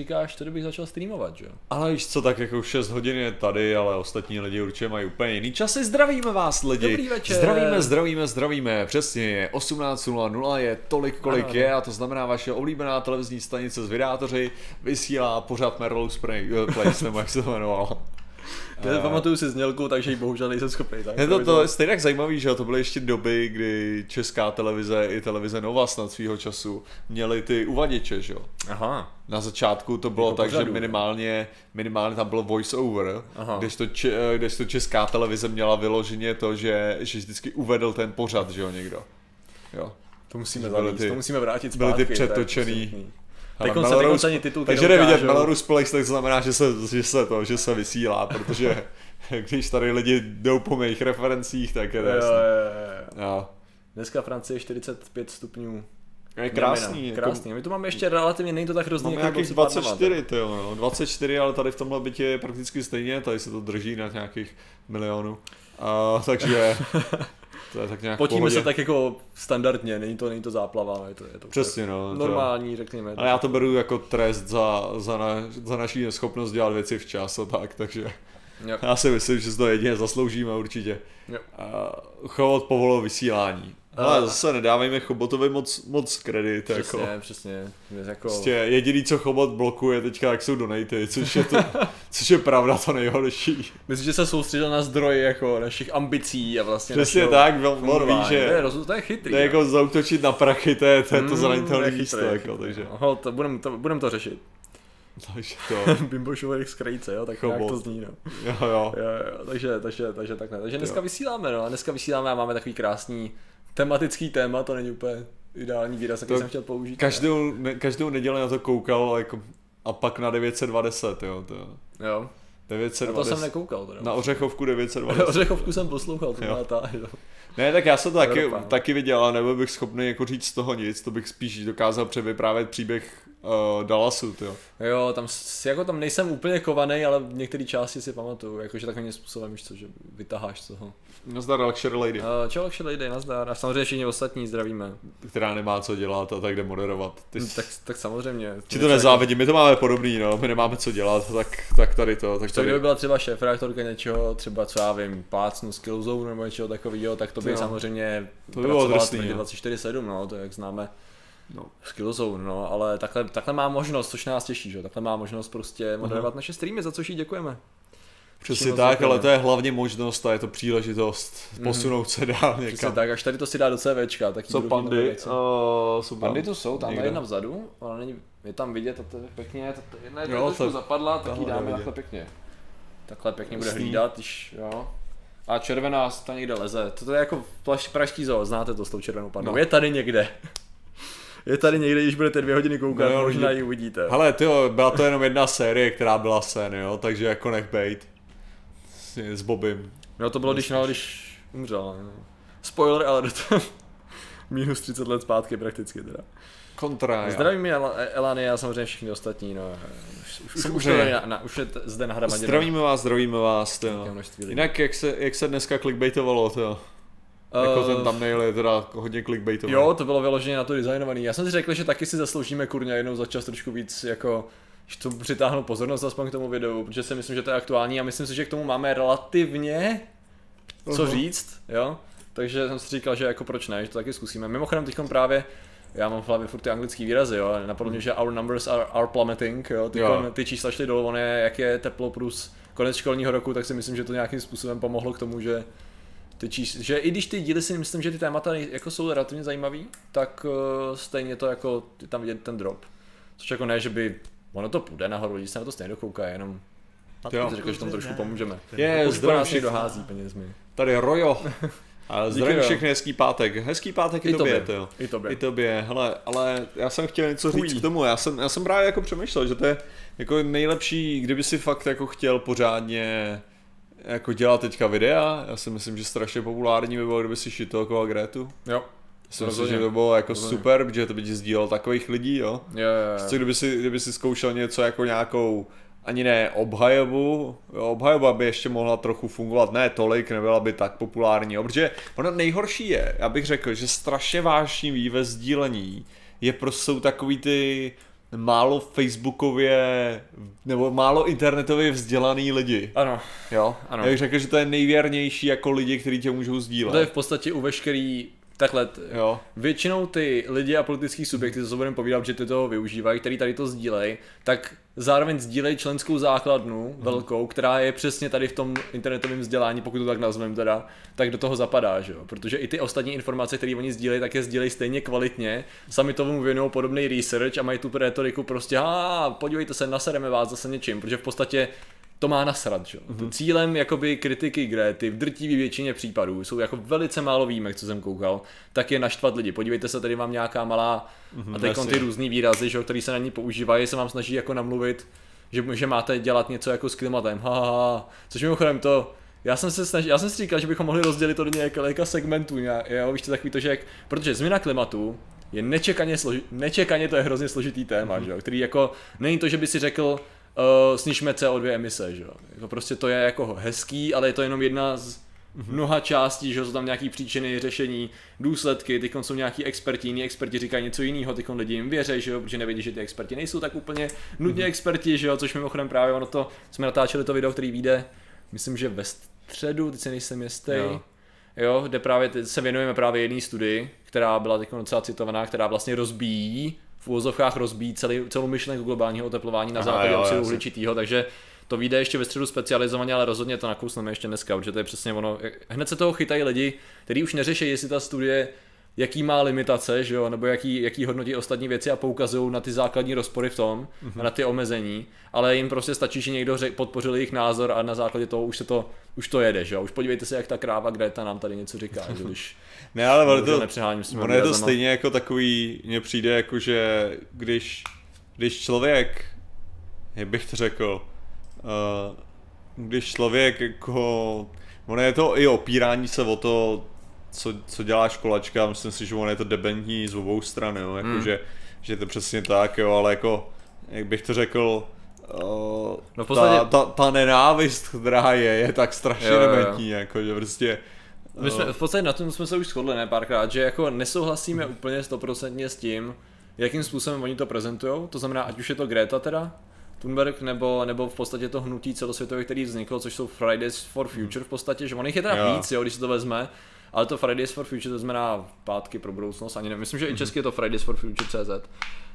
říkáš, to bych začal streamovat, že jo? Ale víš co, tak jako 6 hodin je tady, ale ostatní lidi určitě mají úplně jiný časy. Zdravíme vás lidi. Dobrý večer. Zdravíme, zdravíme, zdravíme. Přesně je 18.00 je tolik, kolik Ano. je a to znamená vaše oblíbená televizní stanice z vydátoři vysílá pořád eh, Place, nebo jak se to jmenovalo. Já Eh, pamatuju si znělku, takže ji bohužel nejsem schopný. Tak Je to, to je stejně tak zajímavý, že to byly ještě doby, kdy česká televize i televize Nova snad svýho času měly ty uvaděče, že jo. Aha. Na začátku to bylo Jako tak, pořadu. že minimálně, minimálně tam bylo voice over, Aha. když to, če, když to česká televize měla vyloženě to, že, že vždycky uvedl ten pořad, že jo, někdo. Jo. To musíme Byly zavést, ty- to musíme vrátit byly ty zpátky, to je přetočený. Belarus- teďkon se ani titulky Takže jde vidět. Belarus Place, tak to znamená, že se, že se to, že se vysílá, protože když tady lidi jdou po mých referencích, tak je to Jo, jasný. jo. Dneska Francie 45 stupňů. Je krásný. Krásný. jako- krásný. My to máme ještě relativně, není to tak hrozný, Máme jako nějakých bylo před pár 24, ty jo, no. 24, ale tady v tomhle bytě je prakticky stejně, tady se to drží na nějakých milionů. Uh, takže to je tak nějak Potíme se tak jako standardně, není to, není to záplava, je to, je to Přesně, no. to- normální, řekněme. Ale já to beru jako trest za, za, na, za naší neschopnost dělat věci včas a tak, takže Jo. já si myslím, že si to jedině zasloužíme určitě. Jo. Chovat povolil vysílání. Ale zase nedávejme Chobotovi moc, moc kredit. Přesně, Jako. přesně. Jako... Prostě jediný, co Chobot blokuje teďka, jak jsou donaty, což je, to, což je pravda to nejhorší. Myslím, že se soustředil na zdroje jako našich ambicí a vlastně Přesně tak, on, ví, fungování. To je, že roz, to je chytrý. to je jako zautočit na prachy, to je to, je to Mm, zranitelné místo, jako, takže, Aha, to budem, to, budem to řešit. takže to, Bimbo Šuverek z krajice, jo, tak nějak Chobot. to zní, no. jo, jo. Jo, jo, takže, takže, takže takhle. Takže dneska Jo. vysíláme, no. A dneska vysíláme a máme takový krásný tematický téma, to není úplně ideální výraz, jaký To jsem chtěl použít. Každou, ne, každou neděli na to koukal jako, a pak na 920, jo, to Jo, na to 920. jsem nekoukal. Teda. Na Ořechovku 920. Ořechovku jsem poslouchal, to byla ta, jo. Ne, tak já jsem to taky, no. taky viděl, ale nebyl bych schopný jako říct z toho nic, to bych spíš dokázal převyprávět příběh uh, Dallasu, jo. Jo, tam, jako tam nejsem úplně kovaný, ale některé části si pamatuju, jakože takovým způsobem, víš co, že vytaháš z toho. Nazdar Luxury Lady, Uh, čau, všel lidi, nazdar. A samozřejmě všichni ostatní zdravíme. která nemá co dělat a tak jde moderovat. Ty, Hm, Tak, tak samozřejmě. Ti to nezávidím, my to máme podobný, no, my nemáme co dělat, tak, tak tady to, tak tady. kdyby byla třeba šéf redaktorka něčeho, třeba co já vím, plácnu Skillzone nebo něčeho takového, tak to by Jo. samozřejmě To by bylo drsný, tvrdě no. 24-7, no, to jak známe No. Skillzone, no, ale takhle, takhle má možnost, což nás těší, že? takhle má možnost prostě moderovat naše streamy, za což jí děkujeme. Přesně tak, ale to je hlavně možnost a je to příležitost posunout se dál Přesně někam. tak, až tady to si dá do CVčka, tak Co pandy? Uh, jsou Pandy tu jsou, tam je jedna vzadu, ale není, je tam vidět, a to je pěkně, to, to jedna je Jo, trošku to- zapadla, tak ji dáme takhle pěkně. Takhle pěkně bude hlídat, když, jo. A červená ta někde leze. To je jako pražský zoo, znáte to s tou červenou pandou. No. Je tady někde. Je tady někde, když budete dvě hodiny koukat, No jo, možná ji uvidíte. Hele, tyjo, byla to jenom jedna série, která byla sen, jo, takže jako nech bejt. S, s Bobem. No to bylo, když, no, když umřel. No. Spoiler alert. Minus 30 let zpátky prakticky teda. Kontra. Zdravím Ela- Elany a samozřejmě všichni ostatní. No. Už, už, už, je na, na, už je zde nahromaděno. Zdravíme vás, zdravíme vás, lidí. Jinak, jak se, jak se dneska clickbaitovalo, to Jako Eh, ten thumbnail je teda hodně clickbaitovaný. Jo, to bylo vyloženě na to designovaný. Já jsem si řekl, že taky si zasloužíme kurňa jednou za čas trošku víc jako že to přitáhnout pozornost aspoň k tomu videu, protože si myslím, že to je aktuální a myslím si, že k tomu máme relativně co Aha. říct, jo. Takže jsem si říkal, že jako proč ne, že to taky zkusíme. Mimochodem teď právě já mám v hlavě furt ty anglické výrazy, jo, napadlo mě, že our numbers are, are plummeting, jo, ty, Jo. ty čísla šly dolů, on je, jak je teplo plus konec školního roku, tak si myslím, že to nějakým způsobem pomohlo k tomu, že ty čís, že i když ty díly si myslím, že ty témata jako jsou relativně zajímavý, tak uh, stejně to jako, je tam vidět ten drop. Což jako ne, že by, ono to půjde nahoru, lidi se na to stejně dokoukají, jenom Jo. řekl, že tomu trošku pomůžeme. Je, Už po zdravím nás všechny. někdo hází penězmi. Tady Rojo. A zdravím jo. všechny, hezký pátek. Hezký pátek i, I tobě, tobě. jo. I tobě. I tobě, hele, ale já jsem chtěl něco Chuj. říct k tomu, já jsem, já jsem právě jako přemýšlel, že to je jako nejlepší, kdyby si fakt jako chtěl pořádně jako dělat teďka videa, já si myslím, že strašně populární by bylo, kdyby si šitokoval Gretu. Jo. Já si myslím, Rozhodně. že to bylo jako Rozhodně. super, protože to by ti sdílel takových lidí, jo. Jo, jo, Co jo. kdyby si, kdyby si zkoušel něco jako nějakou ani ne obhajobu, jo, obhajoba by ještě mohla trochu fungovat, ne tolik, nebyla by tak populární, jo, protože ono nejhorší je, já bych řekl, že strašně vášnivý ve sdílení je prostě jsou takový ty málo facebookově, nebo málo internetově vzdělaný lidi. Ano, Jo? Ano. Já bych řekl, že to je nejvěrnější jako lidi, kteří tě můžou sdílet. to je v podstatě u veškerý takhle, Jo. většinou ty lidi a politický subjekty, co se budeme povídat, že ty toho využívají, který tady to sdílejí, tak zároveň sdílejí členskou základnu velkou, která je přesně tady v tom internetovém vzdělání, pokud to tak nazveme teda, tak do toho zapadá, že jo? Protože i ty ostatní informace, které oni sdílejí, tak je sdílejí stejně kvalitně, sami tomu věnují podobný research a mají tu retoriku prostě, a podívejte se, nasereme vás zase něčím, protože v podstatě to má nasrat, že? Mm-hmm. Cílem jakoby kritiky Gréty v drtivé většině případů jsou jako velice málo výjimek, co jsem koukal, tak je naštvat lidi. Podívejte se, tady mám nějaká malá mm-hmm, a teď ty různý výrazy, že, které se na ní používají, se vám snaží jako namluvit, že, že máte dělat něco jako s klimatem. Ha, ha, ha. Což mimochodem to, já jsem se snažil, já jsem si říkal, že bychom mohli rozdělit to do nějakého segmentů, jo, víš to takový to, že jak, protože změna klimatu je nečekaně, složi, nečekaně to je hrozně složitý téma, mm-hmm. že jo, který jako, není to, že by si řekl, uh, snižme CO2 emise, že jo. Jako prostě to je jako hezký, ale je to jenom jedna z mnoha částí, že jsou tam nějaký příčiny, řešení, důsledky, teď jsou nějaký experti, jiní experti říkají něco jiného, teď lidi jim věří, že jo, protože nevědí, že ty experti nejsou tak úplně nutně experti, že jo, což mimochodem právě ono to, jsme natáčeli to video, který vyjde, myslím, že ve středu, teď se nejsem jistý, Jo. jo. Kde právě se věnujeme právě jedné studii, která byla teď docela citovaná, která vlastně rozbíjí, v úvozovkách rozbíjí celý, celou myšlenku globálního oteplování na základě oxidu uhličitého, takže to vyjde ještě ve středu specializovaně, ale rozhodně to nakousneme ještě dneska, protože to je přesně ono. Hned se toho chytají lidi, kteří už neřeší, jestli ta studie jaký má limitace, že jo, nebo jaký, jaký hodnotí ostatní věci a poukazují na ty základní rozpory v tom, Mhm. mm-hmm. na ty omezení, ale jim prostě stačí, že někdo řek, podpořil jejich názor a na základě toho už se to, už to jede, že jo, už podívejte se, jak ta kráva Greta nám tady něco říká, že když Ne, ale ono to, nepřeháním ono je to stejně jako takový, mně přijde jako, že když, když člověk, jak bych to řekl, uh, když člověk jako, ono je to i opírání se o to, co, co dělá školačka, myslím si, že ono je to debentní z obou stran, jo, jako Hmm. že, že je to přesně tak, jo, ale jako, jak bych to řekl, Uh, No podstatě- ta, ta, ta nenávist, která je, je tak strašně Jo, jo, jo. dementní, jako, že prostě My jsme, v podstatě na tom jsme se už shodli, ne, párkrát, že jako nesouhlasíme úplně stoprocentně s tím, jakým způsobem oni to prezentují, to znamená, ať už je to Greta teda, Thunberg, nebo, nebo v podstatě to hnutí celosvětové, který vzniklo, což jsou Fridays for Future v podstatě, že on jich je teda Jo. víc, jo, když se to vezme, ale to Fridays for Future to znamená pátky pro budoucnost, ani nevím, myslím, že i česky je to Fridays for Future CZ,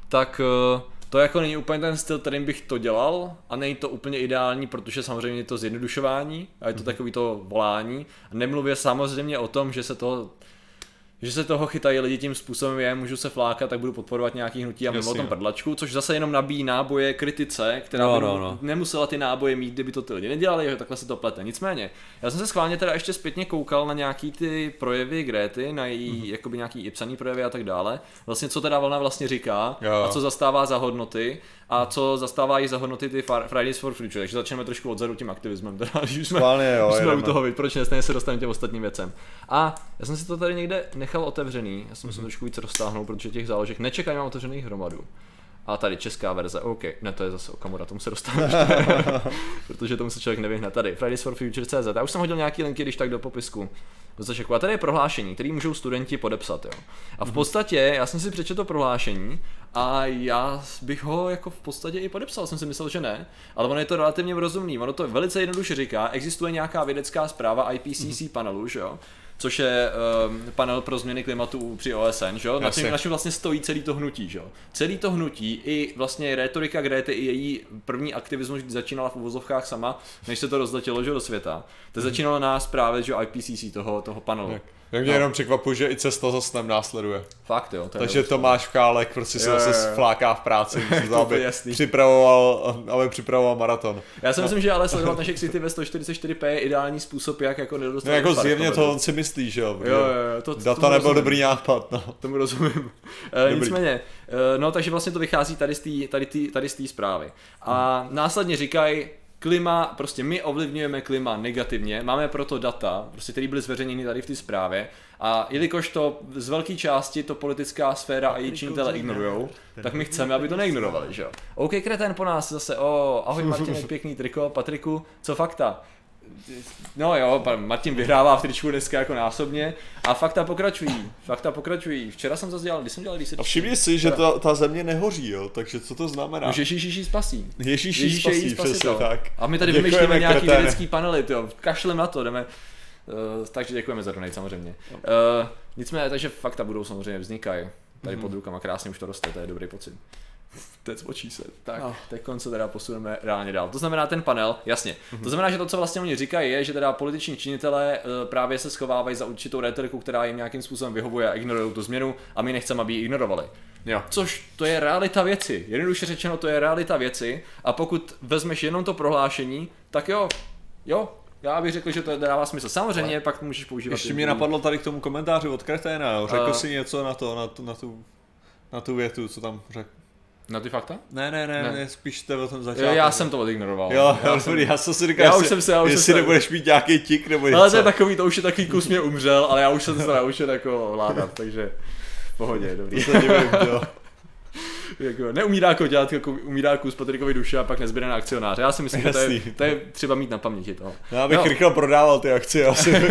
tak eh, to jako není úplně ten styl, kterým bych to dělal a není to úplně ideální, protože samozřejmě je to zjednodušování a je to takový to volání. Nemluvě samozřejmě o tom, že se to že se toho chytají lidi tím způsobem, je, můžu se flákat, tak budu podporovat nějaký hnutí a mimo tom prdlačku, což zase jenom nabíjí náboje kritice, která No, no, no. nemusela ty náboje mít, kdyby to ty lidi nedělali, že takhle se to plete. Nicméně, já jsem se schválně teda ještě zpětně koukal na nějaký ty projevy Gréty, na její Mhm. mm-hmm. jakoby nějaký i psaný projevy a tak dále. Vlastně co teda ona vlastně říká Jo. a co zastává za hodnoty a co zastávají za hodnoty ty Fridays for Future. Takže začneme trošku odzadu tím aktivismem, teda, když už jsme, Schválně, jo, jsme u toho, proč ne, se dostaneme k těm ostatním věcem. A já jsem si to tady někde nechal otevřený, já jsem Mhm. se trošku víc roztáhnul, protože těch záložek nečekají, mám otevřených hromadu. A tady česká verze, OK, ne, to je zase Okamura, tomu se dostanu, protože tomu se člověk nevyhne. Tady, Fridays for Future CZ. Já už jsem hodil nějaký linky, když tak do popisku. A tady je prohlášení, který můžou studenti podepsat. Jo. A v podstatě, já jsem si přečetl to prohlášení a já bych ho jako v podstatě i podepsal, jsem si myslel, že ne, ale ono je to relativně rozumný. Ono to velice jednoduše říká, existuje nějaká vědecká zpráva IPCC panelu, že jo? Což je um, panel pro změny klimatu při OSN, že? Na čem, na čem vlastně stojí celý to hnutí, že jo? Celý to hnutí i vlastně retorika Grety i její první aktivismus začínala v uvozovkách sama, než se to rozletělo, že do světa. To začínalo na zprávě, že IPCC toho, toho panelu. Tak. Tak mě No. jenom překvapuje, že i cesta za snem následuje. Fakt jo, to Takže Tomáš Kálek prostě jo, zase fláká v práci, To aby jasný. připravoval, aby připravoval maraton. Já si myslím, že ale sledovat naše City ve 144p je ideální způsob, jak jako nedostat. No jako zjevně to to on si myslí, že jo? Jo, jo, jo, to, Data nebyl rozumím. dobrý nápad, no. Tomu rozumím. E, nicméně, e, no takže vlastně to vychází tady z té tady tý, tady zprávy. A Hmm. následně říkají, klima, prostě my ovlivňujeme klima negativně, máme proto data, prostě, které byly zveřejněny tady v té zprávě a jelikož to z velké části to politická sféra a její činitele ignorujou, tak my chceme, aby to neignorovali, že jo. OK, kreten po nás zase, o, ahoj Martine, pěkný triko, Patriku, co fakta? No jo, pan Martin vyhrává v tričku dneska jako násobně a fakta pokračují, fakta pokračují. Včera jsem zase dělal, když jsem dělal research. A všimni si, že ta, ta země nehoří, jo, takže co to znamená? No, že Ježíš ji spasí. Ježíš Ježíš je spasí, jí přesně tak. A my tady Děkujeme, vymýšlíme nějaký kreténe. vědecký panely, jo. Kašlem na to, jdeme. Uh, takže děkujeme za donate samozřejmě. Uh, nicméně, takže fakta budou samozřejmě vznikají. Tady pod rukama krásně už to roste, to je dobrý pocit. Teď zvočí se. Tak, No. teď se teda posuneme reálně dál. To znamená ten panel, jasně. To znamená, že to, co vlastně oni říkají, je, že teda političní činitelé eh, právě se schovávají za určitou retoriku, která jim nějakým způsobem vyhovuje a ignorují tu změnu a my nechceme, aby ji ignorovali. Jo. Což to je realita věci. Jednoduše řečeno, to je realita věci. A pokud vezmeš jenom to prohlášení, tak jo, jo, já bych řekl, že to dává smysl. Samozřejmě, pak můžeš používat. Ještě mě napadlo tady k tomu komentáři od Kreténa, jo. řekl A- si něco na to, na tu, na tu, na tu větu, co tam řekl. Na ty fakta? Ne, ne, ne, Ne. ne, spíš jste o tom Jo, začátku. já jsem to odignoroval. Jo, já já, jsem, já jsem si říkal, Já už jsem se- já už jsem jestli se- nebudeš mít nějaký tik nebo něco. ale to je takový, to už je takový kus mě umřel, ale já už jsem se to naučil jako vládat, takže v pohodě, dobrý. To se divím, jo. jako, neumírá koťát, jako umírá kus Patrikovi duše a pak nezbyde na akcionáře. Já si myslím, že to je, Jasný. to je třeba mít na paměti toho. Já bych No. rychle prodával ty akcie asi.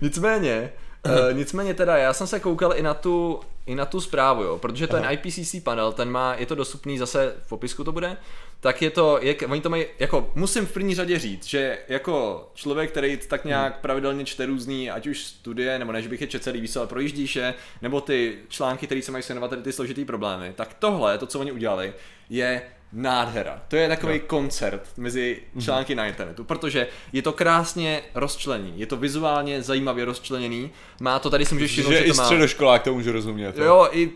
Nicméně, uh, nicméně teda, já jsem se koukal i na tu, i na tu zprávu, jo, protože ten Aha. IPCC panel, ten má, je to dostupný zase v popisku to bude, tak je to, je, oni to mají, jako musím v první řadě říct, že jako člověk, který tak nějak pravidelně čte různý, ať už studie, nebo než bych je četl celý ale projíždíš je, nebo ty články, které se mají věnovat tady ty složitý problémy, tak tohle, to, co oni udělali, je nádhera. To je takový Jo. koncert mezi články na internetu, protože je to krásně rozčleněný, je to vizuálně zajímavě rozčleněný, má to tady si můžeš všimnout, že že i to má... středoškolák to může rozumět. Jo, i,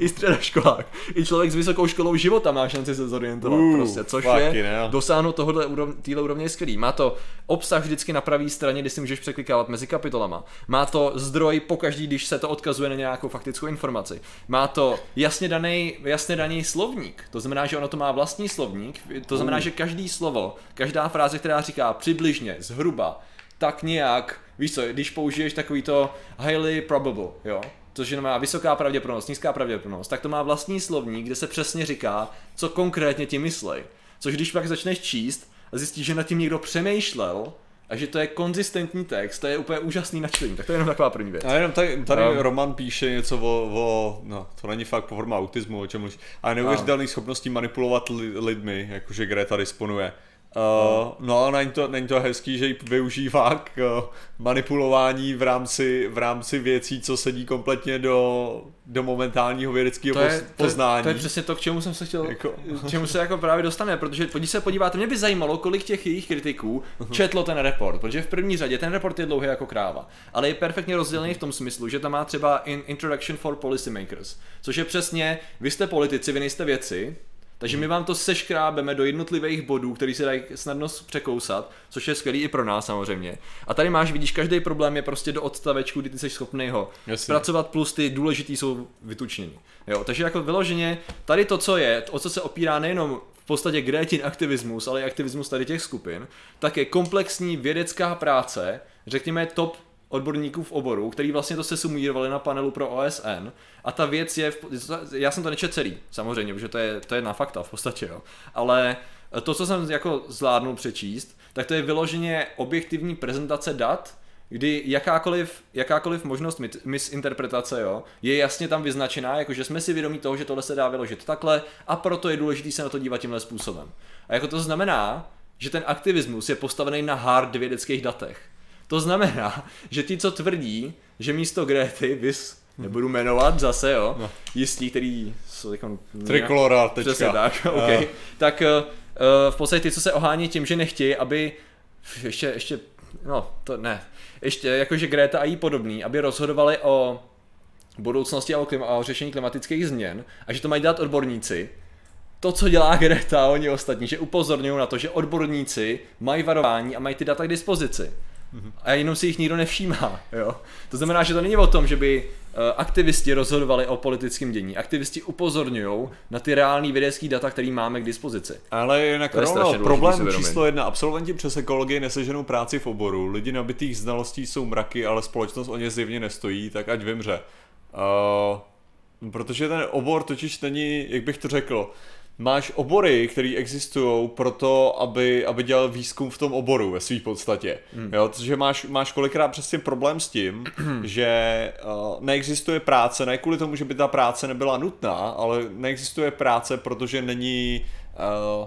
i středoškolák, i člověk s vysokou školou života má šanci se zorientovat Uh, prostě, což je dosáhnout tohohle úrov, téhle úrovně je skvělý. Má to obsah vždycky na pravé straně, kdy si můžeš překlikávat mezi kapitolama. Má to zdroj pokaždý, když se to odkazuje na nějakou faktickou informaci. Má to jasně daný, jasně daný slovník, to znamená, že ono to má vlastní slovník, to znamená, Uh. že každý slovo, každá fráze, která říká přibližně, zhruba, tak nějak, víš co, když použiješ takový to highly probable, jo, což znamená vysoká pravděpodobnost, nízká pravděpodobnost, tak to má vlastní slovník, kde se přesně říká, co konkrétně ti myslej. Což když pak začneš číst a zjistíš, že nad tím někdo přemýšlel a že to je konzistentní text, to je úplně úžasný načtení. Tak to je jenom taková první věc. A jenom tady, tady Um. Roman píše něco o, o, no to není fakt forma autismu, o čem mluvíš, ale neuvěřitelných schopností manipulovat li, lidmi, jakože Greta disponuje. Uh, no, není to, není to hezký, že ji využívá k uh, manipulování v rámci, v rámci věcí, co sedí kompletně do, do momentálního vědeckého poz, to, je, poznání. to je přesně to, k čemu jsem se chtěl, Jako- k čemu se jako právě dostane, protože když se podíváte, mě by zajímalo, kolik těch jejich kritiků četlo ten report, protože v první řadě ten report je dlouhý jako kráva, ale je perfektně rozdělený v tom smyslu, že tam má třeba in Introduction for Policymakers, což je přesně, vy jste politici, vy nejste věci, takže my vám to seškrábeme do jednotlivých bodů, který se dají snadno překousat, což je skvělý i pro nás samozřejmě. A tady máš, vidíš, každý problém je prostě do odstavečku, kdy ty jsi schopný ho Jasně. zpracovat, plus ty důležitý jsou vytučnění. Jo, takže jako vyloženě, tady to, co je, o co se opírá nejenom v podstatě Grétin aktivismus, ale i aktivismus tady těch skupin, tak je komplexní vědecká práce, řekněme top odborníků v oboru, který vlastně to se sumírovali na panelu pro OSN a ta věc je, v, já jsem to nečet celý, samozřejmě, protože to je, to je na fakta v podstatě, jo. ale to, co jsem jako zvládnul přečíst, tak to je vyloženě objektivní prezentace dat, kdy jakákoliv, jakákoliv možnost misinterpretace jo, je jasně tam vyznačená, jakože jsme si vědomí toho, že tohle se dá vyložit takhle a proto je důležité se na to dívat tímhle způsobem. A jako to znamená, že ten aktivismus je postavený na hard vědeckých datech. To znamená, že ti, co tvrdí, že místo Gréty, vys, nebudu jmenovat zase, jo, No. jistí, který jsou jako... Trikolora, tečka. Přesně tak, OK. Eh, Tak uh, v podstatě ty, co se ohání tím, že nechtějí, aby ještě, ještě, no to ne, ještě jakože Greta a jí podobný, aby rozhodovali o budoucnosti a o, klima, a o řešení klimatických změn a že to mají dělat odborníci, to, co dělá Greta a oni ostatní, že upozorňují na to, že odborníci mají varování a mají ty data k dispozici. A jenom si jich nikdo nevšímá. Jo? To znamená, že to není o tom, že by eh, aktivisti rozhodovali o politickém dění. Aktivisti upozorňují na ty reální vědecké data, které máme k dispozici. Ale jinak To je rovno, problém číslo jedna. Absolventi přes ekologii neseženou práci v oboru. Lidi nabitých znalostí jsou mraky, ale společnost o ně zjevně nestojí, tak ať vymře. Uh, protože ten obor totiž není, jak bych to řekl, máš obory, které existují proto, aby, aby dělal výzkum v tom oboru ve své podstatě. Hmm. Jo, protože máš, máš kolikrát přesně problém s tím, že uh, neexistuje práce, ne kvůli tomu, že by ta práce nebyla nutná, ale neexistuje práce, protože není, uh,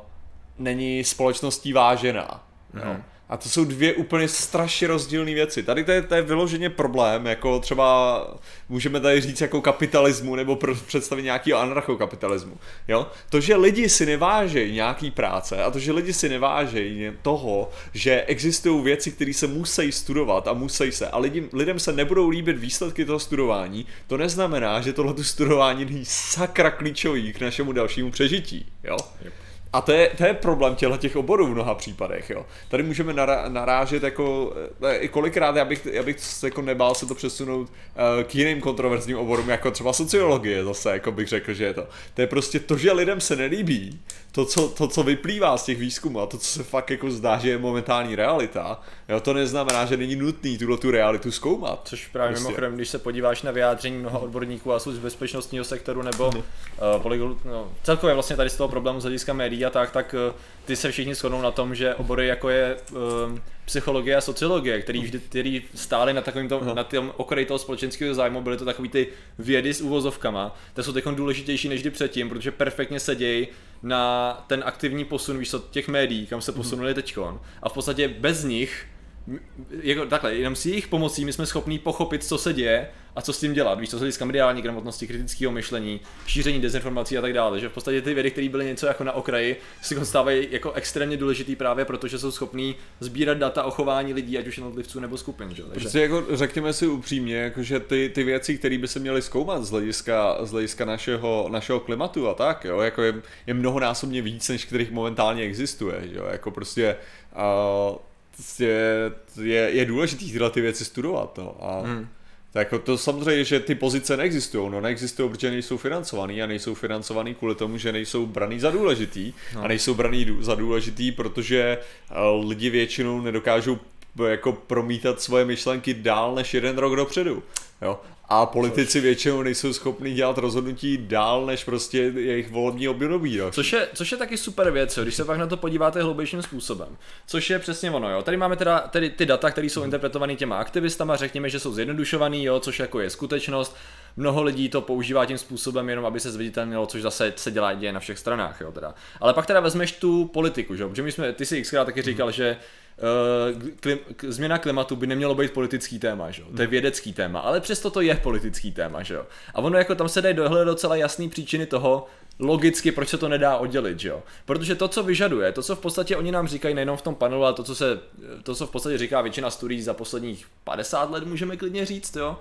není společností vážená. Hmm. Jo. A to jsou dvě úplně strašně rozdílné věci. Tady to je, to je vyloženě problém, jako třeba můžeme tady říct jako kapitalismu nebo představit nějaký anarchokapitalismu. Jo? To, že lidi si nevážejí nějaký práce a to, že lidi si nevážejí toho, že existují věci, které se musí studovat a musí se a lidi, lidem se nebudou líbit výsledky toho studování, to neznamená, že tohle studování není sakra klíčový k našemu dalšímu přežití. Jo? Yep. A to je, to je problém těchto těch oborů v mnoha případech, jo. Tady můžeme nará, narážet jako, eh, i kolikrát já bych, já bych se jako nebál se to přesunout uh, k jiným kontroverzním oborům, jako třeba sociologie zase, jako bych řekl, že je to. To je prostě to, že lidem se nelíbí, to co, to, co vyplývá z těch výzkumů a to, co se fakt jako zdá, že je momentální realita, jo, to neznamená, že není nutný tuhle tu realitu zkoumat. Což právě prostě. mimochodem, když se podíváš na vyjádření mnoha odborníků a z bezpečnostního sektoru nebo uh, no, celkově vlastně tady z toho problému z hlediska médií a tak, tak uh, ty se všichni shodnou na tom, že obory jako je um, psychologie a sociologie, který, vždy, který stály na takovým tom, na tom okraji toho společenského zájmu, byly to takový ty vědy s úvozovkama, to jsou teď důležitější než kdy předtím, protože perfektně sedějí na ten aktivní posun víš těch médií, kam se mhm. posunuli teďkon. A v podstatě bez nich jako takhle, jenom s jejich pomocí my jsme schopni pochopit, co se děje a co s tím dělat. Víš, co se hlediska mediální gramotnosti, kritického myšlení, šíření dezinformací a tak dále. Že v podstatě ty vědy, které byly něco jako na okraji, si stávají jako extrémně důležitý právě proto, že jsou schopní sbírat data o chování lidí, ať už jednotlivců nebo skupin. Že? Takže... Prostě jako řekněme si upřímně, jako že ty, ty věci, které by se měly zkoumat z hlediska, z hlediska našeho, našeho klimatu a tak, jo, jako je, je mnohonásobně víc, než kterých momentálně existuje. Jo? Jako prostě uh, je, je, je důležitý tyhle ty věci studovat. No. A hmm. tak jako to samozřejmě, že ty pozice neexistují. No neexistují, protože nejsou financovaný a nejsou financovaný kvůli tomu, že nejsou braný za důležitý. No. A nejsou braný za důležitý, protože eh, lidi většinou nedokážou jako promítat svoje myšlenky dál než jeden rok dopředu. Jo? A politici většinou nejsou schopni dělat rozhodnutí dál než prostě jejich volební období. Jo. Což je, což je taky super věc, jo, když se pak na to podíváte hloubějším způsobem. Což je přesně ono. Jo. Tady máme teda tady ty data, které jsou interpretované těma aktivistama, řekněme, že jsou zjednodušovaný, jo, což jako je skutečnost. Mnoho lidí to používá tím způsobem jenom, aby se zviditelnilo, což zase se dělá děje na všech stranách. Jo, teda. Ale pak teda vezmeš tu politiku, že? protože my jsme, ty si xkrát taky říkal, že uh, klim, změna klimatu by nemělo být politický téma, že jo? To je hmm. vědecký téma, ale přesto to je politický téma, že jo? A ono jako tam se dají dohledat docela jasný příčiny toho, logicky, proč se to nedá oddělit, že jo? Protože to, co vyžaduje, to, co v podstatě oni nám říkají nejenom v tom panelu, ale to, co, se, to, co v podstatě říká většina studií za posledních 50 let, můžeme klidně říct, jo?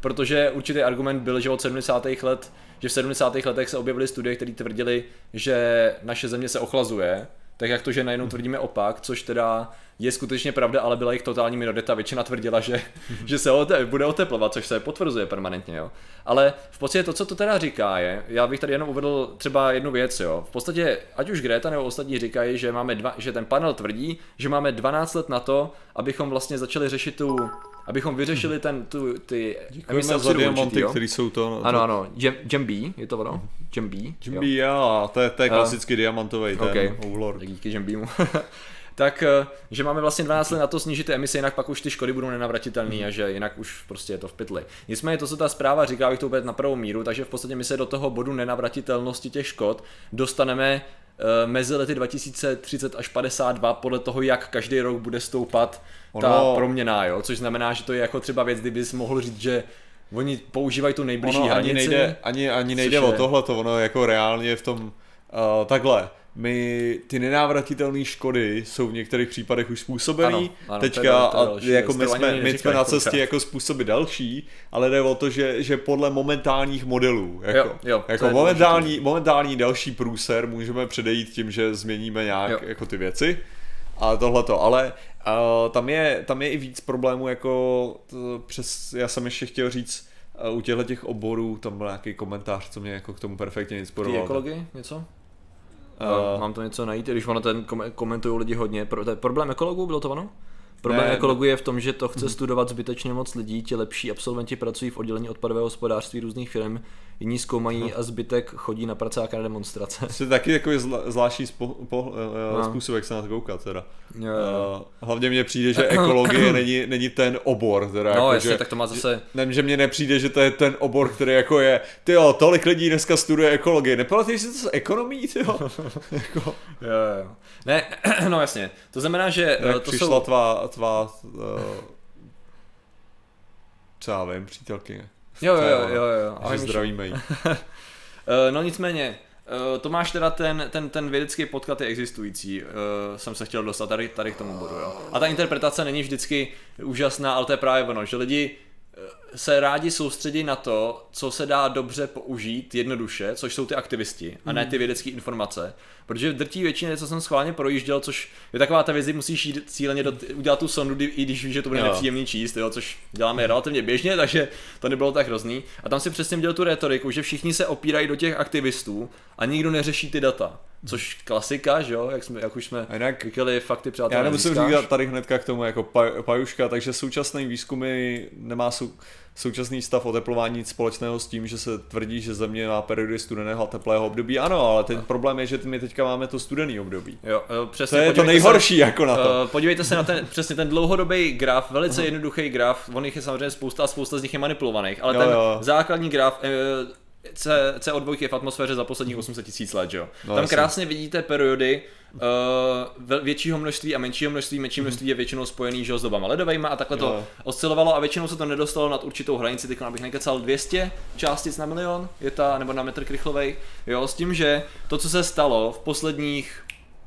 Protože určitý argument byl, že od 70. let, že v 70. letech se objevily studie, které tvrdily, že naše země se ochlazuje, tak jak to, že najednou tvrdíme opak, což teda je skutečně pravda, ale byla jich totální minorita. Většina tvrdila, že, že se ote, bude oteplovat, což se potvrzuje permanentně. Jo. Ale v podstatě to, co to teda říká, je, já bych tady jenom uvedl třeba jednu věc. Jo. V podstatě, ať už Greta nebo ostatní říkají, že, máme dva, že ten panel tvrdí, že máme 12 let na to, abychom vlastně začali řešit tu abychom vyřešili ten, tu, ty emise za diamanty, které jsou to... No, ano, ano, B, je to ono? Gem B? Gem B, jo, to je, to je klasicky uh, diamantový ten okay. Overlord. Díky mu. tak eh, že máme vlastně 12 let na to snížit ty emise, jinak pak už ty škody budou nenavratitelné a že jinak už prostě je to v pytli. Nicméně to, co ta zpráva říká, bych to úplně na prvou míru, takže v podstatě my se do toho bodu nenavratitelnosti těch škod dostaneme uh, mezi lety 2030 až 52 podle toho, jak každý rok bude stoupat ta ono... proměna, jo? což znamená, že to je jako třeba věc, kdybys mohl říct, že Oni používají tu nejbližší ono hranici. Ani nejde, ani, ani nejde o tohle, to ono jako reálně v tom uh, takhle my ty nenávratitelné škody jsou v některých případech už způsobený. Teďka a další, jako my jsme, my jsme na cestě jako způsoby další, ale jde o to, že, že podle momentálních modelů, jako, jo, jo, jako momentální, momentální další průser můžeme předejít tím, že změníme nějak jo. jako ty věci a tohleto, ale uh, tam, je, tam je i víc problémů, jako to, přes, já jsem ještě chtěl říct, uh, u těchto těch oborů, tam byl nějaký komentář, co mě jako k tomu perfektně inspiroval. Ty ekologii něco? Uh, mám to něco najít, když ono ten komentují lidi hodně. Pro, to je problém ekologů, bylo to ono? Problém Ne, ekologů je v tom, že to chce studovat zbytečně moc lidí, ti lepší absolventi pracují v oddělení odpadového hospodářství různých firm, jiní zkoumají a zbytek chodí na pracáka na demonstrace. To je taky takový zla, zvláštní spo, po, No. no. způsob, jak se na to koukat teda. Jo, jo. Uh, hlavně mně přijde, že ekologie není, není ten obor, teda No jako, jasně, že, tak to má zase... Ne, že mně nepřijde, že to je ten obor, který jako je, ty jo, tolik lidí dneska studuje ekologii, nepamatuješ si to z ekonomii, ty jo? jako, Jo, jo. Ne, no jasně. To znamená, že eh, jak to přišla jsou... tvá, tvá, uh, já vím, přítelkyně. Jo, jo, jo, jo, jo. Že Ahoj, zdravíme jí. Eh, No nicméně, eh, to máš teda ten, ten, ten vědecký podklad je existující, uh, jsem se chtěl dostat tady, tady k tomu bodu, jo. A ta interpretace není vždycky úžasná, ale to je právě ono, že lidi eh, se rádi soustředí na to, co se dá dobře použít jednoduše, což jsou ty aktivisti, a ne ty vědecké informace. Protože v drtí většině, co jsem schválně projížděl, což je taková ta věc, musíš jít cíleně do, udělat tu sondu, i když víš, že to bude Jo. nepříjemný číst, jo, což děláme relativně běžně, takže to nebylo tak hrozný. A tam si přesně dělal tu retoriku, že všichni se opírají do těch aktivistů a nikdo neřeší ty data. Což klasika, že jo, jak, jsme, jak už jsme jinak říkali, fakty přátelé Já nemusím nezískáš. říkat tady hnedka k tomu jako pa- pajuška, takže současný výzkumy nemá sou, současný stav oteplování nic společného s tím, že se tvrdí, že země má periody studeného a teplého období. Ano, ale ten problém je, že my teďka máme to studený období. Jo, To přesně. je to nejhorší jako na to. Se, uh, podívejte se na ten, přesně ten dlouhodobý graf, velice jednoduchý graf, on jich je samozřejmě spousta a spousta z nich je manipulovaných, ale Jo, ten jo. základní graf uh, C, CO2 je v atmosféře za posledních 800 tisíc let, že jo. No, Tam jasně. krásně vidíte periody uh, většího množství a menšího množství, menší množství je většinou spojený že jo, s dobama ledovejma a takhle to Jo. oscilovalo a většinou se to nedostalo nad určitou hranici, teď abych nekecal 200 částic na milion, je ta, nebo na metr krychlovej, jo, s tím, že to, co se stalo v posledních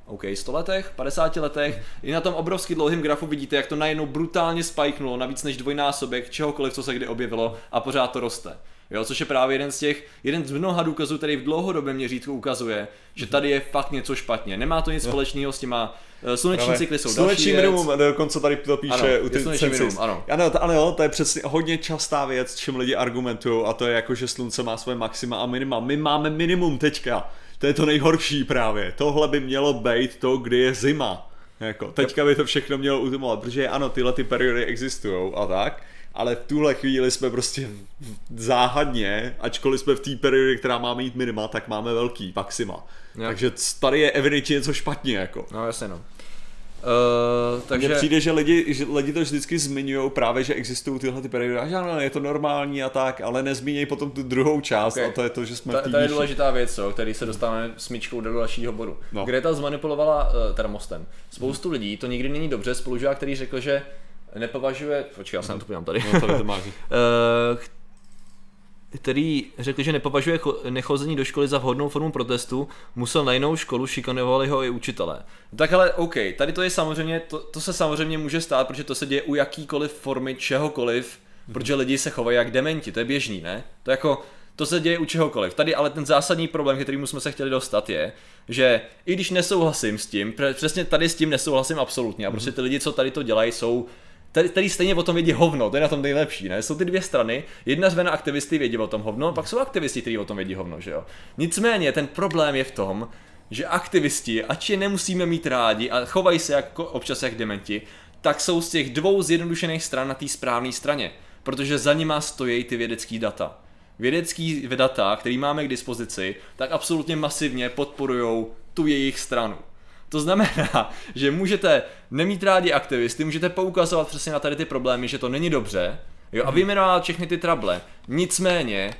OK, 100 letech, 50 letech, i na tom obrovský dlouhém grafu vidíte, jak to najednou brutálně spiknulo na víc než dvojnásobek čehokoliv, co se kdy objevilo a pořád to roste. Jo, což je právě jeden z těch, jeden z mnoha důkazů, který v dlouhodobém měřítku ukazuje, že tady je fakt něco špatně. Nemá to nic společného s těma eh, sluneční Právě cykly jsou další Sluneční minimum, dokonce tady to píše Ano, u ty minimum, ano. Ano, to, ano, jo, to je přesně hodně častá věc, čím lidi argumentují a to je jako, že slunce má svoje maxima a minima. My máme minimum teďka. To je to nejhorší právě. Tohle by mělo být to, kdy je zima. Jako, teďka by to všechno mělo utumovat, protože ano, tyhle ty periody existují a tak, ale v tuhle chvíli jsme prostě záhadně, ačkoliv jsme v té periodě, která má mít minima, tak máme velký maxima. Jo. Takže tady je evidentně něco špatně, jako. No jasně no. Uh, Takže... Mně přijde, že lidi, že lidi to vždycky zmiňují právě, že existují tyhle ty periody a ano, je to normální a tak, ale nezmínějí potom tu druhou část Ok. a to je to, že jsme té to je důležitá věc, o který se dostáváme smyčkou do dalšího bodu. No. Greta zmanipulovala uh, teda mostem. Spoustu lidí, to nikdy není dobře, spolužák, který řekl, že nepovažuje, počkej, já se na to podívám tady, No, tady to máš. Eh, který řekl, že nepovažuje cho- nechození do školy za vhodnou formu protestu, musel na jinou školu, šikanovali ho i učitelé. Tak ale OK, tady to je samozřejmě, to, to se samozřejmě může stát, protože to se děje u jakýkoliv formy čehokoliv, protože lidi se chovají jak dementi, to je běžný, ne? To jako, to se děje u čehokoliv. Tady ale ten zásadní problém, ke kterému jsme se chtěli dostat, je, že i když nesouhlasím s tím, přesně tady s tím nesouhlasím absolutně, a prostě ty lidi, co tady to dělají, jsou Tady, tady stejně o tom vědí hovno, to je na tom nejlepší, ne? Jsou ty dvě strany, jedna zvena aktivisty vědí o tom hovno, pak jsou aktivisti, kteří o tom vědí hovno, že jo? Nicméně ten problém je v tom, že aktivisti, ač je nemusíme mít rádi a chovají se jako občas jak dementi, tak jsou z těch dvou zjednodušených stran na té správné straně, protože za nima stojí ty vědecký data. Vědecký data, který máme k dispozici, tak absolutně masivně podporují tu jejich stranu. To znamená, že můžete nemít rádi aktivisty, můžete poukazovat přesně na tady ty problémy, že to není dobře, jo, a vyjmenovat všechny ty trable. Nicméně,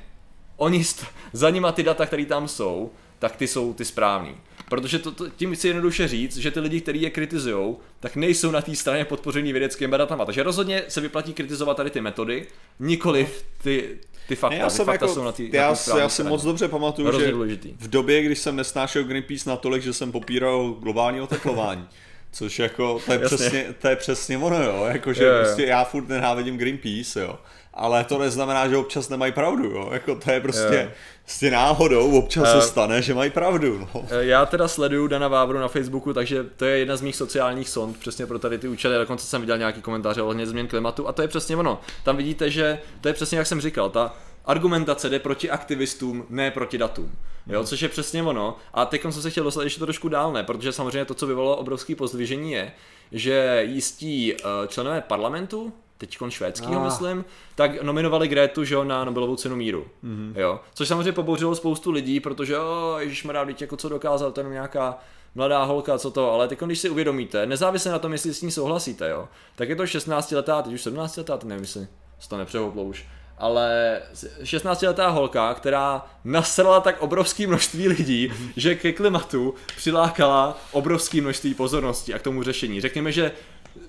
oni st- za nima ty data, které tam jsou, tak ty jsou ty správný. Protože to, to, tím chci jednoduše říct, že ty lidi, kteří je kritizují, tak nejsou na té straně podpořený vědeckými datama. Takže rozhodně se vyplatí kritizovat tady ty metody, nikoliv ty, ty fakta. Já ty jsem fakta jako, jsou na té já, na já si moc dobře pamatuju, že důležitý. v době, když jsem nesnášel Greenpeace natolik, že jsem popíral globální oteplování. Což jako, to je, Jasně. přesně, to je přesně ono, jo, jakože prostě já furt nenávidím Greenpeace, jo. Ale to neznamená, že občas nemají pravdu, jo. Jako to je prostě, Jo. prostě náhodou, občas Eh. se stane, že mají pravdu, no. Eh, Já teda sleduju Dana Vávru na Facebooku, takže to je jedna z mých sociálních sond, přesně pro tady ty účely. Dokonce jsem viděl nějaký komentáře ohledně změn klimatu a to je přesně ono. Tam vidíte, že to je přesně jak jsem říkal, ta argumentace jde proti aktivistům, ne proti datům. jo, což je přesně ono. A teď jsem se chtěl dostat ještě trošku dál, ne, protože samozřejmě to, co vyvolalo obrovský pozdvižení je, že jistí uh, členové parlamentu, teď švédskýho, ah. myslím, tak nominovali Grétu, že na Nobelovou cenu míru. Mm-hmm. Jo. Což samozřejmě pobouřilo spoustu lidí, protože oh, ježišmarja, jako co dokázal, to je nějaká mladá holka, co to, ale teď když si uvědomíte, nezávisle na tom, jestli s ní souhlasíte, jo, tak je to 16 letá, teď už 17 letá, nevím, jestli to nepřehouplo už, ale 16-letá holka, která nasrala tak obrovské množství lidí, že ke klimatu přilákala obrovské množství pozornosti a k tomu řešení. Řekněme, že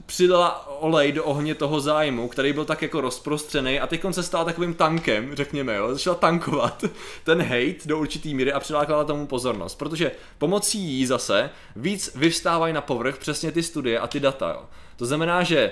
přidala olej do ohně toho zájmu, který byl tak jako rozprostřený a teď se stal takovým tankem, řekněme, jo, začala tankovat ten hate do určitý míry a přilákala tomu pozornost, protože pomocí jí zase víc vyvstávají na povrch přesně ty studie a ty data, jo. To znamená, že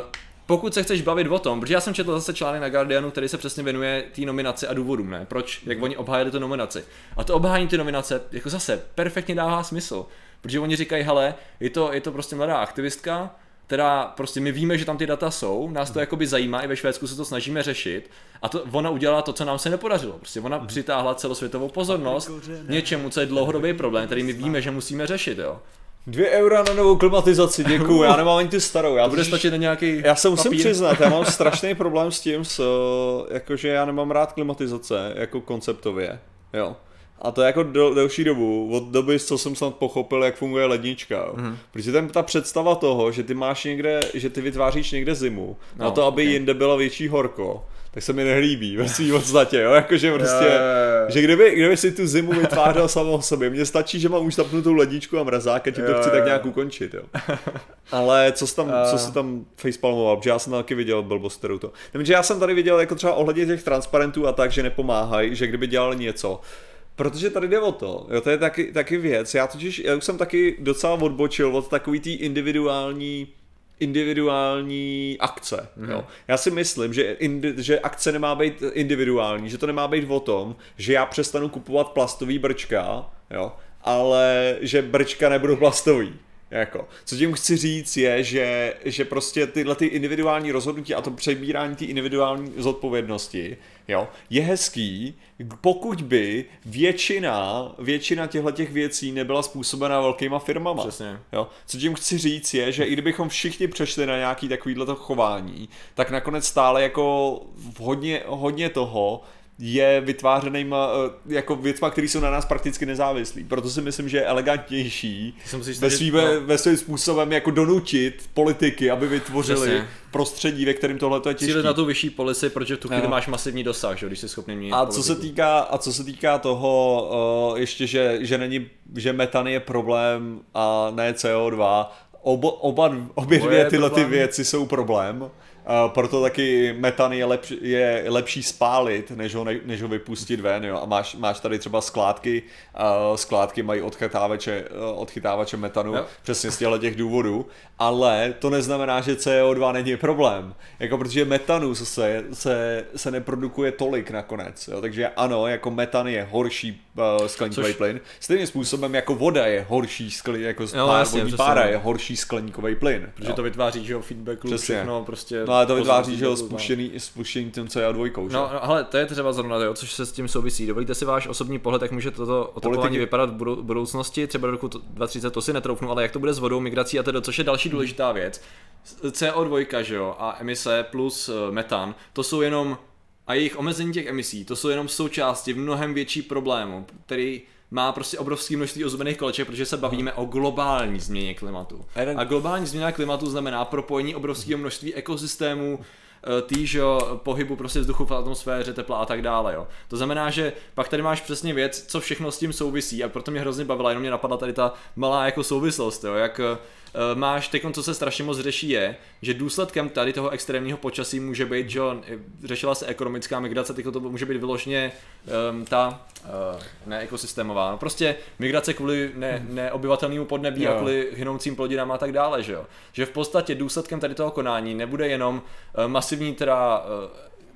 uh, pokud se chceš bavit o tom, protože já jsem četl zase článek na Guardianu, který se přesně věnuje té nominaci a důvodům, ne? Proč, jak oni obhájili tu nominaci. A to obhájení ty nominace, jako zase, perfektně dává smysl. Protože oni říkají, hele, je to, je to prostě mladá aktivistka, která prostě my víme, že tam ty data jsou, nás to jakoby zajímá, i ve Švédsku se to snažíme řešit a to, ona udělala to, co nám se nepodařilo. Prostě ona mm. přitáhla celosvětovou pozornost něčemu, co je dlouhodobý problém, který my víme, že musíme řešit, jo. Dvě eura na novou klimatizaci, děkuju, já nemám ani ty starou. Já to bude stačit na nějaký Já se musím papír. přiznat, já mám strašný problém s tím, s, jakože já nemám rád klimatizace, jako konceptově, jo. A to je jako do, delší dobu, od doby, co jsem snad pochopil, jak funguje lednička. Mm. Protože tam ta představa toho, že ty máš někde, že ty vytváříš někde zimu, no, na to, aby okay. jinde byla větší horko, tak se mi nehlíbí ve svým podstatě, jo, jakože prostě, je, je, je. že kdyby, kdyby si tu zimu vytvářel samo o sobě, mně stačí, že mám už zapnutou ledničku a mrazák a ti to chci tak nějak ukončit, jo. Ale co jsi tam, co jsi tam facepalmoval, protože já jsem taky viděl blbost, kterou to. Nevím, že já jsem tady viděl jako třeba ohledně těch transparentů a tak, že nepomáhají, že kdyby dělali něco, Protože tady jde o to, jo, to je taky, taky věc, já totiž, já už jsem taky docela odbočil od takový té individuální individuální akce. Mm. Jo. Já si myslím, že, indi, že akce nemá být individuální, že to nemá být o tom, že já přestanu kupovat plastový brčka, jo, ale že brčka nebudou plastový. Jako. Co tím chci říct je, že, že prostě tyhle ty individuální rozhodnutí a to přebírání té individuální zodpovědnosti jo, je hezký, pokud by většina, většina těchto těch věcí nebyla způsobena velkýma firmama. Přesně. Jo. Co tím chci říct je, že i kdybychom všichni přešli na nějaký takovýhle chování, tak nakonec stále jako hodně, hodně toho je vytvářeným eh, jako věcma, které jsou na nás prakticky nezávislí. Proto si myslím, že je elegantnější ve, svým, no. ve svým způsobem jako donutit politiky, aby vytvořili Přesně. prostředí, ve kterém tohle je těžké. Cílit na tu vyšší policy, protože v tu chvíli no. máš masivní dosah, že, když jsi schopný měnit a co se týká A co se týká toho, uh, ještě, že, že, není, že metan je problém a ne CO2, Obo, oba, obě dvě tyhle ty věci jsou problém proto taky metan je, lepš, je lepší spálit, než ho, než ho vypustit ven, jo. A máš, máš tady třeba skládky, uh, skládky mají odchytávače, uh, odchytávače metanu, jo. přesně z těchto těch důvodů, ale to neznamená, že CO2 není problém, jako protože metanu se, se, se neprodukuje tolik nakonec, jo. takže ano, jako metan je horší uh, skleníkový Což... plyn, stejným způsobem jako voda je horší skli, jako jo, pár, jasně, vodní pára je horší skleníkový plyn. Protože jo. to vytváří, že jo, feedback loop, všechno prostě No ale to vytváří, že spuštěný, spuštěný tím CO2. Že? No, no, ale to je třeba zrovna to, což se s tím souvisí. Dovolíte si váš osobní pohled, jak může toto oteplování Politiky... vypadat v budoucnosti, třeba do roku 2030, to si netroufnu, ale jak to bude s vodou, migrací a tedy, což je další důležitá věc. CO2, že jo, a emise plus eh, metan, to jsou jenom a jejich omezení těch emisí, to jsou jenom součásti mnohem větší problému, který má prostě obrovské množství ozbených koleček, protože se bavíme o globální změně klimatu. A globální změna klimatu znamená propojení obrovského množství ekosystémů, eh, týžo, pohybu prostě vzduchu v atmosféře, tepla a tak dále. Jo. To znamená, že pak tady máš přesně věc, co všechno s tím souvisí a proto mě hrozně bavila, jenom mě napadla tady ta malá jako souvislost, jo, jak Eh, máš teď, co se strašně moc řeší, je, že důsledkem tady toho extrémního počasí může být, že řešila se ekonomická migrace, teď to může být vyloženě um, ta uh, ne ekosystémová, no prostě migrace kvůli ne, neobyvatelnému podnebí jo. a kvůli hynoucím plodinám a tak dále, že jo. Že v podstatě důsledkem tady toho konání nebude jenom uh, masivní teda uh,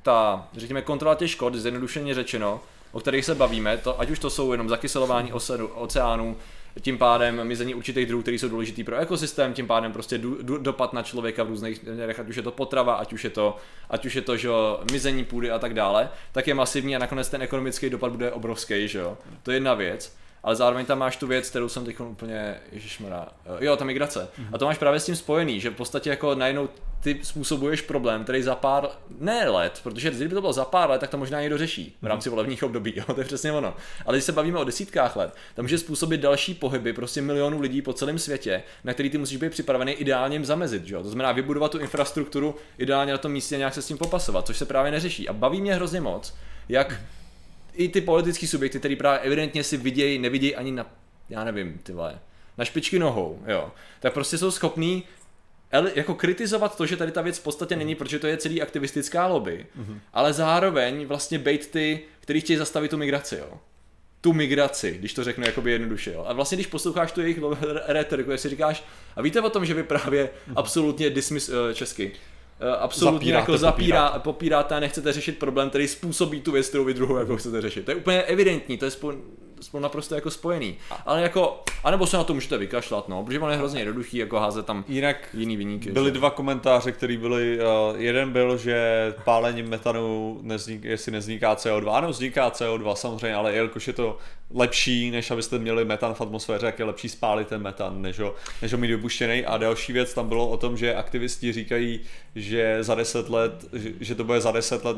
ta, řekněme, kontrola těch škod, zjednodušeně řečeno, o kterých se bavíme, to, ať už to jsou jenom zakyselování oceánů, tím pádem mizení určitých druhů, které jsou důležitý pro ekosystém, tím pádem prostě du, du, dopad na člověka v různých směrech, ať už je to potrava, ať už je to, ať už je to že mizení půdy a tak dále, tak je masivní a nakonec ten ekonomický dopad bude obrovský, že jo. To je jedna věc ale zároveň tam máš tu věc, kterou jsem teď úplně, ježišmarja, jo, ta migrace. Mm-hmm. A to máš právě s tím spojený, že v podstatě jako najednou ty způsobuješ problém, který za pár, ne let, protože kdyby to bylo za pár let, tak to možná někdo řeší v rámci volebních období, jo, to je přesně ono. Ale když se bavíme o desítkách let, to může způsobit další pohyby prostě milionů lidí po celém světě, na který ty musíš být připravený ideálně jim zamezit, jo. To znamená vybudovat tu infrastrukturu ideálně na tom místě nějak se s tím popasovat, což se právě neřeší. A baví mě hrozně moc, jak i ty politické subjekty, které právě evidentně si vidějí, nevidějí ani na, já nevím, ty vole, na špičky nohou, jo, tak prostě jsou schopní jako kritizovat to, že tady ta věc v podstatě není, protože to je celý aktivistická lobby, mm-hmm. ale zároveň vlastně bejt ty, který chtějí zastavit tu migraci, jo. Tu migraci, když to řeknu jakoby jednoduše, jo. A vlastně, když posloucháš tu jejich retoriku, jak si říkáš, a víte o tom, že vy právě mm-hmm. absolutně dismiss, uh, česky, Eh, absolutně zapíráte, jako zapírá, popíráte. popíráte a nechcete řešit problém, který způsobí tu věc, kterou vy druhou jako chcete řešit. To je úplně evidentní, to je spolu, spolu naprosto jako spojený. Ale jako, anebo se na to můžete vykašlat, no, protože on je hrozně jednoduchý, jako házet tam Jinak jiný vyníky. Byly že? dva komentáře, které byly, uh, jeden byl, že pálením metanu, neznik, jestli nevzniká CO2, ano, vzniká CO2 samozřejmě, ale jelikož je to lepší, než abyste měli metan v atmosféře, jak je lepší spálit ten metan, než ho, než ho mít vypuštěný. A další věc tam bylo o tom, že aktivisti říkají, že za 10 let, že to bude za 10 let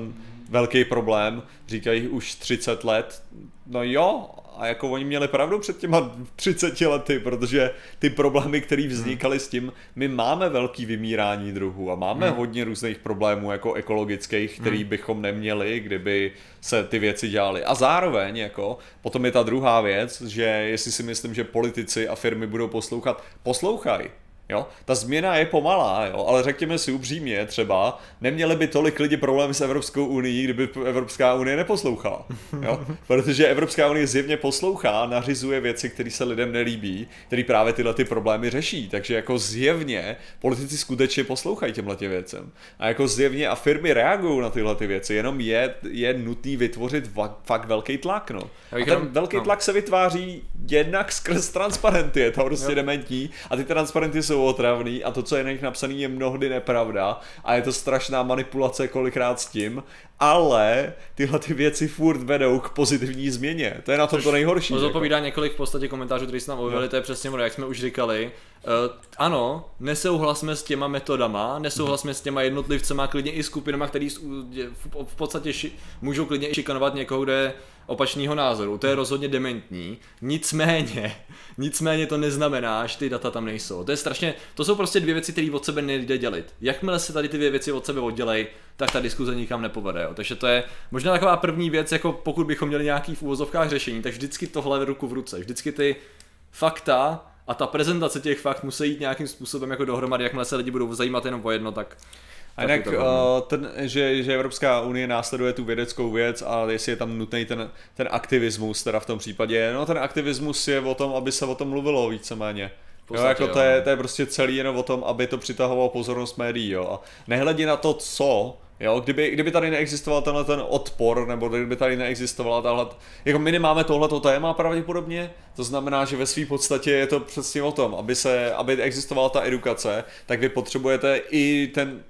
velký problém, říkají už 30 let. No jo, a jako oni měli pravdu před těma 30 lety, protože ty problémy, které vznikaly s tím, my máme velký vymírání druhů a máme hmm. hodně různých problémů jako ekologických, který hmm. bychom neměli, kdyby se ty věci dělaly. A zároveň, jako, potom je ta druhá věc, že jestli si myslím, že politici a firmy budou poslouchat, poslouchaj, Jo? Ta změna je pomalá, jo? ale řekněme si upřímně třeba, neměli by tolik lidi problémy s Evropskou unii, kdyby Evropská unie neposlouchala. Jo? Protože Evropská unie zjevně poslouchá, nařizuje věci, které se lidem nelíbí, které právě tyhle ty problémy řeší. Takže jako zjevně politici skutečně poslouchají těmhle tě věcem. A jako zjevně a firmy reagují na tyhle ty věci, jenom je, je nutný vytvořit fakt velký tlak. No. A ten velký no. tlak se vytváří jednak skrz transparenty, je to prostě dementní a ty transparenty jsou jsou otravný a to, co je na nich napsaný, je mnohdy nepravda a je to strašná manipulace kolikrát s tím, ale tyhle ty věci furt vedou k pozitivní změně. To je na tom to nejhorší. To odpovídá jako. několik v podstatě komentářů, které jsme nám objevili, no. to je přesně ono, jak jsme už říkali. Uh, ano, nesouhlasíme s těma metodama, nesouhlasíme s těma jednotlivcema, klidně i skupinama, který v podstatě ši, můžou klidně i šikanovat někoho, kde opačného názoru. To je rozhodně dementní. Nicméně, nicméně to neznamená, že ty data tam nejsou. To je strašně, to jsou prostě dvě věci, které od sebe nejde dělit. Jakmile se tady ty dvě věci od sebe oddělej, tak ta diskuze nikam nepovede. Jo. Takže to je možná taková první věc, jako pokud bychom měli nějaký v úvozovkách řešení, tak vždycky tohle ruku v ruce. Vždycky ty fakta a ta prezentace těch fakt musí jít nějakým způsobem jako dohromady, jakmile se lidi budou zajímat jenom o jedno, tak a jinak, uh, ten, že, že Evropská unie následuje tu vědeckou věc a jestli je tam nutný ten, ten aktivismus, teda v tom případě, no ten aktivismus je o tom, aby se o tom mluvilo víceméně. Podstatě, jo, jako to, je, to je prostě celý jenom o tom, aby to přitahovalo pozornost médií, jo. A nehledě na to, co, Jo, kdyby, kdyby tady neexistoval tenhle ten odpor, nebo kdyby tady neexistovala tahle, jako my nemáme tohleto téma pravděpodobně, to znamená, že ve své podstatě je to přesně o tom, aby se, aby existovala ta edukace, tak vy potřebujete i ten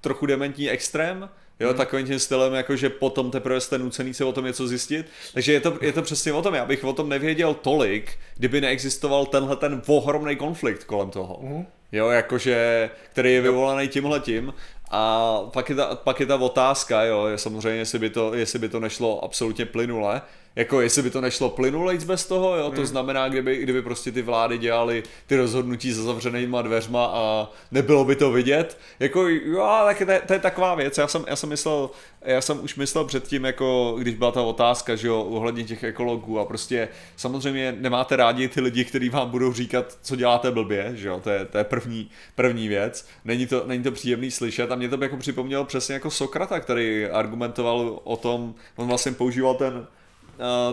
trochu dementní extrém, Jo, hmm. takovým tím stylem, jako že potom teprve jste nucený se o tom něco zjistit. Takže je to, je to přesně o tom. Já bych o tom nevěděl tolik, kdyby neexistoval tenhle ten ohromný konflikt kolem toho. Hmm. Jo, jakože, který je vyvolaný tímhle tím. A pak je, ta, pak je ta otázka, jo, je samozřejmě, jestli by, to, jestli by to nešlo absolutně plynule, jako jestli by to nešlo plynulejc bez toho, jo, to hmm. znamená, kdyby, kdyby prostě ty vlády dělali ty rozhodnutí za zavřenýma dveřma a nebylo by to vidět, jako jo, tak to, to je taková věc, já jsem, já jsem myslel, já jsem už myslel předtím, jako když byla ta otázka, že jo, ohledně těch ekologů a prostě samozřejmě nemáte rádi ty lidi, kteří vám budou říkat, co děláte blbě, že jo, to je, to je první, první věc, není to, není to příjemný slyšet. A mě to jako připomnělo přesně jako Sokrata, který argumentoval o tom, on vlastně používal ten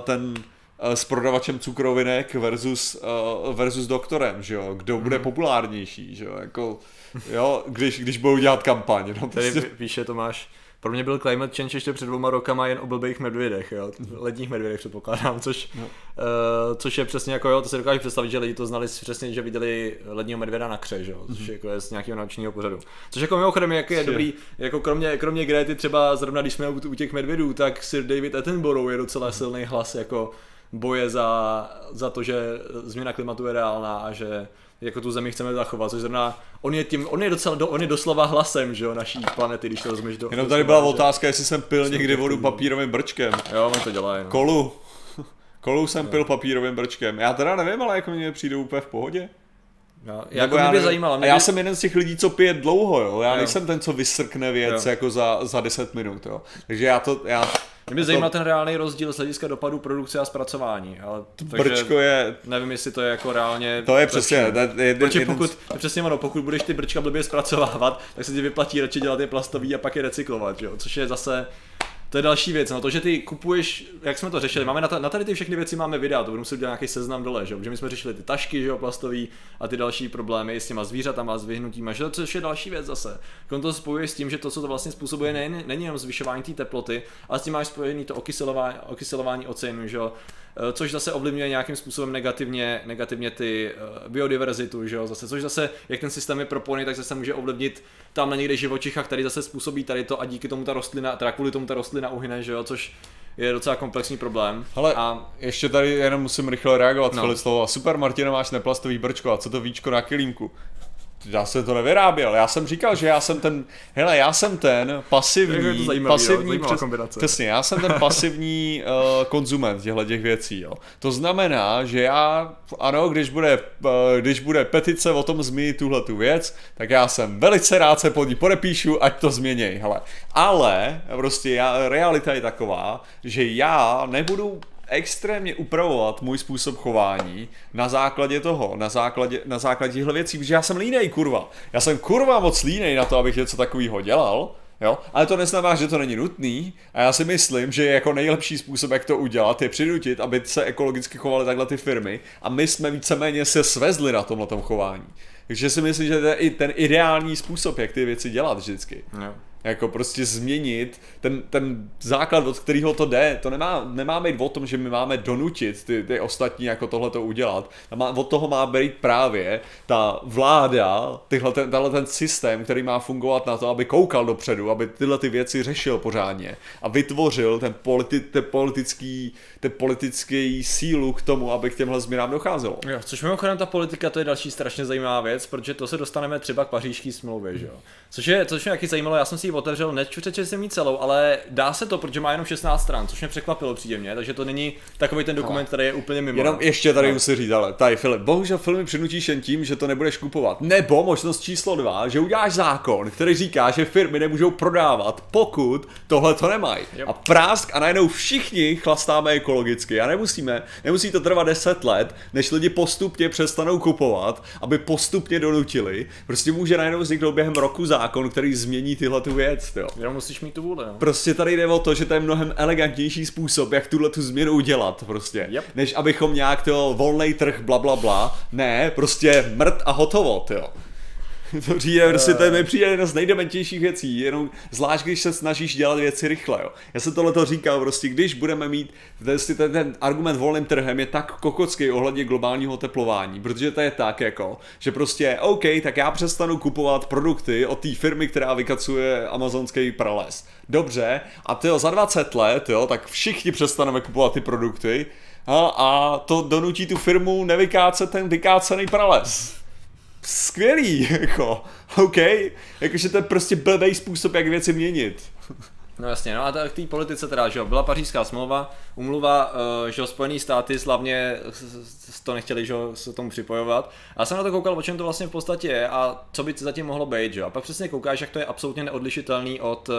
ten eh, s prodavačem cukrovinek versus, uh, versus doktorem, že jo, kdo bude mm. populárnější, že jo, jako, jo, když, když budou dělat kampaň, no, Tady prostě... píše Tomáš, pro mě byl climate change ještě před dvouma rokama jen o blbých medvědech, jo, ledních medvědech předpokládám, což, no. uh, což je přesně jako jo, to si dokážu představit, že lidi to znali přesně, že viděli ledního medvěda na kře, že jo, což mm-hmm. jako je z nějakého naučního pořadu. Což jako mimochodem jak je dobrý, jako kromě, kromě Grety třeba zrovna když jsme u, u těch medvědů, tak Sir David Attenborough je docela silný hlas jako boje za, za to, že změna klimatu je reálná a že jako tu zemi chceme zachovat, což znamená, on je tím, on je docela, on je doslova hlasem, že jo, naší planety, když to rozumíš do... Jenom tady byla že... otázka, jestli jsem pil někdy vodu papírovým brčkem. Jo, on to dělá, no. Kolu. Kolu jsem no. pil papírovým brčkem. Já teda nevím, ale jako mě přijde úplně v pohodě. No, jako mě by zajímalo. Mě a já by... jsem jeden z těch lidí, co pije dlouho, jo. Já jo. nejsem ten, co vysrkne věc jo. jako za, za 10 minut, jo. Takže já to, já mě by zajímal to... ten reálný rozdíl z hlediska dopadu produkce a zpracování. Ale, takže brčko je... Nevím, jestli to je jako reálně... To je přesně... Jeden, jeden, jeden, pokud, z... přesně ono, pokud budeš ty brčka blbě zpracovávat, tak se ti vyplatí radši dělat je plastový a pak je recyklovat, jo? což je zase to je další věc, no to, že ty kupuješ, jak jsme to řešili, máme na, ta, na tady ty všechny věci máme videa, to budu muset dělat nějaký seznam dole, že, že my jsme řešili ty tašky, že jo, plastový a ty další problémy s těma zvířatama, s vyhnutím, že to, což je další věc zase. Kon to spojuje s tím, že to, co to vlastně způsobuje, není, není jenom zvyšování té teploty, ale s tím máš spojený to okyselování, okyselování oceánu, že jo, což zase ovlivňuje nějakým způsobem negativně, negativně ty eh, biodiverzitu, že jo, zase, což zase, jak ten systém je propojený, tak zase může ovlivnit tam na někde živočicha, který zase způsobí tady to a díky tomu ta rostlina, teda kvůli tomu ta rostlina uhyne, že jo, což je docela komplexní problém. Ale a ještě tady jenom musím rychle reagovat, no. slovo. Super, Martina, máš neplastový brčko a co to víčko na kilímku? Já jsem to nevyráběl, já jsem říkal, že já jsem ten, hele, já jsem ten pasivní, to zajímavý, pasivní, jo, přes, přesně, já jsem ten pasivní uh, konzument těchto těch věcí, jo. To znamená, že já, ano, když bude, uh, když bude petice o tom zmínit tuhle tu věc, tak já jsem velice rád se pod ní podepíšu, ať to změněj, hele. Ale prostě já, realita je taková, že já nebudu extrémně upravovat můj způsob chování na základě toho, na základě, na základě těchto věcí, protože já jsem línej, kurva. Já jsem kurva moc línej na to, abych něco takového dělal, Jo? Ale to neznamená, že to není nutný a já si myslím, že jako nejlepší způsob, jak to udělat, je přinutit, aby se ekologicky chovaly takhle ty firmy a my jsme víceméně se svezli na tomhle chování. Takže si myslím, že to je i ten ideální způsob, jak ty věci dělat vždycky. Jo. Jako prostě změnit ten, ten základ, od kterého to jde. To nemá, nemá být o tom, že my máme donutit ty, ty ostatní jako tohle to udělat. Má, od toho má být právě ta vláda, tyhle, ten, tenhle ten systém, který má fungovat na to, aby koukal dopředu, aby tyhle ty věci řešil pořádně a vytvořil ten, politi, ten politický, ten politický sílu k tomu, aby k těmhle změnám docházelo. Jo, což mimochodem ta politika, to je další strašně zajímavá věc, protože to se dostaneme třeba k pařížské smlouvě, že jo. Což je, což mě taky zajímalo, já jsem si ji otevřel, nečučeče jsem ji celou, ale dá se to, protože má jenom 16 stran, což mě překvapilo příjemně, takže to není takový ten dokument, který je úplně mimo. Jenom ještě tady no. musím říct, ale tady Filip, bohužel filmy přinutíš jen tím, že to nebudeš kupovat. Nebo možnost číslo dva, že uděláš zákon, který říká, že firmy nemůžou prodávat, pokud tohle to nemají. Yep. A prásk a najednou všichni chlastáme ekologicky a nemusíme, nemusí to trvat 10 let, než lidi postupně přestanou kupovat, aby postupně donutili. Prostě může najednou vzniknout během roku zákon, který změní tyhle tu věc. Jo. Jenom musíš mít tu vůli. No. Prostě tady jde o to, že to je mnohem elegantnější způsob, jak tuhle tu změnu udělat prostě. Yep. Než abychom nějak to volný trh bla bla bla. Ne, prostě mrt a hotovo, jo. To přijde, prostě to mi přijde jedna z nejdementějších věcí, jenom zvlášť když se snažíš dělat věci rychle. Jo. Já jsem tohle to říkal, prostě když budeme mít, ten, ten argument volným trhem je tak kokocký ohledně globálního teplování, protože to je tak jako, že prostě OK, tak já přestanu kupovat produkty od té firmy, která vykacuje amazonský prales. Dobře, a tyjo, za 20 let, jo, tak všichni přestaneme kupovat ty produkty a, a to donutí tu firmu nevykácet ten vykácený prales skvělý, jako, OK, jakože to je prostě blbý způsob, jak věci měnit. No jasně, no a k té politice teda, že jo, byla pařížská smlouva, umluva, eh, že jo, Spojený státy slavně to nechtěli, že jo, se tomu připojovat. A já jsem na to koukal, o čem to vlastně v podstatě je a co by zatím mohlo být, že jo. A pak přesně koukáš, jak to je absolutně neodlišitelný od,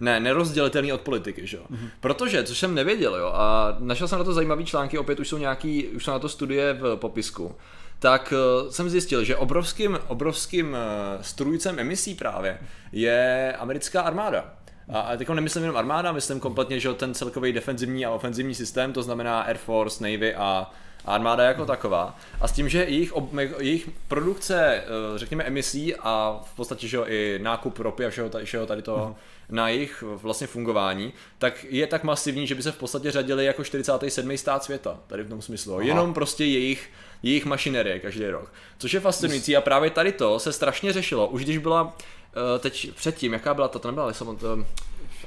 ne, nerozdělitelný od politiky, že jo. Mm-hmm. Protože, což jsem nevěděl, jo, a našel jsem na to zajímavý články, opět už jsou nějaký, už jsou na to studie v popisku tak uh, jsem zjistil, že obrovským, obrovským uh, strujcem emisí právě je americká armáda. A, a teď nemyslím jenom armáda, myslím kompletně, že ten celkový defenzivní a ofenzivní systém, to znamená Air Force, Navy a armáda jako taková. A s tím, že jejich, ob, jejich produkce, eh, řekněme, emisí a v podstatě že jo, i nákup ropy a všeho tady, všeho tady toho, hmm na jejich vlastně fungování, tak je tak masivní, že by se v podstatě řadili jako 47. stát světa, tady v tom smyslu. Aha. Jenom prostě jejich, jejich mašinerie každý rok. Což je fascinující a právě tady to se strašně řešilo. Už když byla eh, teď předtím, jaká byla ta, to nebyla Lisabon, to,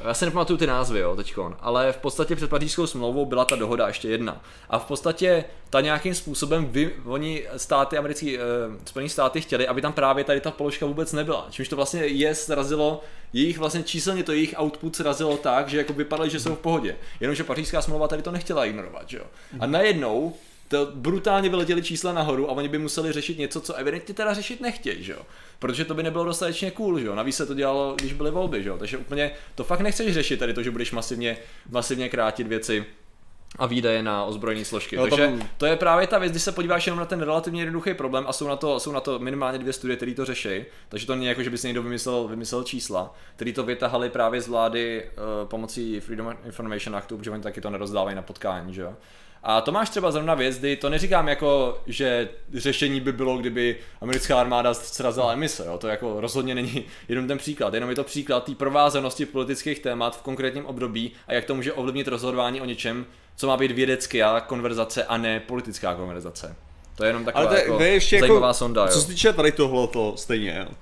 já si nepamatuju ty názvy, jo, teďkon, ale v podstatě před pařížskou smlouvou byla ta dohoda ještě jedna. A v podstatě ta nějakým způsobem, vy, oni státy, americký, eh, Spojené státy chtěli, aby tam právě tady ta položka vůbec nebyla. Čímž to vlastně je srazilo, jejich vlastně číselně to jejich output srazilo tak, že jako vypadali, že jsou v pohodě. Jenomže pařížská smlouva tady to nechtěla ignorovat, že jo. A najednou to brutálně vyletěly čísla nahoru a oni by museli řešit něco, co evidentně teda řešit nechtějí, že jo. Protože to by nebylo dostatečně cool, že jo. Navíc se to dělalo, když byly volby, že jo. Takže úplně to fakt nechceš řešit tady to, že budeš masivně, masivně krátit věci a výdaje na ozbrojené složky. Jo, Takže tam... to je právě ta věc, když se podíváš jenom na ten relativně jednoduchý problém a jsou na to, jsou na to minimálně dvě studie, které to řeší. Takže to není jako, že by si někdo vymyslel, vymyslel čísla, který to vytahali právě z vlády uh, pomocí Freedom Information Actu, protože oni taky to nerozdávají na potkání, že jo. A to máš třeba zrovna věc, kdy to neříkám jako, že řešení by bylo, kdyby americká armáda srazila emise, jo? to jako rozhodně není jenom ten příklad, jenom je to příklad té provázanosti politických témat v konkrétním období a jak to může ovlivnit rozhodování o něčem, co má být vědecká konverzace a ne politická konverzace. To je jenom taková Ale to, jako to je ještě jako zajímavá jako, sonda. Co se týče tady tohleto stejně, jo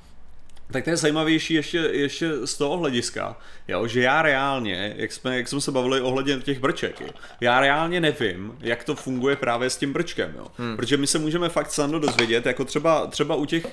tak to je zajímavější ještě, ještě z toho hlediska, jo, že já reálně, jak jsme, jak jsme se bavili ohledně těch brček, jo, já reálně nevím, jak to funguje právě s tím brčkem, jo. Hmm. protože my se můžeme fakt snadno dozvědět, jako třeba, třeba u těch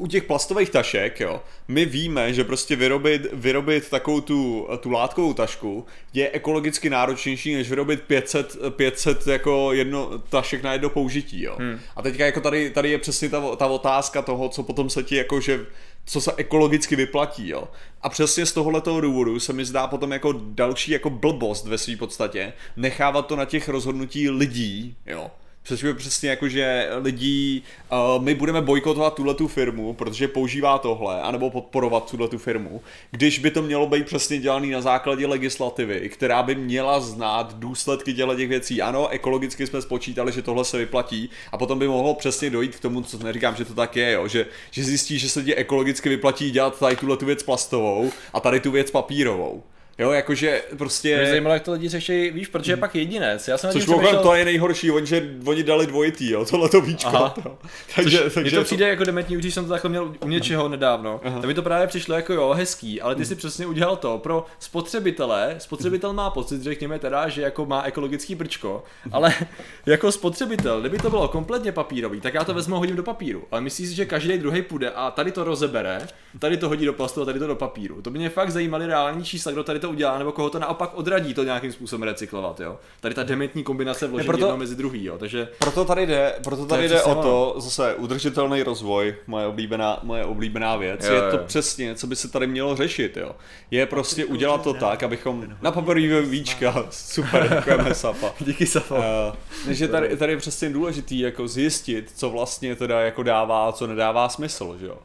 u těch plastových tašek, jo, my víme, že prostě vyrobit, vyrobit takovou tu, tu látkovou tašku je ekologicky náročnější, než vyrobit 500, 500 jako jedno tašek na jedno použití, jo. Hmm. A teďka jako tady, tady je přesně ta, ta otázka toho, co potom se ti jako, že co se ekologicky vyplatí, jo. A přesně z tohoto důvodu se mi zdá potom jako další jako blbost ve své podstatě nechávat to na těch rozhodnutí lidí, jo Přesně, přesně jako, že lidí, uh, my budeme bojkotovat tuhle tu firmu, protože používá tohle, anebo podporovat tuhle tu firmu, když by to mělo být přesně dělaný na základě legislativy, která by měla znát důsledky těchto těch věcí. Ano, ekologicky jsme spočítali, že tohle se vyplatí a potom by mohlo přesně dojít k tomu, co neříkám, že to tak je, jo, že, že zjistí, že se ti ekologicky vyplatí dělat tady tuhle tu věc plastovou a tady tu věc papírovou. Jo, jakože prostě... Mě zajímalo, jak to lidi řeší, víš, protože je pak jedinec. Já jsem Což přemýšlel... to je nejhorší, oni, že oni dali dvojitý, jo, tohle to víčko. Aha. To. Takže, Což, takže to přijde to... jako dementní, když jsem to takhle měl u něčeho nedávno. Aha. Tak mi to právě přišlo jako jo, hezký, ale ty si přesně udělal to pro spotřebitele. Spotřebitel má pocit, řekněme teda, že jako má ekologický brčko, ale jako spotřebitel, kdyby to bylo kompletně papírový, tak já to vezmu hodím do papíru. Ale myslíš si, že každý druhý půjde a tady to rozebere, tady to hodí do plastu a tady to do papíru. To by mě fakt zajímaly reální čísla, kdo tady to udělá, nebo koho to naopak odradí to nějakým způsobem recyklovat, jo. Tady ta dementní kombinace vložení proto, jedno mezi druhý, jo. Takže proto tady jde, proto tady jde o to, zase udržitelný rozvoj, moje oblíbená, moje oblíbená věc, jo, je to jo. přesně, co by se tady mělo řešit, jo. Je prostě udělat to tak, abychom na papírový víčka, super, děkujeme Sapa. Díky Sapa. Uh, že tady, tady je přesně důležitý jako zjistit, co vlastně teda jako dává, co nedává smysl, že jo.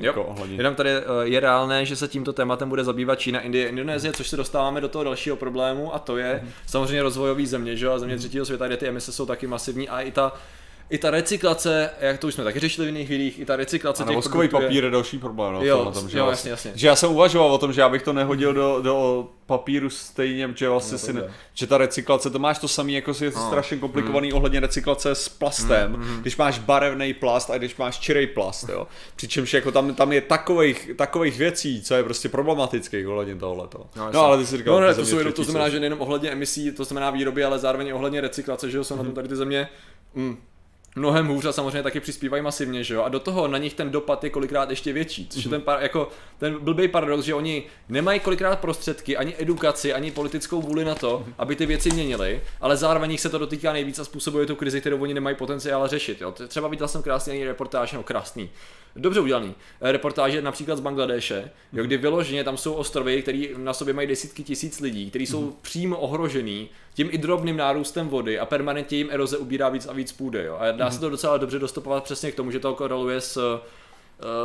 Jako ohledně. Jenom tady eh, je reálné, že se tímto tématem bude zabývat Čína, Indie, Indonésie, což se dostáváme do toho dalšího problému a to je mm. samozřejmě rozvojový země, že? a země třetího světa, kde ty emise jsou taky masivní a i ta i ta recyklace, jak to už jsme taky řešili v jiných videích, i ta recyklace a těch voskový papír je další problém. No, jo, na tom, že, jo, vlastně, jasně, jasně. že já jsem uvažoval o tom, že já bych to nehodil do, do papíru stejně, že vlastně no, si, ne, že ta recyklace, to máš to samý, jako si je no. strašně komplikovaný mm. ohledně recyklace s plastem, mm, mm. když máš barevný plast a když máš čirej plast, jo. Přičemž jako tam, tam je takových, takových věcí, co je prostě problematických ohledně tohoto. No, no, ale ty si říkal, no, ne, to, jsou, to znamená, že nejenom ohledně emisí, to znamená výroby, ale zároveň ohledně recyklace, že jo, jsou mm. na tom tady ty země. Mm mnohem hůř a samozřejmě taky přispívají masivně, že jo? A do toho na nich ten dopad je kolikrát ještě větší, což je ten, par, jako, ten blbý paradox, že oni nemají kolikrát prostředky, ani edukaci, ani politickou vůli na to, aby ty věci měnili, ale zároveň jich se to dotýká nejvíc a způsobuje tu krizi, kterou oni nemají potenciál řešit. Jo? Třeba viděl jsem krásný reportáž, no krásný, dobře udělaný. Eh, reportáže například z Bangladeše, jo, kdy vyloženě tam jsou ostrovy, které na sobě mají desítky tisíc lidí, kteří jsou mm. přímo ohrožený tím i drobným nárůstem vody a permanentně jim eroze ubírá víc a víc půdy. Jo. A dá mm. se to docela dobře dostupovat přesně k tomu, že to koreluje s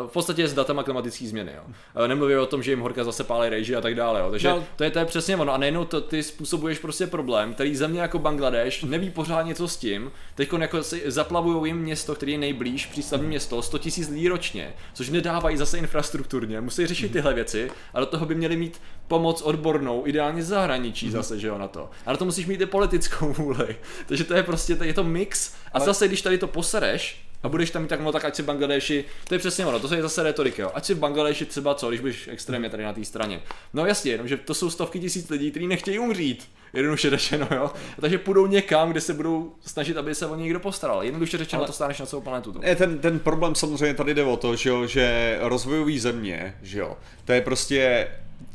v podstatě s datama klimatické změny. Jo. Uh, nemluvím o tom, že jim horka zase pálí rejži a tak dále. Jo. Takže no. to, je, to je přesně ono. A nejenom to, ty způsobuješ prostě problém, který země jako Bangladeš neví pořád něco s tím. Teď jako si zaplavují jim město, který je nejblíž, přístavní město, 100 000 lidí ročně, což nedávají zase infrastrukturně. Musí řešit mhm. tyhle věci a do toho by měli mít pomoc odbornou, ideálně zahraničí mm. zase, že jo, na to. A na to musíš mít i politickou vůli. Takže to je prostě, to je to mix. A Ale... zase, když tady to posereš, a budeš tam mít tak, no tak ať si v Bangladeši, to je přesně ono, to je zase retorika, jo. ať si v Bangladeši třeba co, když budeš extrémně tady na té straně. No jasně, jenomže to jsou stovky tisíc lidí, kteří nechtějí umřít, jednoduše řečeno, jo. Takže půjdou někam, kde se budou snažit, aby se o ně někdo postaral. Jednoduše řečeno, Ale to stáneš na celou planetu. Je, ten, ten problém samozřejmě tady jde o to, že, jo, že rozvojové země, že jo, to je prostě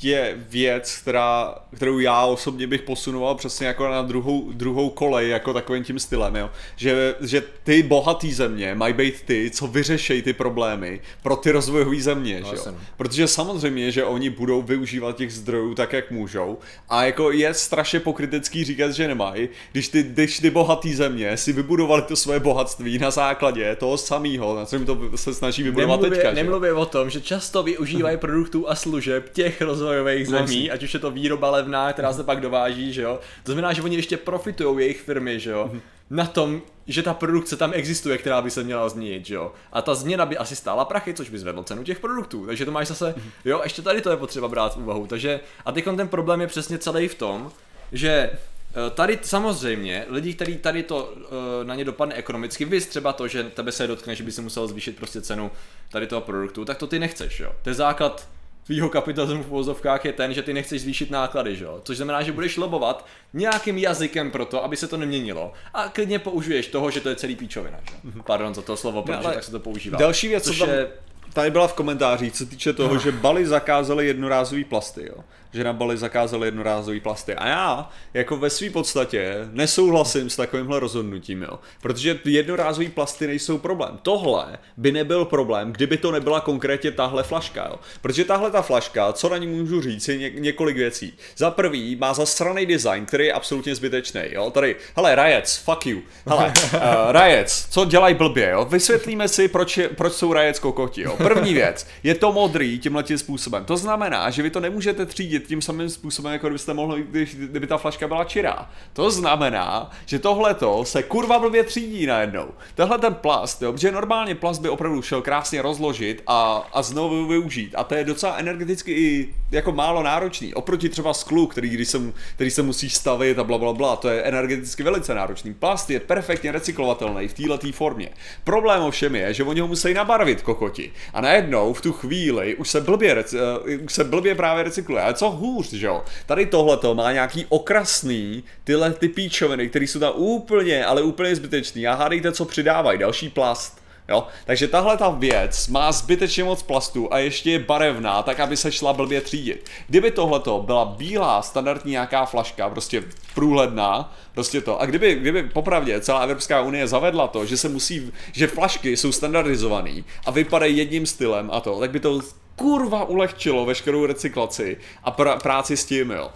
je věc, která, kterou já osobně bych posunoval přesně jako na druhou, druhou kolej, jako takovým tím stylem, jo. Že, že ty bohatý země mají být ty, co vyřešejí ty problémy pro ty rozvojové země, no, že jo. Protože samozřejmě, že oni budou využívat těch zdrojů tak, jak můžou a jako je strašně pokritický říkat, že nemají, když ty, když ty bohatý země si vybudovali to svoje bohatství na základě toho samého, na čem to se snaží vybudovat nemluvě, teďka. Nemluvě o tom, že často využívají produktů a služeb těch rozvojových no, zemí, ať už je to výroba levná, která se pak dováží, že jo. To znamená, že oni ještě profitují jejich firmy, že jo. Mm-hmm. Na tom, že ta produkce tam existuje, která by se měla změnit, že jo. A ta změna by asi stála prachy, což by zvedlo cenu těch produktů. Takže to máš zase, mm-hmm. jo, ještě tady to je potřeba brát v úvahu. Takže, a teď ten problém je přesně celý v tom, že eh, Tady samozřejmě, lidi, kteří tady to eh, na ně dopadne ekonomicky, vy třeba to, že tebe se dotkne, že by se musel zvýšit prostě cenu tady toho produktu, tak to ty nechceš, jo. To je základ tvýho kapitalismu v vozovkách je ten, že ty nechceš zvýšit náklady, že jo? Což znamená, že budeš lobovat nějakým jazykem pro to, aby se to neměnilo. A klidně použiješ toho, že to je celý píčovina, že? Mhm. Pardon za to slovo, protože no, tak se to používá. Další věc, co tam, je... tady byla v komentářích, co týče toho, no. že Bali zakázali jednorázový plasty, jo? Že na Bali zakázali jednorázový plasty. A já, jako ve své podstatě, nesouhlasím s takovýmhle rozhodnutím, jo. Protože jednorázový plasty nejsou problém. Tohle by nebyl problém, kdyby to nebyla konkrétně tahle flaška, jo. Protože tahle ta flaška, co na ní můžu říct, je ně- několik věcí. Za prvý, má zasraný design, který je absolutně zbytečný, jo. Tady, hele, Rajec, fuck you. Hele, uh, Rajec, co dělají blbě, jo. Vysvětlíme si, proč, je, proč jsou Rajec kokoti, jo. První věc, je to modrý tímhle tím způsobem. To znamená, že vy to nemůžete třídit tím samým způsobem, jako kdybyste mohli, když, kdyby ta flaška byla čirá. To znamená, že tohleto se kurva blbě třídí najednou. Tohle ten plast, jo, protože normálně plast by opravdu šel krásně rozložit a, a znovu využít. A to je docela energeticky i jako málo náročný. Oproti třeba sklu, který, když se, který se musí stavit a bla, bla, bla, to je energeticky velice náročný. Plast je perfektně recyklovatelný v této formě. Problém ovšem je, že oni ho musí nabarvit kokoti. A najednou v tu chvíli už se blbě, uh, už se blbě právě recykluje. Ale co hůř, že jo. Tady tohleto má nějaký okrasný tyhle ty píčoviny, které jsou tam úplně, ale úplně zbytečný. A hádejte, co přidávají, další plast. Jo? Takže tahle ta věc má zbytečně moc plastu a ještě je barevná, tak aby se šla blbě třídit. Kdyby tohleto byla bílá standardní nějaká flaška, prostě průhledná, prostě to. A kdyby, kdyby popravdě celá Evropská unie zavedla to, že se musí, že flašky jsou standardizované a vypadají jedním stylem a to, tak by to kurva ulehčilo veškerou recyklaci a pr- práci s tím, jo.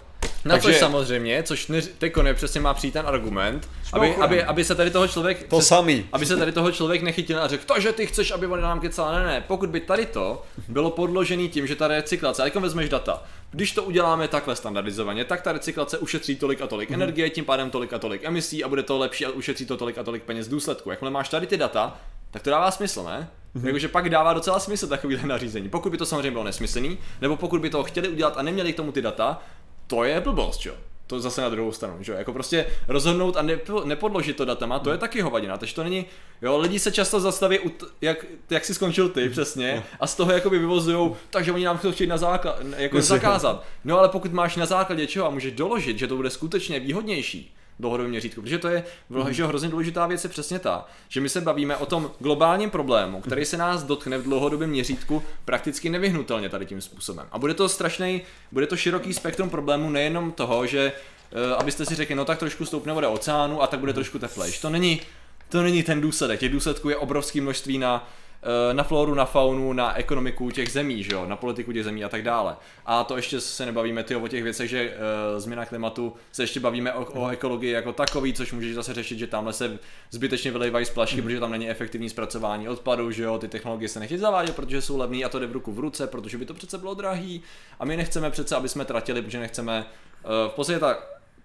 Na Takže... to samozřejmě, což ne, teďko přesně má přijít ten argument, aby, aby, aby, se tady toho člověk... To přes, samý. Aby se tady toho člověk nechytil a řekl, to, že ty chceš, aby on nám kecal, ne, ne, pokud by tady to bylo podložený tím, že ta recyklace, jako vezmeš data, když to uděláme takhle standardizovaně, tak ta recyklace ušetří tolik a tolik mm-hmm. energie, tím pádem tolik a tolik emisí a bude to lepší a ušetří to tolik a tolik peněz v důsledku. Jakmile máš tady ty data, tak to dává smysl, ne? Mm-hmm. Jakože pak dává docela smysl takovýhle nařízení. Pokud by to samozřejmě bylo nesmyslný, nebo pokud by to chtěli udělat a neměli k tomu ty data, to je blbost, jo. To zase na druhou stranu, že jo. Jako prostě rozhodnout a nepo, nepodložit to datama, to je taky hovadina. Takže to není, jo, lidi se často zastaví, jak, jak si skončil ty přesně, a z toho jakoby vyvozují, takže oni nám chcou chtějí na základ, jako zakázat. No ale pokud máš na základě čeho a můžeš doložit, že to bude skutečně výhodnější, dlouhodobém měřítku. Protože to je mm. že hrozně důležitá věc je přesně ta, že my se bavíme o tom globálním problému, který se nás dotkne v dlouhodobém měřítku prakticky nevyhnutelně tady tím způsobem. A bude to strašný, bude to široký spektrum problémů nejenom toho, že uh, abyste si řekli, no tak trošku stoupne voda oceánu a tak bude trošku teplejš. To není, to není ten důsledek. Těch důsledků je obrovské množství na eh, na floru, na faunu, na ekonomiku těch zemí, že jo, na politiku těch zemí a tak dále. A to ještě se nebavíme ty o těch věcech, že uh, změna klimatu, se ještě bavíme o, o ekologii jako takový, což můžeš zase řešit, že tamhle se zbytečně vylejvají splašky, mm. protože tam není efektivní zpracování odpadu, že jo, ty technologie se nechtějí zavádět, protože jsou levné a to jde v ruku v ruce, protože by to přece bylo drahý a my nechceme přece, aby jsme tratili, protože nechceme, uh, v podstatě ta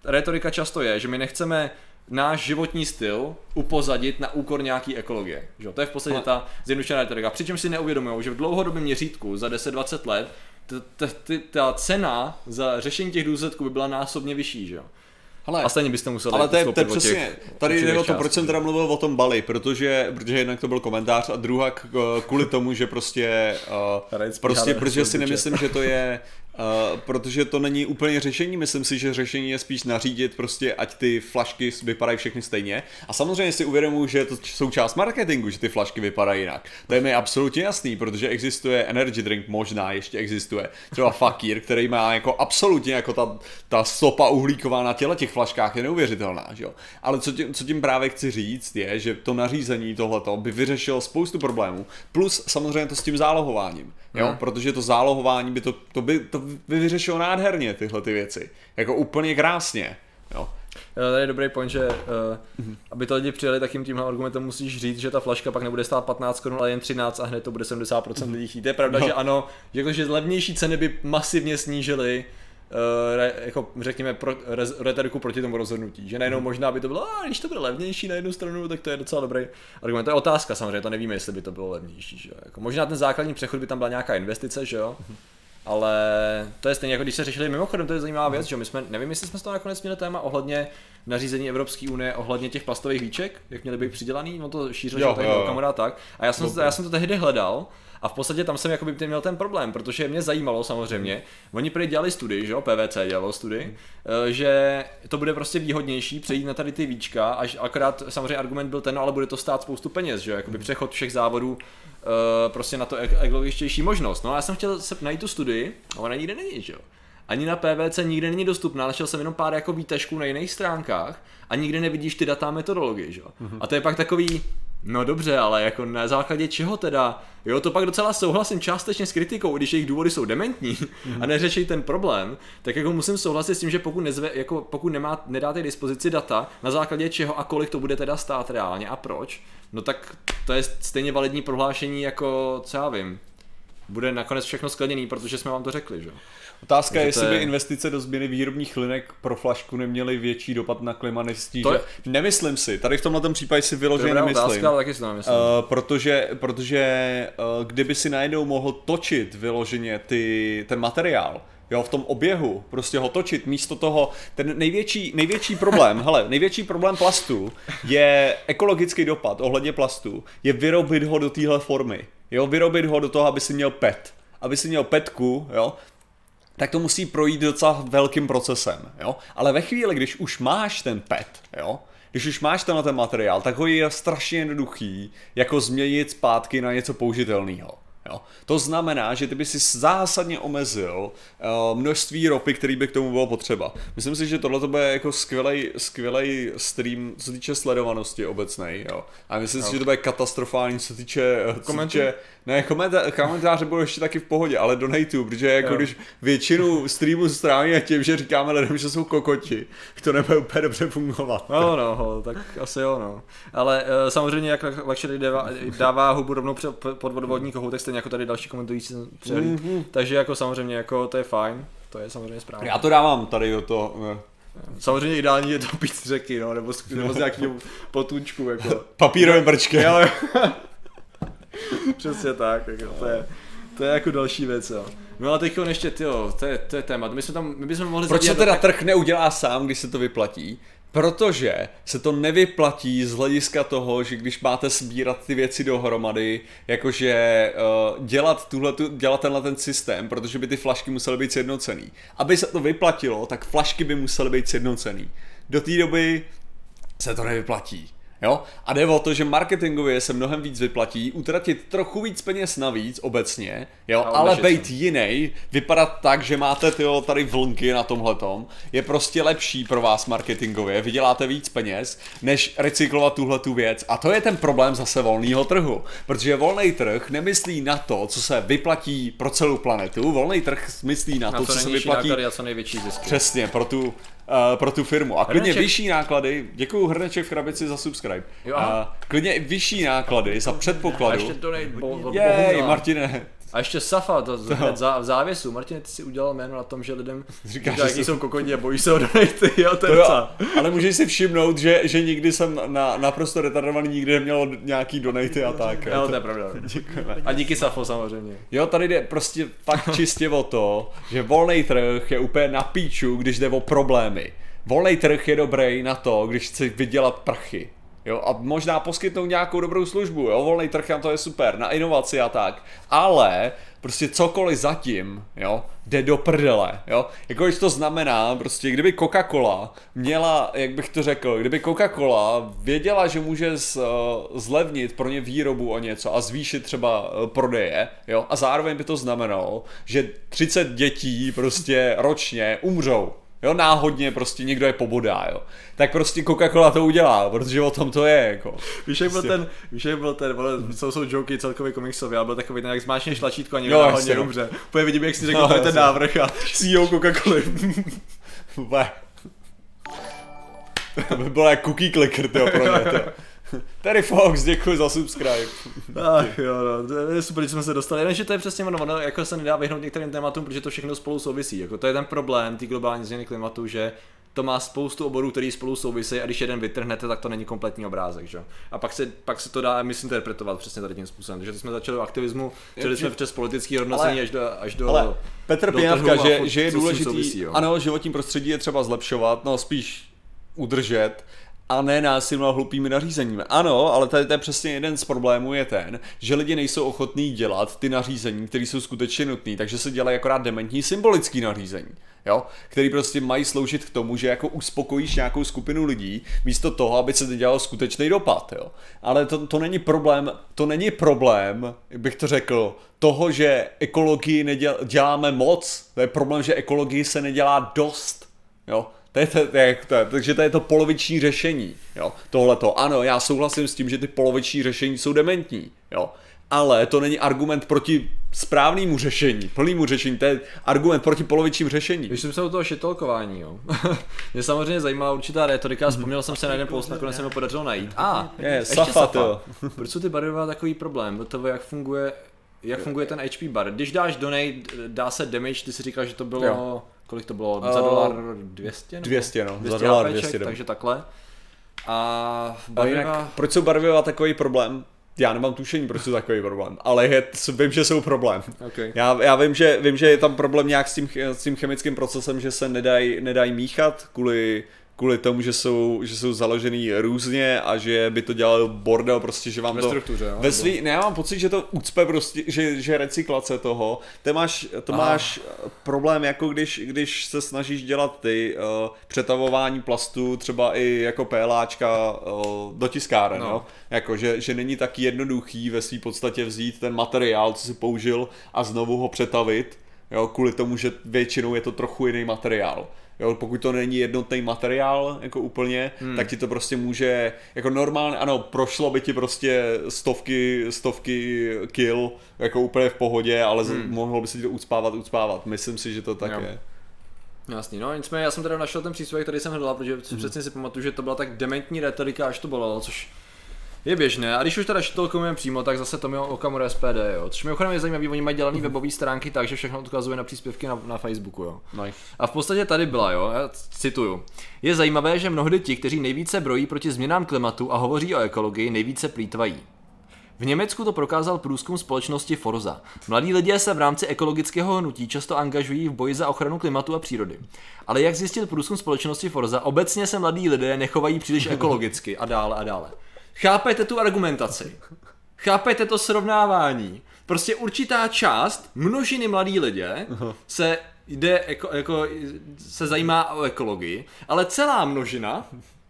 retorika často je, že my nechceme náš životní styl upozadit na úkor nějaký ekologie. Že? To je v podstatě ta zjednodušená retorika. Přičemž si neuvědomují, že v dlouhodobém měřítku za 10-20 let ta cena za řešení těch důsledků by byla násobně vyšší. Že? Hele, a stejně byste museli Ale to je, to je přesně, tady jde o to, proč jsem teda mluvil o tom Bali, protože, protože jednak to byl komentář a druhá kvůli tomu, že prostě, uh, prostě protože si nemyslím, že to je Uh, protože to není úplně řešení, myslím si, že řešení je spíš nařídit prostě, ať ty flašky vypadají všechny stejně. A samozřejmě si uvědomuji, že je to součást marketingu, že ty flašky vypadají jinak. To je mi absolutně jasný, protože existuje energy drink, možná ještě existuje. Třeba fakír, který má jako absolutně jako ta, ta stopa uhlíková na těle těch flaškách je neuvěřitelná, že jo. Ale co tím, co tím právě chci říct je, že to nařízení tohleto by vyřešilo spoustu problémů. Plus samozřejmě to s tím zálohováním, jo, hmm. protože to zálohování by to, to by to by vyřešil nádherně tyhle ty věci. Jako úplně krásně. Jo. Tady je dobrý point, že uh, mm-hmm. aby to lidi přijeli, tak jim tímhle argumentem musíš říct, že ta flaška pak nebude stát 15 korun, ale jen 13 a hned to bude 70% mm-hmm. lidí chtít. To je pravda, no. že ano, jako, že levnější ceny by masivně snížily uh, re, jako řekněme pro, re, retoriku proti tomu rozhodnutí. Že najednou mm-hmm. možná by to bylo, a když to bude levnější na jednu stranu, tak to je docela dobrý argument. To je otázka samozřejmě, to nevíme, jestli by to bylo levnější. Že? Jako, možná ten základní přechod by tam byla nějaká investice, že jo? Mm-hmm ale to je stejně jako když se řešili mimochodem, to je zajímavá věc, že my jsme, nevím, jestli jsme z toho nakonec měli téma ohledně nařízení Evropské unie, ohledně těch plastových víček, jak měly být přidělaný, on to šířil, že tady kamarád tak. A já jsem, já jsem to tehdy hledal a v podstatě tam jsem jakoby měl ten problém, protože mě zajímalo samozřejmě, oni prý dělali studii, že jo, PVC dělalo studii, hmm. že to bude prostě výhodnější přejít na tady ty víčka, až akorát samozřejmě argument byl ten, no ale bude to stát spoustu peněz, že jo, jakoby hmm. přechod všech závodů uh, prostě na to ekologičtější možnost. No a já jsem chtěl se najít tu studii, a ona nikde není, že jo. Ani na PVC nikde není dostupná, našel jsem jenom pár jako výtažků na jiných stránkách a nikde nevidíš ty data a metodologie, že jo. Mm-hmm. A to je pak takový, No dobře, ale jako na základě čeho teda? Jo, to pak docela souhlasím částečně s kritikou, když jejich důvody jsou dementní mm-hmm. a neřeší ten problém, tak jako musím souhlasit s tím, že pokud, nezve, jako pokud nemá, nedáte dispozici data, na základě čeho a kolik to bude teda stát reálně a proč, no tak to je stejně validní prohlášení jako, co já vím, bude nakonec všechno skleněný, protože jsme vám to řekli, že? Otázka je, jestli je... by investice do změny výrobních linek pro flašku neměly větší dopad na klima než to je... Nemyslím si, tady v tomhle případě si vyloženě nemyslím. Otázka, ale taky si to nemyslím. Uh, protože, protože uh, kdyby si najednou mohl točit vyloženě ty, ten materiál, jo, v tom oběhu, prostě ho točit místo toho, ten největší, největší problém, hele, největší problém plastu je ekologický dopad ohledně plastu, je vyrobit ho do téhle formy, jo, vyrobit ho do toho, aby si měl PET, aby si měl petku, jo, tak to musí projít docela velkým procesem, jo? Ale ve chvíli, když už máš ten PET, jo? Když už máš tenhle ten materiál, tak ho je strašně jednoduchý jako změnit zpátky na něco použitelného. Jo. To znamená, že ty by si zásadně omezil uh, množství ropy, který by k tomu bylo potřeba. Myslím si, že tohle to bude jako skvělej, skvělej stream, co se týče sledovanosti obecnej. Jo. A myslím jo. si, že to bude katastrofální, co se týče, co týče ne, komentáře, komentáře budou ještě taky v pohodě, ale donateu, protože jako jo. když většinu streamu strávíme tím, že říkáme lidem, že jsou kokoti, to nebude úplně dobře fungovat. No, no, tak asi jo, no. Ale uh, samozřejmě, jak Luxury dává, dává hubu rovnou pod vodovodní kohoutek, stejně jako tady další komentující mm-hmm. Takže jako samozřejmě, jako to je fajn, to je samozřejmě správně. Já to dávám tady do toho, ne. Samozřejmě ideální je to pít z řeky, no, nebo z, nebo z nějakého potůčku, jako. Papírovým brčkem. Přesně tak, jako, to je, to je jako další věc, jo. No a teď ještě, tyjo, to je, to je téma, my jsme tam, my bychom mohli Proč se teda tak... trh neudělá sám, když se to vyplatí? Protože se to nevyplatí z hlediska toho, že když máte sbírat ty věci dohromady, jakože uh, dělat, tuhletu, dělat tenhle ten systém, protože by ty flašky musely být sjednocený. Aby se to vyplatilo, tak flašky by musely být sjednocený. Do té doby se to nevyplatí. Jo? A jde o to, že marketingově se mnohem víc vyplatí utratit trochu víc peněz navíc obecně, jo? ale být jiný, vypadat tak, že máte tyjo, tady vlnky na tomhletom, je prostě lepší pro vás marketingově, vyděláte víc peněz, než recyklovat tuhle tu věc. A to je ten problém zase volného trhu, protože volný trh nemyslí na to, co se vyplatí pro celou planetu, volný trh myslí na, na to, to, co se vyplatí. A co největší zisky. Přesně, pro tu uh, pro tu firmu. A klidně Hrneček. vyšší náklady, děkuji Hrneček v krabici za subscribe. Jo, uh, klidně vyšší náklady za předpokladu. A ještě donate, bo, bo, Jej, Martine, a ještě Safa, to, to. v závěsu. Martin, ty si udělal jméno na tom, že lidem říká, že jsou... jsou kokoni a bojí se o donaty, jo, to, to jo, Ale můžeš si všimnout, že, že nikdy jsem na, naprosto retardovaný nikdy neměl nějaký donaty a tak. Jo, to, to je pravda. Děkujeme. A díky Safo samozřejmě. Jo, tady jde prostě fakt čistě o to, že volný trh je úplně na píču, když jde o problémy. Volný trh je dobrý na to, když chci vydělat prachy. Jo, a možná poskytnout nějakou dobrou službu, jo, volný trh to je super, na inovaci a tak. Ale prostě cokoliv zatím, jo, jde do prdele, jo. Jako když to znamená, prostě kdyby Coca-Cola měla, jak bych to řekl, kdyby Coca-Cola věděla, že může z, uh, zlevnit pro ně výrobu o něco a zvýšit třeba uh, prodeje, jo, a zároveň by to znamenalo, že 30 dětí prostě ročně umřou, jo, náhodně prostě někdo je pobodá, jo. Tak prostě Coca-Cola to udělá, protože o tom to je, jako. Víš, jak byl prostě. ten, víš, jak byl ten, vole, jsou, jsou joky celkově komiksově, ale byl takový ten, jak zmáčneš tlačítko a někdo náhodně no. dobře. Úplně vidím, jak si řekl, no, to je ten návrh a CEO Coca-Cola. to by bylo jak cookie clicker, tyjo, pro mě, tyjo. Terry Fox, děkuji za subscribe. Ach jo, no, to je super, že jsme se dostali. Jenže to je přesně ono, ono jako se nedá vyhnout některým tématům, protože to všechno spolu souvisí. Jako to je ten problém té globální změny klimatu, že to má spoustu oborů, který spolu souvisí a když jeden vytrhnete, tak to není kompletní obrázek, že? A pak se, pak se to dá misinterpretovat přesně tady tím způsobem. Takže jsme začali o aktivismu, čili jsme přes politický hodnocení až do, až do ale Petr Pěnavka, že, že je důležitý, souvisí, ano, životní prostředí je třeba zlepšovat, no spíš udržet, a ne násilno a hloupými nařízeními. Ano, ale tady to je přesně jeden z problémů je ten, že lidi nejsou ochotní dělat ty nařízení, které jsou skutečně nutné, takže se dělají akorát dementní symbolický nařízení. Jo? který prostě mají sloužit k tomu, že jako uspokojíš nějakou skupinu lidí, místo toho, aby se dělalo skutečný dopad. Jo? Ale to, to není problém, to není problém, bych to řekl, toho, že ekologii neděl, děláme moc, to je problém, že ekologii se nedělá dost. Jo? To je, to, to je, to takže to je to poloviční řešení, jo, tohleto. Ano, já souhlasím s tím, že ty poloviční řešení jsou dementní, jo, ale to není argument proti správnému řešení, plnému řešení, to je argument proti polovičním řešení. Když jsem se u toho šitolkování, jo. Mě samozřejmě zajímala určitá retorika, vzpomněl jsem se na jeden post, nakonec se mi podařilo najít. A, ah, je, ještě safa, safa. To. Proč jsou ty barvy takový problém? To jak funguje, jak funguje ten HP bar. Když dáš donate, dá se damage, ty si říkal, že to bylo... Jo kolik to bylo, za dolar 200? Nebo? 200, no, 200 za dolar 200. Takže takhle. A barviva... jinak, proč jsou barviva takový problém? Já nemám tušení, proč jsou takový problém, ale je, vím, že jsou problém. Okay. Já, já vím, že, vím, že je tam problém nějak s tím, s tím chemickým procesem, že se nedají nedaj míchat kvůli kvůli tomu, že jsou, že jsou založený různě a že by to dělal bordel, prostě, že vám ve to... Struktuře, jo, ve svý, ne, já mám pocit, že to ucpe prostě, že, že recyklace toho, to máš, to máš problém, jako když, když se snažíš dělat ty uh, přetavování plastu, třeba i jako PLáčka uh, do tiskáren, no. jo? Jako, že, že není tak jednoduchý ve své podstatě vzít ten materiál, co si použil a znovu ho přetavit, jo, kvůli tomu, že většinou je to trochu jiný materiál. Jo, pokud to není jednotný materiál jako úplně, hmm. tak ti to prostě může, jako normálně, ano, prošlo by ti prostě stovky, stovky kill, jako úplně v pohodě, ale hmm. mohlo by se ti to ucpávat, ucpávat. Myslím si, že to tak jo. je. Jasný, no nicméně já jsem teda našel ten příspěvek, který jsem hledal, protože hmm. přesně si pamatuju, že to byla tak dementní retorika, až to bylo, což je běžné. A když už teda šitolkujeme přímo, tak zase to mělo Okamura SPD, jo. Což mi je zajímavé, oni mají dělané webové stránky tak, že všechno odkazuje na příspěvky na, na Facebooku, jo. Nice. A v podstatě tady byla, jo, já cituju. Je zajímavé, že mnohdy ti, kteří nejvíce brojí proti změnám klimatu a hovoří o ekologii, nejvíce plítvají. V Německu to prokázal průzkum společnosti Forza. Mladí lidé se v rámci ekologického hnutí často angažují v boji za ochranu klimatu a přírody. Ale jak zjistil průzkum společnosti Forza, obecně se mladí lidé nechovají příliš ekologicky a dále a dále. Chápete tu argumentaci? Chápete to srovnávání? Prostě určitá část množiny mladí lidé se jde jako, jako, se zajímá o ekologii, ale celá množina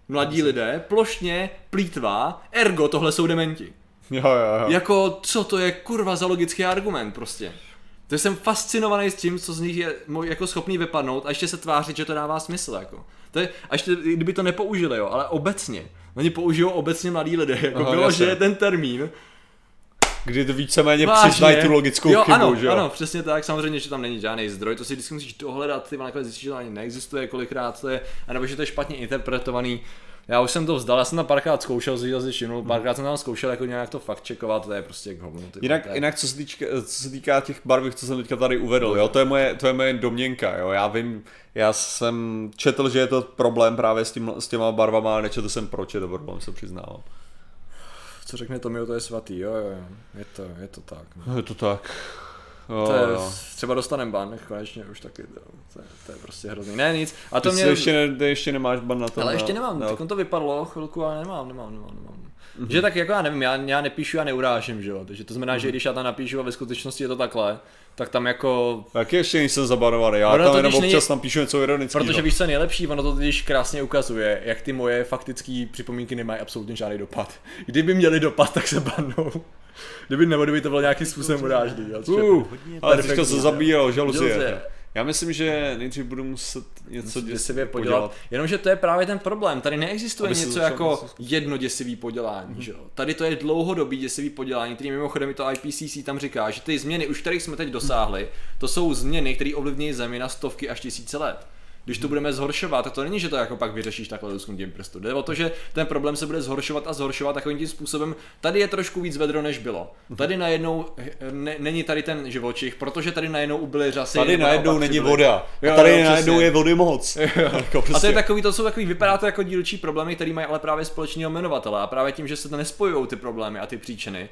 mladí lidé plošně plítvá, ergo tohle jsou dementi. Jo, jo, jo. Jako, co to je kurva za logický argument prostě. To jsem fascinovaný s tím, co z nich je jako schopný vypadnout a ještě se tvářit, že to dává smysl, jako. To je, a ještě kdyby to nepoužili, jo, ale obecně. Oni použijou obecně mladí lidé, jako Aha, bylo, jasně. že je ten termín. Kdy to víceméně přiznají tu logickou jo, chybu, ano, že jo? ano, přesně tak, samozřejmě, že tam není žádný zdroj, to si vždycky musíš dohledat, ty nakonec zjistíš, že to ani neexistuje, kolikrát to je, anebo že to je špatně interpretovaný. Já už jsem to vzdal, já jsem tam párkrát zkoušel, si si všimnul, párkrát jsem tam zkoušel jako nějak to fakt checkovat, to je prostě k hovnu. ty Jinak, jinak co, se týčka, co se týká těch barvy, co jsem teďka tady uvedl, jo, to je moje, to je moje domněnka, jo, já vím, já jsem četl, že je to problém právě s, tím, s těma barvama, ale nečetl jsem proč je to problém, se přiznávám. Co řekne Tomio, to je svatý, jo, jo, jo. je to, je to tak. No. Je to tak. To je, třeba dostanem ban, konečně už taky, to, to, je, to je prostě hrozný. Ne, nic. A to Ty mě... ještě, ne, ty ještě nemáš ban na to. Ale ještě nemám, na... tak on to vypadlo chvilku, ale nemám, nemám, nemám, nemám. Mhm. Mm-hmm. Že tak jako já nevím, já, já nepíšu a neurážím, že jo, takže to znamená, mm-hmm. že když já tam napíšu a ve skutečnosti je to takhle, tak tam jako Tak ještě nejsem zabarovaný, já Ono tam to jenom když není- občas napíšu něco ironického. Protože víš, co je nejlepší, ono to totiž krásně ukazuje, jak ty moje faktické připomínky nemají absolutně žádný dopad. Kdyby měli dopad, tak se banou. Kdyby nebo kdyby to bylo nějakým způsobem urážlý. Uh, ale teďka perfektní, se jo. zabíjel, žaluzie. Já myslím, že nejdřív budu muset něco děsivě podělat. Jenomže to je právě ten problém. Tady neexistuje Aby něco jako zkusit. jedno děsivý podělání. Mm-hmm. Že jo? Tady to je dlouhodobý děsivý podělání, který mimochodem i to IPCC tam říká, že ty změny, už kterých jsme teď dosáhli, to jsou změny, které ovlivní Zemi na stovky až tisíce let. Když to budeme zhoršovat, tak to není, že to jako pak vyřešíš takhle lusknutím prstu. Jde o to, že ten problém se bude zhoršovat a zhoršovat takovým tím způsobem. Tady je trošku víc vedro, než bylo. Tady najednou ne, není tady ten živočich, protože tady najednou ubyly řasy. Tady najednou není přibyly. voda. Jo, A tady jo, najednou přesně. je vody moc. Jako A to prostě. je takový, to jsou takový, vypadá to jako dílčí problémy, které mají ale právě společného jmenovatele a právě tím, že se to nespojují ty problémy a ty příčiny,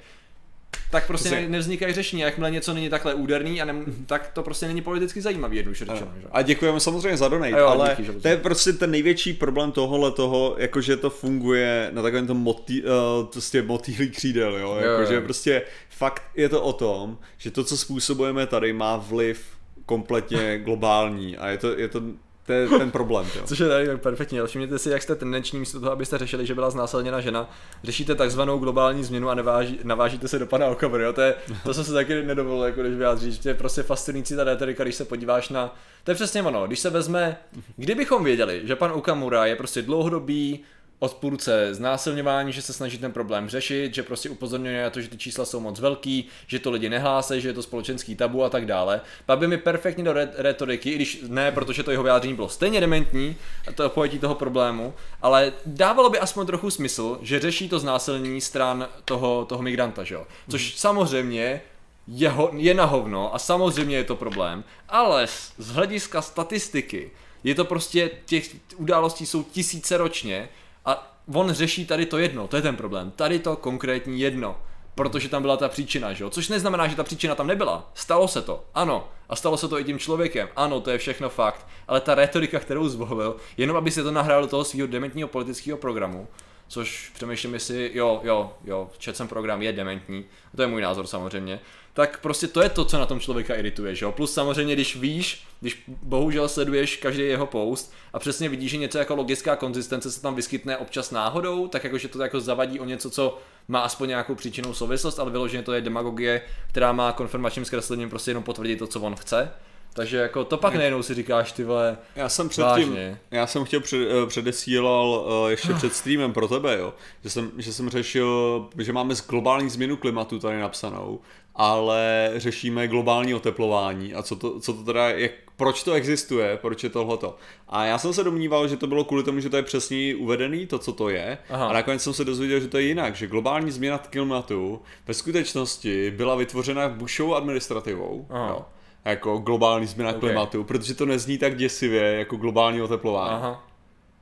tak prostě ne, nevznikají řešení. Jakmile něco není takhle úderný, a ne, tak to prostě není politicky zajímavý, jednoduše řečeno. A děkujeme samozřejmě za donate, A jo, ale díky, to je prostě ten největší problém tohohle toho, jakože to funguje na takovém tom motý, uh, prostě motýlý křídel, jo, Jo, jakože jo. prostě fakt je to o tom, že to, co způsobujeme tady, má vliv kompletně globální a je to, je to, to je ten problém, jo. Což je tady tak perfektní, ale všimněte si, jak jste tendenční místo toho, abyste řešili, že byla znásilněna žena, řešíte takzvanou globální změnu a neváží, navážíte se do pana Okamury, jo? To, je, to jsem se taky nedovolil, jako když vyjádřit, že je prostě fascinující ta retorika, když se podíváš na, to je přesně ono, když se vezme, kdybychom věděli, že pan Okamura je prostě dlouhodobý odpůrce znásilňování, že se snaží ten problém řešit, že prostě upozorňuje na to, že ty čísla jsou moc velký, že to lidi nehlásí, že je to společenský tabu a tak dále. Pak by mi perfektně do re- retoriky, i když ne, protože to jeho vyjádření bylo stejně dementní, to pojetí toho problému, ale dávalo by aspoň trochu smysl, že řeší to znásilnění stran toho, toho migranta, že jo? Což samozřejmě je, ho, je na hovno a samozřejmě je to problém, ale z z hlediska statistiky je to prostě, těch událostí jsou tisíce ročně a on řeší tady to jedno, to je ten problém, tady to konkrétní jedno, protože tam byla ta příčina, že jo? Což neznamená, že ta příčina tam nebyla. Stalo se to, ano. A stalo se to i tím člověkem, ano, to je všechno fakt. Ale ta retorika, kterou zvolil, jenom aby se to nahrál do toho svého dementního politického programu, což přemýšlím, jestli, jo, jo, jo, četl jsem program, je dementní, to je můj názor samozřejmě, tak prostě to je to, co na tom člověka irituje, že jo? Plus samozřejmě, když víš, když bohužel sleduješ každý jeho post a přesně vidíš, že něco jako logická konzistence se tam vyskytne občas náhodou, tak jakože to jako zavadí o něco, co má aspoň nějakou příčinou souvislost, ale vyloženě to je demagogie, která má konfirmačním zkreslením prostě jenom potvrdit to, co on chce. Takže jako to pak nejenom si říkáš, ty vole, Já jsem předtím, Vážně. já jsem chtěl před, eh, předesílal eh, ještě před streamem pro tebe, jo, že jsem, že jsem řešil, že máme z globální změnu klimatu tady napsanou, ale řešíme globální oteplování a co to, co to teda, jak, proč to existuje, proč je tohleto. A já jsem se domníval, že to bylo kvůli tomu, že to je přesně uvedený, to, co to je, Aha. a nakonec jsem se dozvěděl, že to je jinak, že globální změna klimatu ve skutečnosti byla vytvořena Bushovou administrativou, Aha. jo, jako globální změna Ok. klimatu, protože to nezní tak děsivě jako globální oteplování. aha.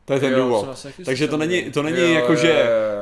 To je ten Jo, důvod. taky Takže to není, to není Jo, jako, jo, že jo,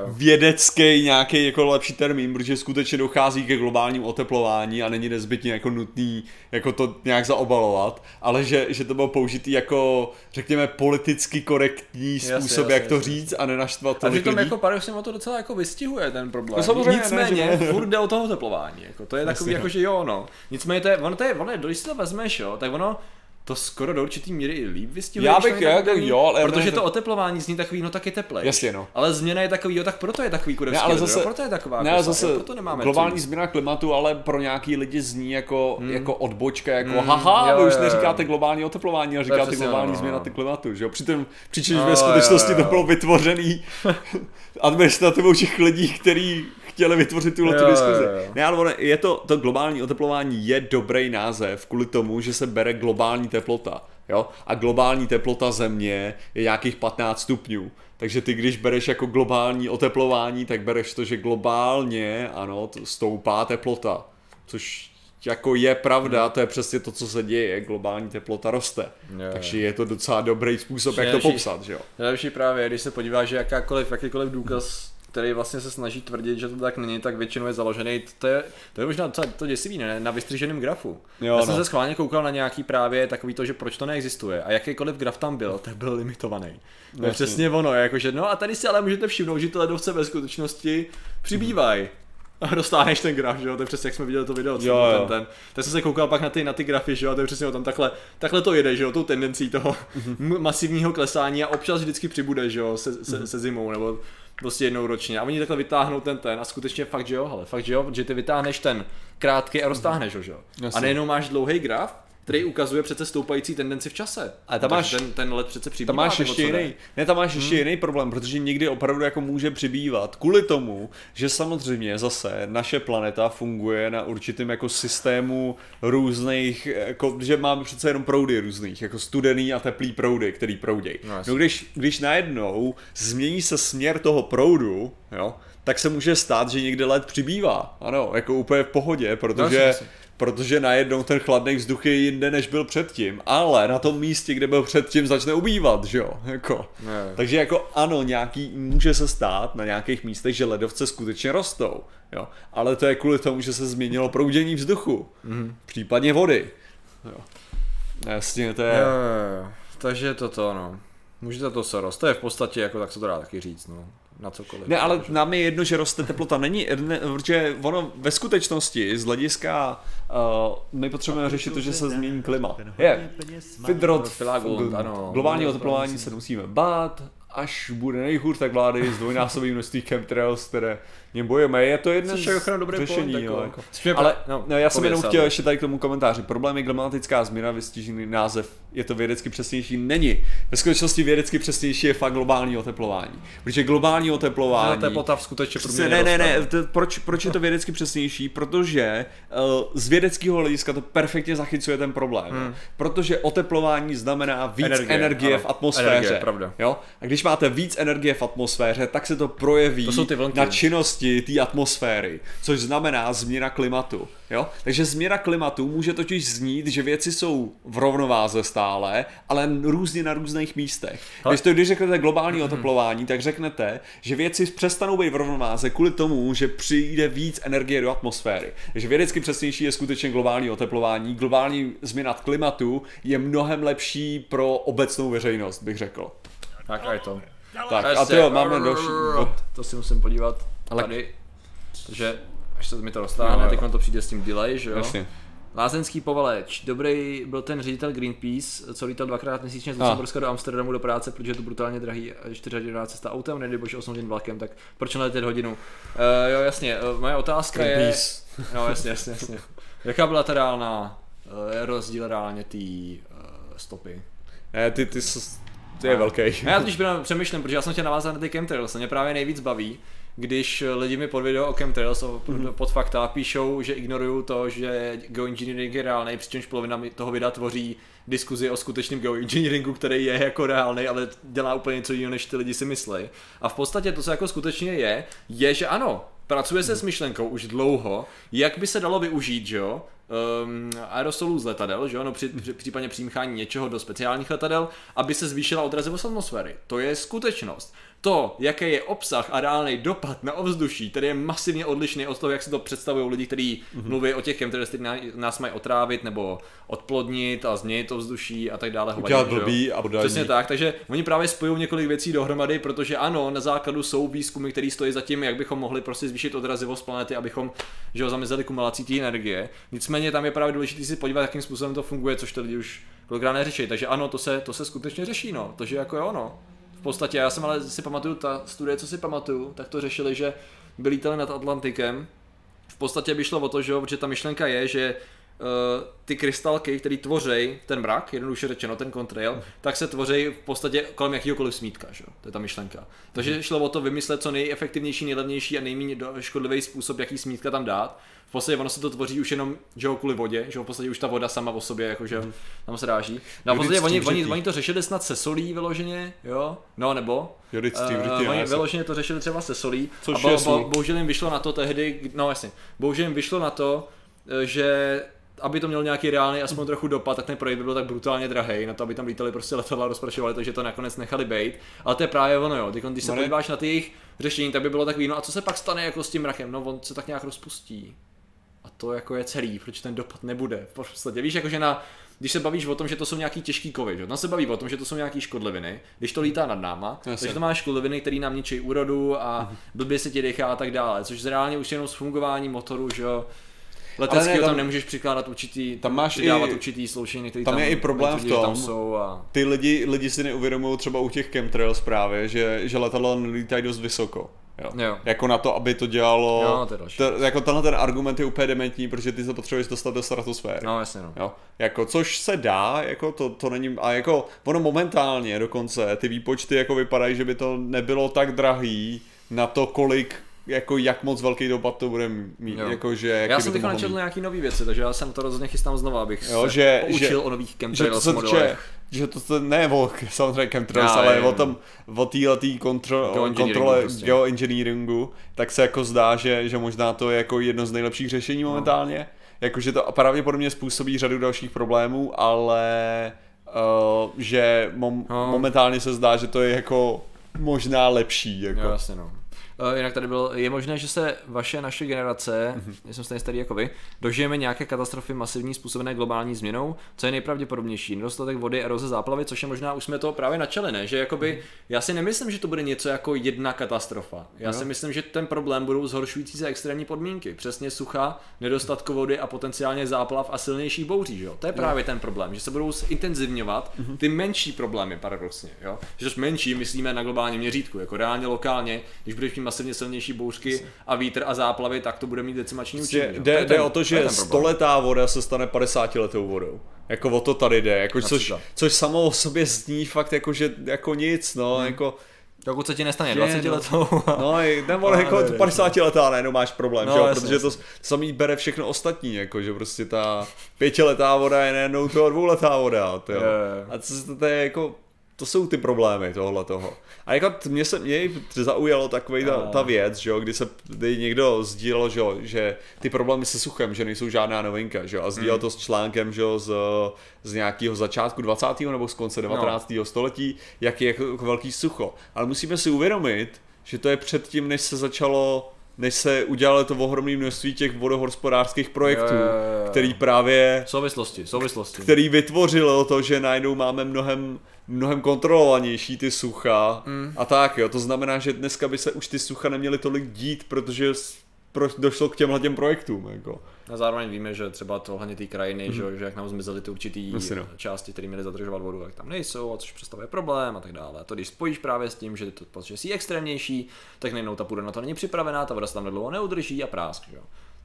jo. vědecký nějaký jako lepší termín, protože skutečně dochází ke globálním oteplování a není nezbytně jako nutný jako to nějak zaobalovat, ale že, že to bylo použitý jako, řekněme, politicky korektní Jasně, způsob, jasně, jak to jasně. říct a nenaštvat A tolik přitom lidí. jako paradoxně to docela jako vystihuje ten problém. No samozřejmě, ne, Nicméně, že ne. furt jde o toho teplování. Jako, to je takový Jasně. jako, že jo, no. Nicméně to je, ono to je, ono je, když si to vezmeš, jo, tak ono, to skoro do určitý míry i líp vystihuje. Já bych- daný, jo, ale- Protože to oteplování zní takový, no tak je teplej. Jasně, no. Ale změna je takový, jo, tak proto je takový kudevský, Ne, ale zase, proto je taková ne, kosa, zase jo, proto nemáme globální co změna klimatu, ale pro nějaký lidi zní jako, Hmm. jako odbočka, jako Hmm, haha, jo, vy už jo, neříkáte globální oteplování, ale říkáte globální ono, změna no. ty klimatu, že jo? Přitom, přičemž ve skutečnosti jo, jo. to bylo vytvořený administrativou těch lidí, kteří chtěli vytvořit tuhle tu diskuzi. Ne, ale ono, je to, to globální oteplování je dobrý název kvůli tomu, že se bere globální teplota. Jo? A globální teplota země je nějakých 15 stupňů. Takže ty, když bereš jako globální oteplování, tak bereš to, že globálně, ano, to stoupá teplota. Což jako je pravda, to je přesně to, co se děje, globální teplota roste. Jo, Takže je to docela dobrý způsob, jak to popsat, že jo? Nejlepší právě, když se podíváš, že jakákoliv, jakýkoliv důkaz, který vlastně se snaží tvrdit, že to tak není, tak většinou je založený, to je, to je možná docela to děsivý, ne? Na vystřiženém grafu. Jo, Já jsem no. se schválně koukal na nějaký právě takový to, že proč to neexistuje. A jakýkoliv graf tam byl, tak byl limitovaný. To je Jasně. přesně ono, jakože no a tady si ale můžete všimnout, že ty ledovce ve skutečnosti přibývají. A dostáhneš ten graf, že jo, to je přesně jak jsme viděli to video, co Jo, ten, jo. ten. Tak jsem se koukal pak na ty, na ty grafy, že jo, a to je přesně o tom takhle, takhle to jede, že jo, tou tendencí toho Mhm. m- masivního klesání a občas vždycky přibude, že jo, se, se, se zimou, nebo prostě jednou ročně. A oni takhle vytáhnou ten ten a skutečně fakt, že jo, hele, fakt, že jo, že ty vytáhneš ten krátký a roztáhneš ho, že jo. Jasně. A nejenom máš dlouhý graf, který ukazuje přece stoupající tendenci v čase. Ale tam No, máš- ten, ten let přece přibývá. Tam máš ještě jiný, ne, tam máš ještě jiný problém, protože někdy opravdu jako může přibývat kvůli tomu, že samozřejmě zase naše planeta funguje na určitém jako systému různých, jako, že máme přece jenom proudy různých, jako studený a teplý proudy, který proudějí. No, No, když, když najednou změní se směr toho proudu, jo, tak se může stát, že někde led přibývá, ano, jako úplně v pohodě, protože jasně. Protože najednou ten chladný vzduch je jinde, než byl předtím, ale na tom místě, kde byl předtím, začne ubývat, že jo, jako. Ne. Takže jako ano, nějaký, může se stát na nějakých místech, že ledovce skutečně rostou, jo, ale to je kvůli tomu, že se změnilo proudění vzduchu, mm. případně vody, jo. Jasně, to je... Jo, jo, jo. Takže toto, no. Můžete to Soros, to je v podstatě jako, tak se to dá taky říct, no. Na cokoliv. Ne, ale nám je jedno, že roste teplota. Není, ne, protože ono ve skutečnosti z hlediska uh, my potřebujeme řešit to, že se změní klima. Je, Fidrot, globální oteplování se musíme bát, až bude nejhůř, tak vlády zdvojnásobí množství chemtrails, které něm bojujeme. Je to jedno je dobrý řešení, point, jo, jako. Ale no, no, já jsem jenom ale- chtěl ještě tady k tomu komentáři. Problém je klimatická změna, vystižený název, je to vědecky přesnější? Není. Ve skutečnosti vědecky přesnější je fakt globální oteplování. Protože globální Ta oteplování... teplota v skutečně Přesně, průměrně ne, ne, ne, to, proč, proč je to vědecky přesnější? Protože uh, z vědeckého hlediska to perfektně zachycuje ten problém. Hmm. Protože oteplování znamená víc energie, Energie, v atmosféře. Energie, pravda. Jo? A když máte víc energie v atmosféře, tak se to projeví To jsou ty činnosti té atmosféry, což znamená změna klimatu. Jo? Takže změna klimatu může totiž znít, že věci jsou v rovnováze stále, ale různě na různých místech. Ale- Když to, když řeknete globální oteplování, tak řeknete, že věci přestanou být v rovnováze kvůli tomu, že přijde víc energie do atmosféry. Takže vědecky přesnější je skutečně globální oteplování. Globální změna klimatu je mnohem lepší pro obecnou veřejnost, bych řekl. Tak a je to. Tak, a to jo, máme další bod. To si musím podívat Ale- tady. Takže až se mi to roztáhne, jo. teď to přijde s tím delay, že jo? Jasně. Lázeňský povaleč, dobrý byl ten ředitel Greenpeace, co lítal dvakrát měsíčně z Ah. Lucemburska do Amsterdamu do práce, protože je to brutálně drahý, 4 hodinová cesta autem, nedej bože 8 hodin vlakem, tak proč neletět hodinu? Uh, jo, jasně, uh, moje otázka je... Greenpeace. No, jasně, jasně, jasně. Jaká byla ta reálná, uh, rozdíl reálně té uh, stopy? Ne, ty, ty, ty je velký. A já totiž přemýšlím, protože já jsem chtěl navázat na ty chemtrails, mě právě nejvíc baví, když lidi mi pod video o chemtrails, Mhm. pod fakta, píšou, že ignorují to, že geoengineering je reálný, přičemž polovina toho videa tvoří diskuzi o skutečném geoengineeringu, který je jako reálný, ale dělá úplně něco jiného, než ty lidi si myslí. A v podstatě to, co jako skutečně je, je, že ano, pracuje se s myšlenkou už dlouho, jak by se dalo využít, že jo, um, aerosolů z letadel, že jo, no při, při, případně přimíchání něčeho do speciálních letadel, aby se zvýšila odrazivost atmosféry. To je skutečnost. To, jaký je obsah a reálný dopad na ovzduší, který je masivně odlišný od toho, jak si to představují lidi, kteří mm-hmm. mluví o těch chemtrails, kteří nás mají otrávit nebo odplodnit a změnit to vzduší a tak dále. Udělat blbý a Přesně tak, takže oni právě spojují několik věcí dohromady, protože ano, na základu jsou výzkumy, které stojí za tím, jak bychom mohli prostě zvýšit odrazivost planety, abychom že ho, zamezili kumulací té energie. Nicméně tam je právě důležité si podívat, jakým způsobem to funguje, což to lidi už kolikrát neřeší. Takže ano, to se, to se skutečně řeší, no. To, že jako jo, no. V podstatě, já jsem ale si pamatuju, ta studie, co si pamatuju, tak to řešili, že byli lítali nad Atlantikem. V podstatě by šlo o to, že, že ta myšlenka je, že ty krystalky, které tvoří ten mrak, jednoduše řečeno ten contrail, mm. tak se tvoří v podstatě kolem jakýkoliv smítka, že? to je ta myšlenka. Takže šlo o to vymyslet co nejefektivnější, nejlevnější a nejméně škodlivý způsob, jaký smítka tam dát. V podstatě ono se to tvoří už jenom, že jo, kvůli vodě, že v podstatě už ta voda sama o sobě, jakože mm. tam se ráží. No a v podstatě oni, oni, oni, to řešili snad se solí vyloženě, jo, no nebo, uh, oni vyloženě to řešili třeba se solí Což a bo, bo, bohužel jim vyšlo na to tehdy, no jasně, bohužel jim vyšlo na to, eh, že aby to mělo nějaký reálný aspoň trochu dopad, tak ten projekt by byl tak brutálně drahý, na to, aby tam lítali prostě letadla rozprašovali, takže to nakonec nechali být. Ale to je právě ono, jo. Teď, když se podíváš na ty jejich řešení, tak by bylo takový, no a co se pak stane jako s tím mrakem? No on se tak nějak rozpustí. A to jako je celý, proč ten dopad nebude. V podstatě víš, jakože na, když se bavíš o tom, že to jsou nějaký těžký kovy, že? No se baví o tom, že to jsou nějaký škodliviny, když to lítá nad náma, Jasně. takže to má škodliviny, které nám ničí úrodu a mhm. blbě se ti dechá a tak dále, což reálně už jenom s fungování motoru, že jo, leteckého ne, tam, tam, nemůžeš přikládat určitý, tam máš dávat i, určitý sloučení, který tam, tam je i problém v tom, tam jsou a... ty lidi, lidi si neuvědomují třeba u těch chemtrails právě, že, že letadla lítají dost vysoko. Jo. Jo. Jako na to, aby to dělalo. Jo, to, to jako tenhle ten argument je úplně dementní, protože ty se potřebuješ dostat do stratosféry. No, jasně, no. Jo. Jako, což se dá, jako to, to není, a jako ono momentálně dokonce, ty výpočty jako vypadají, že by to nebylo tak drahý na to, kolik jako jak moc velký dopad to bude mít, jo. jako že Já jsem teď načetl nějaký nový věci, takže já jsem to rozhodně chystám znova, abych jo, se že, poučil že, o nových chemtrails že to se že to se, ne o samozřejmě chemtrails, ale je, o tom, o této kontro, kontrole prostě. geoengineeringu, tak se jako zdá, že, že možná to je jako jedno z nejlepších řešení no. momentálně. No. Jakože to pravděpodobně způsobí řadu dalších problémů, ale uh, že mom, no. momentálně se zdá, že to je jako možná lepší. Jako. Jo, jasně no. Uh, jinak tady byl, je možné, že se vaše, naše generace, mm-hmm. jsem stejně starý jako vy, dožijeme nějaké katastrofy masivní způsobené globální změnou, co je nejpravděpodobnější, nedostatek vody, eroze, záplavy, což je možná, už jsme to právě načali, ne? Že jakoby, mm-hmm. já si nemyslím, že to bude něco jako jedna katastrofa. Já no. si myslím, že ten problém budou zhoršující se extrémní podmínky, přesně sucha, nedostatku vody a potenciálně záplav a silnější bouří, jo? To je právě no. ten problém, že se budou intenzivňovat mm-hmm. ty menší problémy paradoxně, jo? Že menší myslíme na globálním měřítku, jako reálně lokálně, když budeš mít masivně silnější bouřky a vítr a záplavy, tak to bude mít decimační účinek. Jde, jde o to, že 100 letá voda se stane 50 letou vodou. Jako o to tady jde, jako což, což samo o sobě zní fakt jako, že, jako nic, no, hmm. jako Dokud se ti nestane 20 no, letou. No, nebo jako 50 letá najednou máš problém, no, že? Jasně, protože to samý bere všechno ostatní, jako že prostě ta pětiletá voda je najednou to dvouletá voda, to jo. Je. A co to je jako, to jsou ty problémy tohle toho. A jako mě se mě zaujalo takový ta, ta věc, že jo, kdy se kdy někdo sdílel, že, jo, že ty problémy se suchem, že nejsou žádná novinka, že jo, a sdílel mm. to s článkem, že jo, z, z nějakého začátku 20. nebo z konce 19. No. století, jak je jako velký sucho. Ale musíme si uvědomit, že to je předtím, než se začalo než se udělalo to ohromné množství těch vodohospodářských projektů, jo, jo, jo. který právě... Souvislosti, souvislosti. Který vytvořilo to, že najednou máme mnohem mnohem kontrolovanější ty sucha mm. a tak jo, to znamená, že dneska by se už ty sucha neměly tolik dít, protože pro, došlo k těmhle těm projektům. Jako. A zároveň víme, že třeba to hlavně ty krajiny, mm. že, že jak nám zmizely ty určitý Asi no. části, které měly zadržovat vodu, jak tam nejsou, a což představuje problém a tak dále. A to když spojíš právě s tím, že to že jsi extrémnější, tak najednou ta půda na to není připravená, ta voda se tam dlouho neudrží a prásk. Že?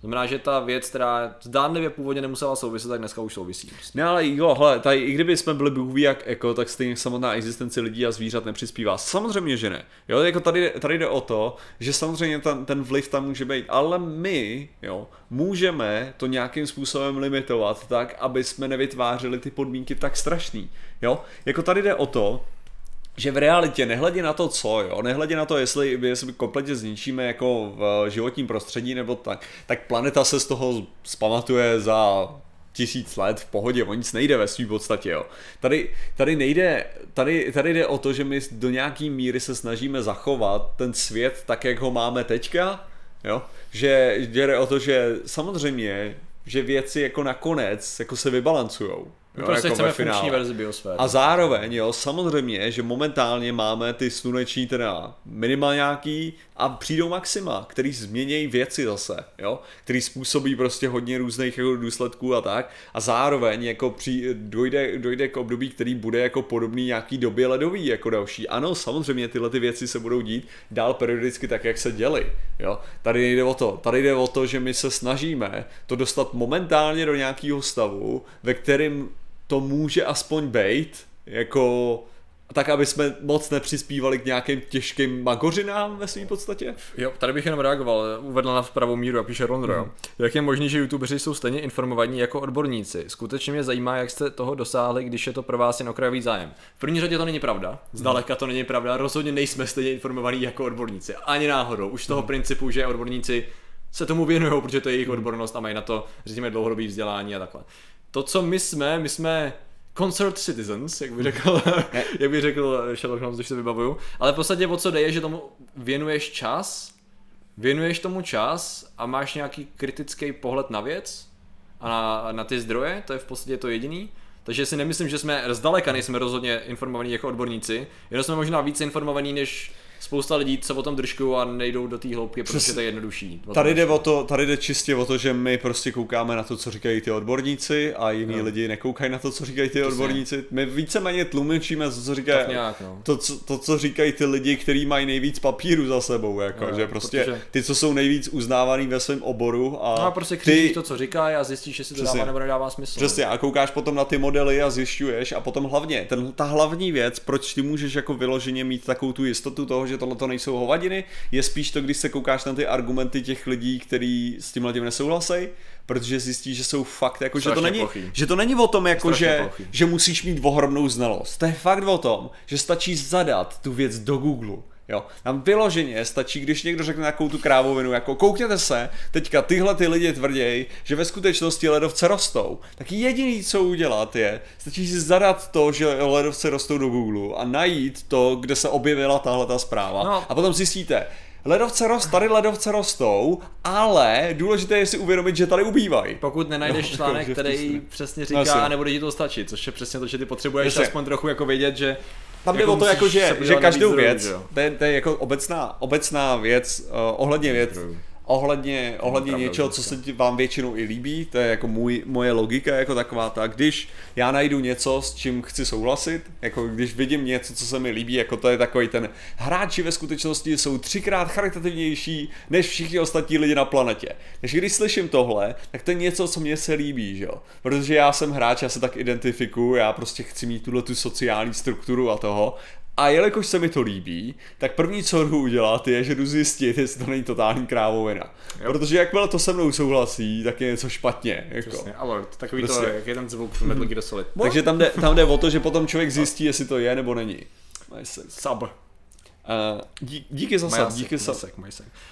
Znamená, že ta věc, která zdánlivě původně nemusela souviset, tak dneska už souvisí. Ne, ale jo, hele, tady, i kdyby jsme byli bůh jak eko, tak stejně samotná existence lidí a zvířat nepřispívá. Samozřejmě, že ne. Jo, jako tady, tady jde o to, že samozřejmě ten, ten vliv tam může být, ale my, jo, můžeme to nějakým způsobem limitovat tak, aby jsme nevytvářeli ty podmínky tak strašný. Jo, jako tady jde o to, že v realitě, nehledě na to co, jo, nehledě na to, jestli, jestli kompletně zničíme jako v životním prostředí nebo tak, tak planeta se z toho zpamatuje za tisíc let v pohodě, o nic nejde ve své podstatě, jo. Tady, tady, nejde, tady, tady jde o to, že my do nějaký míry se snažíme zachovat ten svět tak, jak ho máme teďka, jo. Že jde o to, že samozřejmě, že věci jako nakonec jako se vybalancujou. My jo, prostě jako chceme funkční verzi biosféry. A zároveň, jo, samozřejmě, že momentálně máme ty sluneční teda minimálňáký a přijdou maxima, který změnějí věci zase, jo, který způsobí prostě hodně různých jako důsledků a tak a zároveň jako při, dojde, dojde k období, který bude jako podobný nějaký době ledový jako další. Ano, samozřejmě tyhle ty věci se budou dít dál periodicky tak, jak se děly, jo. Tady nejde o to, tady jde o to, že my se snažíme to dostat momentálně do nějakého stavu, ve kterém to může aspoň být, jako tak, aby jsme moc nepřispívali k nějakým těžkým magořinám ve své podstatě? Jo, tady bych jenom reagoval, uvedl na pravou míru a píše Ronro. Hmm. Jak je možné, že youtubeři jsou stejně informovaní jako odborníci? Skutečně mě zajímá, jak jste toho dosáhli, když je to pro vás jen okrajový zájem. V první řadě to není pravda, zdaleka to není pravda, rozhodně nejsme stejně informovaní jako odborníci, ani náhodou. Už z toho principu, že odborníci se tomu věnují, protože to je jejich odbornost a mají na to, řekněme, dlouhodobý vzdělání a takhle. To, co my jsme, my jsme concert citizens, jak by řekl, jak by řekl Sherlock Holmes, když se vybavuju. Ale v podstatě o co jde je, že tomu věnuješ čas, věnuješ tomu čas a máš nějaký kritický pohled na věc a na, na ty zdroje, to je v podstatě to jediný. Takže si nemyslím, že jsme zdaleka nejsme rozhodně informovaní jako odborníci, jenom jsme možná více informovaní než spousta lidí, co o tom držkou a nejdou do té hloubky, protože to je jednodušší. Tady jde, o to, tady jde čistě o to, že my prostě koukáme na to, co říkají ty odborníci a jiní no. lidi nekoukají na to, co říkají ty odborníci. My víceméně tlumočíme to, co říkají, nějak, no. to, co, to, co říkají ty lidi, kteří mají nejvíc papíru za sebou, jako, no, že prostě protože... ty, co jsou nejvíc uznávaný ve svém oboru a, no a prostě ty... to, co říkají a zjistíš, jestli to Přesně. dává nebo nedává smysl. Přesně a koukáš potom na ty modely a zjišťuješ a potom hlavně, ten, ta hlavní věc, proč ty můžeš jako vyloženě mít takovou tu jistotu toho, že tohle to nejsou hovadiny, je spíš to, když se koukáš na ty argumenty těch lidí, kteří s tímhle tím nesouhlasí, protože zjistíš, že jsou fakt, jako, že to, není, že to není o tom, jako, že, že musíš mít ohromnou znalost. To je fakt o tom, že stačí zadat tu věc do Google Jo, nám vyloženě stačí, když někdo řekne nějakou tu krávovinu, jako koukněte se, teďka tyhle ty lidi tvrdějí, že ve skutečnosti ledovce rostou. Tak jediný, co udělat je, stačí si zadat to, že ledovce rostou do Google a najít to, kde se objevila tahle ta zpráva. No. A potom zjistíte, ledovce rost, tady ledovce rostou, ale důležité je si uvědomit, že tady ubývají. Pokud nenajdeš no, článek, který přesně říká, no, nebude ti to stačit, což je přesně to, že ty potřebuješ Jasně. aspoň trochu jako vědět, že tam jde jako o to, jako, že, že každou věc, to je, to je jako obecná, obecná věc, uh, ohledně věc, ohledně, ohledně něčeho, co se vám většinou i líbí, to je jako můj, moje logika jako taková, tak když já najdu něco, s čím chci souhlasit, jako když vidím něco, co se mi líbí, jako to je takový ten hráči ve skutečnosti jsou třikrát charitativnější než všichni ostatní lidi na planetě. Takže když slyším tohle, tak to je něco, co mě se líbí, že jo? Protože já jsem hráč, já se tak identifikuju, já prostě chci mít tuhle tu sociální strukturu a toho a jelikož se mi to líbí, tak první, co jdu udělat, je, že jdu zjistit, jestli to není totální krávovina. Jo. Protože jakmile to se mnou souhlasí, tak je něco špatně. Jako. Přesně, alert, takový prostě. to, jak je ten zvuk Metal Gear Solid. Takže tam jde, tam jde o to, že potom člověk zjistí, jestli to je nebo není. Sub. Uh, dí, díky za sub, díky za sub.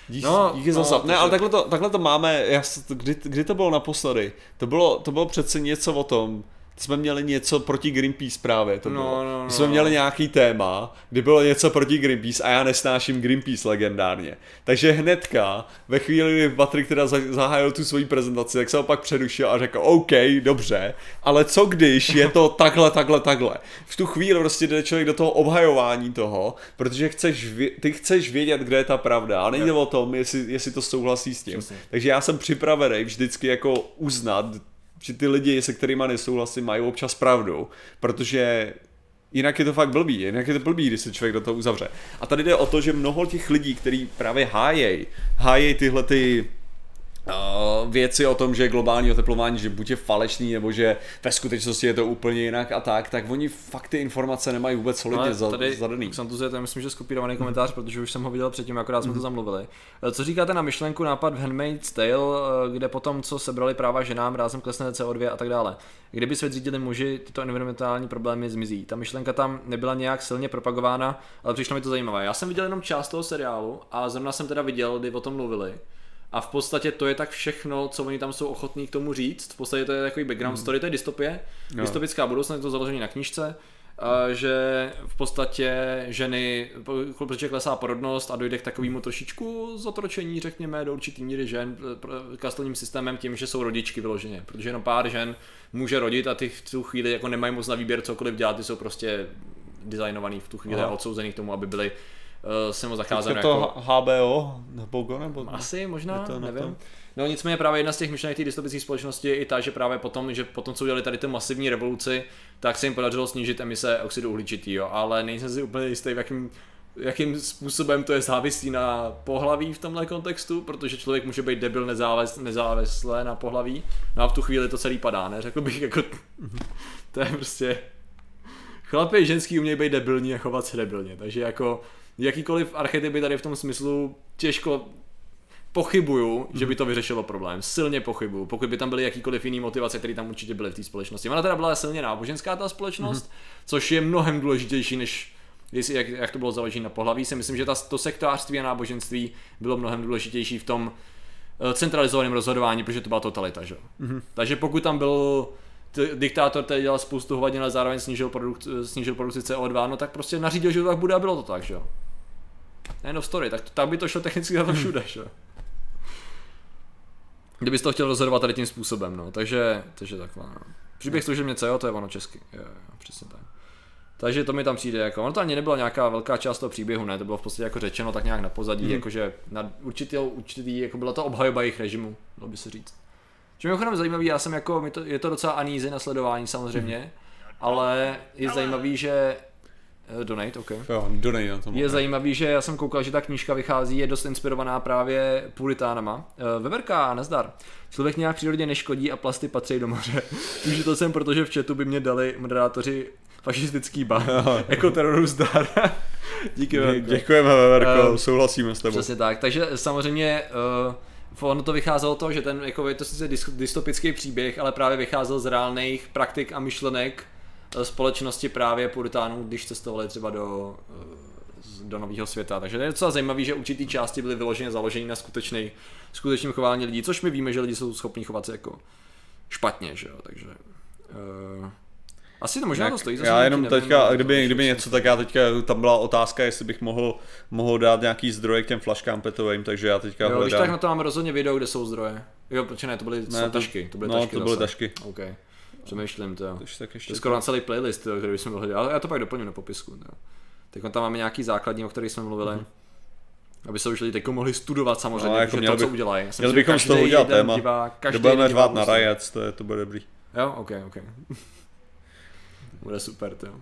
Díky, no, díky no, za sub. Ne, ale takhle to, takhle to máme, já, kdy, kdy to bylo naposledy? To bylo, to bylo přece něco o tom, jsme měli něco proti Greenpeace právě, to no, bylo. No, no, jsme měli nějaký téma, kdy bylo něco proti Greenpeace a já nesnáším Greenpeace legendárně. Takže hnedka, ve chvíli, kdy Patrik teda zahájil tu svoji prezentaci, tak se opak přerušil a řekl, OK, dobře, ale co když je to takhle, takhle, takhle. V tu chvíli prostě jde člověk do toho obhajování toho, protože chceš, ty chceš vědět, kde je ta pravda a nejde o tom, jestli, jestli to souhlasí s tím. Přesně. Takže já jsem připravený vždycky jako uznat že ty lidi, se kterými nesouhlasím, mají občas pravdu, protože jinak je to fakt blbý, jinak je to blbý, když se člověk do toho uzavře. A tady jde o to, že mnoho těch lidí, kteří právě hájejí, hájejí tyhle ty věci o tom, že globální oteplování, že buď je falešný, nebo že ve skutečnosti je to úplně jinak a tak, tak oni fakt ty informace nemají vůbec solidně no, tady, zadaný. To je myslím, že skopírovaný komentář, protože už jsem ho viděl předtím, akorát jsme mm. to mhm. zamluvili. Eh, co říkáte na myšlenku nápad v Handmaid's Tale, eh, kde potom, co sebrali práva ženám, rázem klesne CO2 a tak dále. Kdyby svět řídili muži, tyto environmentální problémy zmizí. Ta myšlenka tam nebyla nějak silně propagována, ale přišlo mi to zajímavé. Já jsem viděl jenom část toho seriálu a zrovna jsem teda viděl, kdy o tom mluvili a v podstatě to je tak všechno, co oni tam jsou ochotní k tomu říct. V podstatě to je takový background story, to je dystopie, Jo. dystopická budoucnost, je to založené na knížce, že v podstatě ženy, protože klesá porodnost a dojde k takovému trošičku zotročení, řekněme, do určitý míry žen kastelním systémem tím, že jsou rodičky vyloženě, protože jenom pár žen může rodit a ty v tu chvíli jako nemají moc na výběr cokoliv dělat, ty jsou prostě designovaný v tu chvíli Aha. a odsouzený k tomu, aby byly se moc zacházeno Je to jako... HBO Pogo nebo? Asi, možná, to nevím. tom? No nicméně právě jedna z těch myšlenek té dystopické společnosti je i ta, že právě potom, že potom, co udělali tady tu masivní revoluci, tak se jim podařilo snížit emise oxidu uhličitého, ale nejsem si úplně jistý, v jakým, jakým způsobem to je závislý na pohlaví v tomhle kontextu, protože člověk může být debil nezávis, nezávisle na pohlaví, no a v tu chvíli to celý padá, ne? Řekl bych jako, to je prostě, chlapy ženský umějí být debilní a chovat se debilně, takže jako jakýkoliv archetypy tady v tom smyslu těžko pochybuju, že by to vyřešilo problém. Silně pochybuju, pokud by tam byly jakýkoliv jiný motivace, které tam určitě byly v té společnosti. Ona teda byla silně náboženská ta společnost, což je mnohem důležitější než jestli, jak, jak to bylo založené na pohlaví. Si myslím, že ta, to sektářství a náboženství bylo mnohem důležitější v tom eh, centralizovaném rozhodování, protože to byla totalita. Že? Mm-hmm. Takže pokud tam byl diktátor, který dělal spoustu hovadin, ale zároveň snížil, produkt, snížil produkci CO2, no tak prostě nařídil, že to tak bude a bylo to tak, že jo. End of story, tak tak by to šlo technicky na to všude, že jo. Kdybys to chtěl rozhodovat tady tím způsobem, no, takže, takže takhle, no. Příběh služeb mě jo, to je ono česky, jo, jo, přesně tak. Takže to mi tam přijde jako, ono to ani nebyla nějaká velká část toho příběhu, ne, to bylo v podstatě jako řečeno tak nějak na pozadí, mm. jakože na určitý, určitý, jako byla to obhajoba jejich režimu, dalo by se říct. Čo mimochodem zajímavý, já jsem jako, mi to, je to docela uneasy na sledování samozřejmě, mm. ale je zajímavý, že eh, Donate, OK. Jo, donej na tom. Je zajímavý, že já jsem koukal, že ta knížka vychází, je dost inspirovaná právě puritánama. Eh, Veverka, nazdar. Člověk nějak přírodě neškodí a plasty patří do moře. Už to jsem, protože v chatu by mě dali moderátoři fašistický ban. jako teroru zdar. Díky, Dě- Veverko. Děkujeme, Veverko, Eh, souhlasíme s tebou. Přesně tak, takže samozřejmě uh, ono to vycházelo to, že ten jako je to sice dys- dystopický příběh, ale právě vycházel z reálných praktik a myšlenek eh, společnosti právě puritánů, když cestovali třeba do, eh, do nového světa. Takže to je docela zajímavé, že určitý části byly vyloženě založeny na skutečný, skutečném chování lidí, což my víme, že lidi jsou schopní chovat se jako špatně, že jo, takže... Uh, asi to možná to stojí za já jenom nevím, teďka, to kdyby, kdyby něco, tak já teďka, tam byla otázka, jestli bych mohl, mohl dát nějaký zdroje k těm flaškám petovým, takže já teďka Jo, když hledám. tak na to máme rozhodně video, kde jsou zdroje. Jo, proč ne, to byly Ne, to- tašky, to byly no, tašky to byly zase. tašky. OK, přemýšlím to. Takže tak To ještě je skoro na celý playlist, jo, který bychom mohli dělat, ale já to pak doplním na popisku. Jo. Teď tam máme nějaký základní, o kterých jsme mluvili. Aby se už lidi teď mohli studovat samozřejmě. No, no, jako to, co bych- udělají. Měli že bychom z toho udělat téma. Divák, každý budeme řvát na. Riots, to, je, to bude dobrý. Jo, ok, ok. Bude super, to jo. Uh,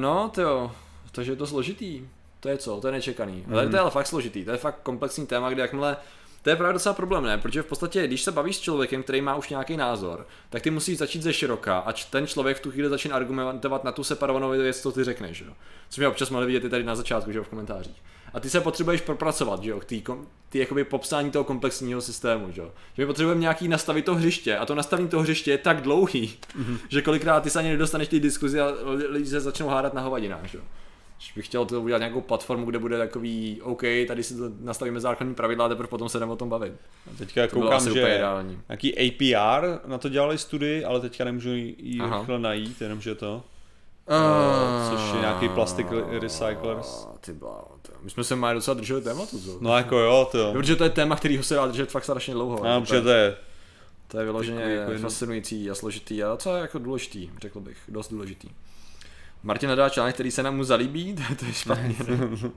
no, to jo, takže je to složitý. To je co, to je nečekaný. Ale Mhm. to je ale fakt složitý, to je fakt komplexní téma, kde jakmile to je právě docela problém, ne? Protože v podstatě, když se bavíš s člověkem, který má už nějaký názor, tak ty musíš začít ze široka a ten člověk v tu chvíli začne argumentovat na tu separovanou věc, co ty řekneš, jo? Což jsme občas mohli vidět i tady na začátku, že jo, v komentářích. A ty se potřebuješ propracovat, že jo, k tý, ty jakoby popsání toho komplexního systému, že jo. Že my potřebujeme nějaký nastavit to hřiště a to nastavení toho hřiště je tak dlouhý, mm-hmm. že kolikrát ty se ani nedostaneš té diskuzi a lidi se začnou hádat na hovadinách, že jo. Když bych chtěl to udělat nějakou platformu, kde bude takový, OK, tady si to nastavíme základní pravidla a teprve potom se jdeme o tom bavit. A teďka To koukám, že ideální. nějaký APR na to dělali studii, ale teďka nemůžu ji rychle najít, jenomže to. Uh, což je nějaký plastic recyclers. Ty bláho. My jsme se máli docela drželi tématu, co? No jako jo, to. Protože to je téma, kterýho se dá držet fakt strašně dlouho. No, jako protože to je, To je vyloženě jako fascinující a složitý a co je jako důležitý, řekl bych, dost důležitý. Martin hledá článek, který se nám mu zalíbí, to, to je špatně. Ne?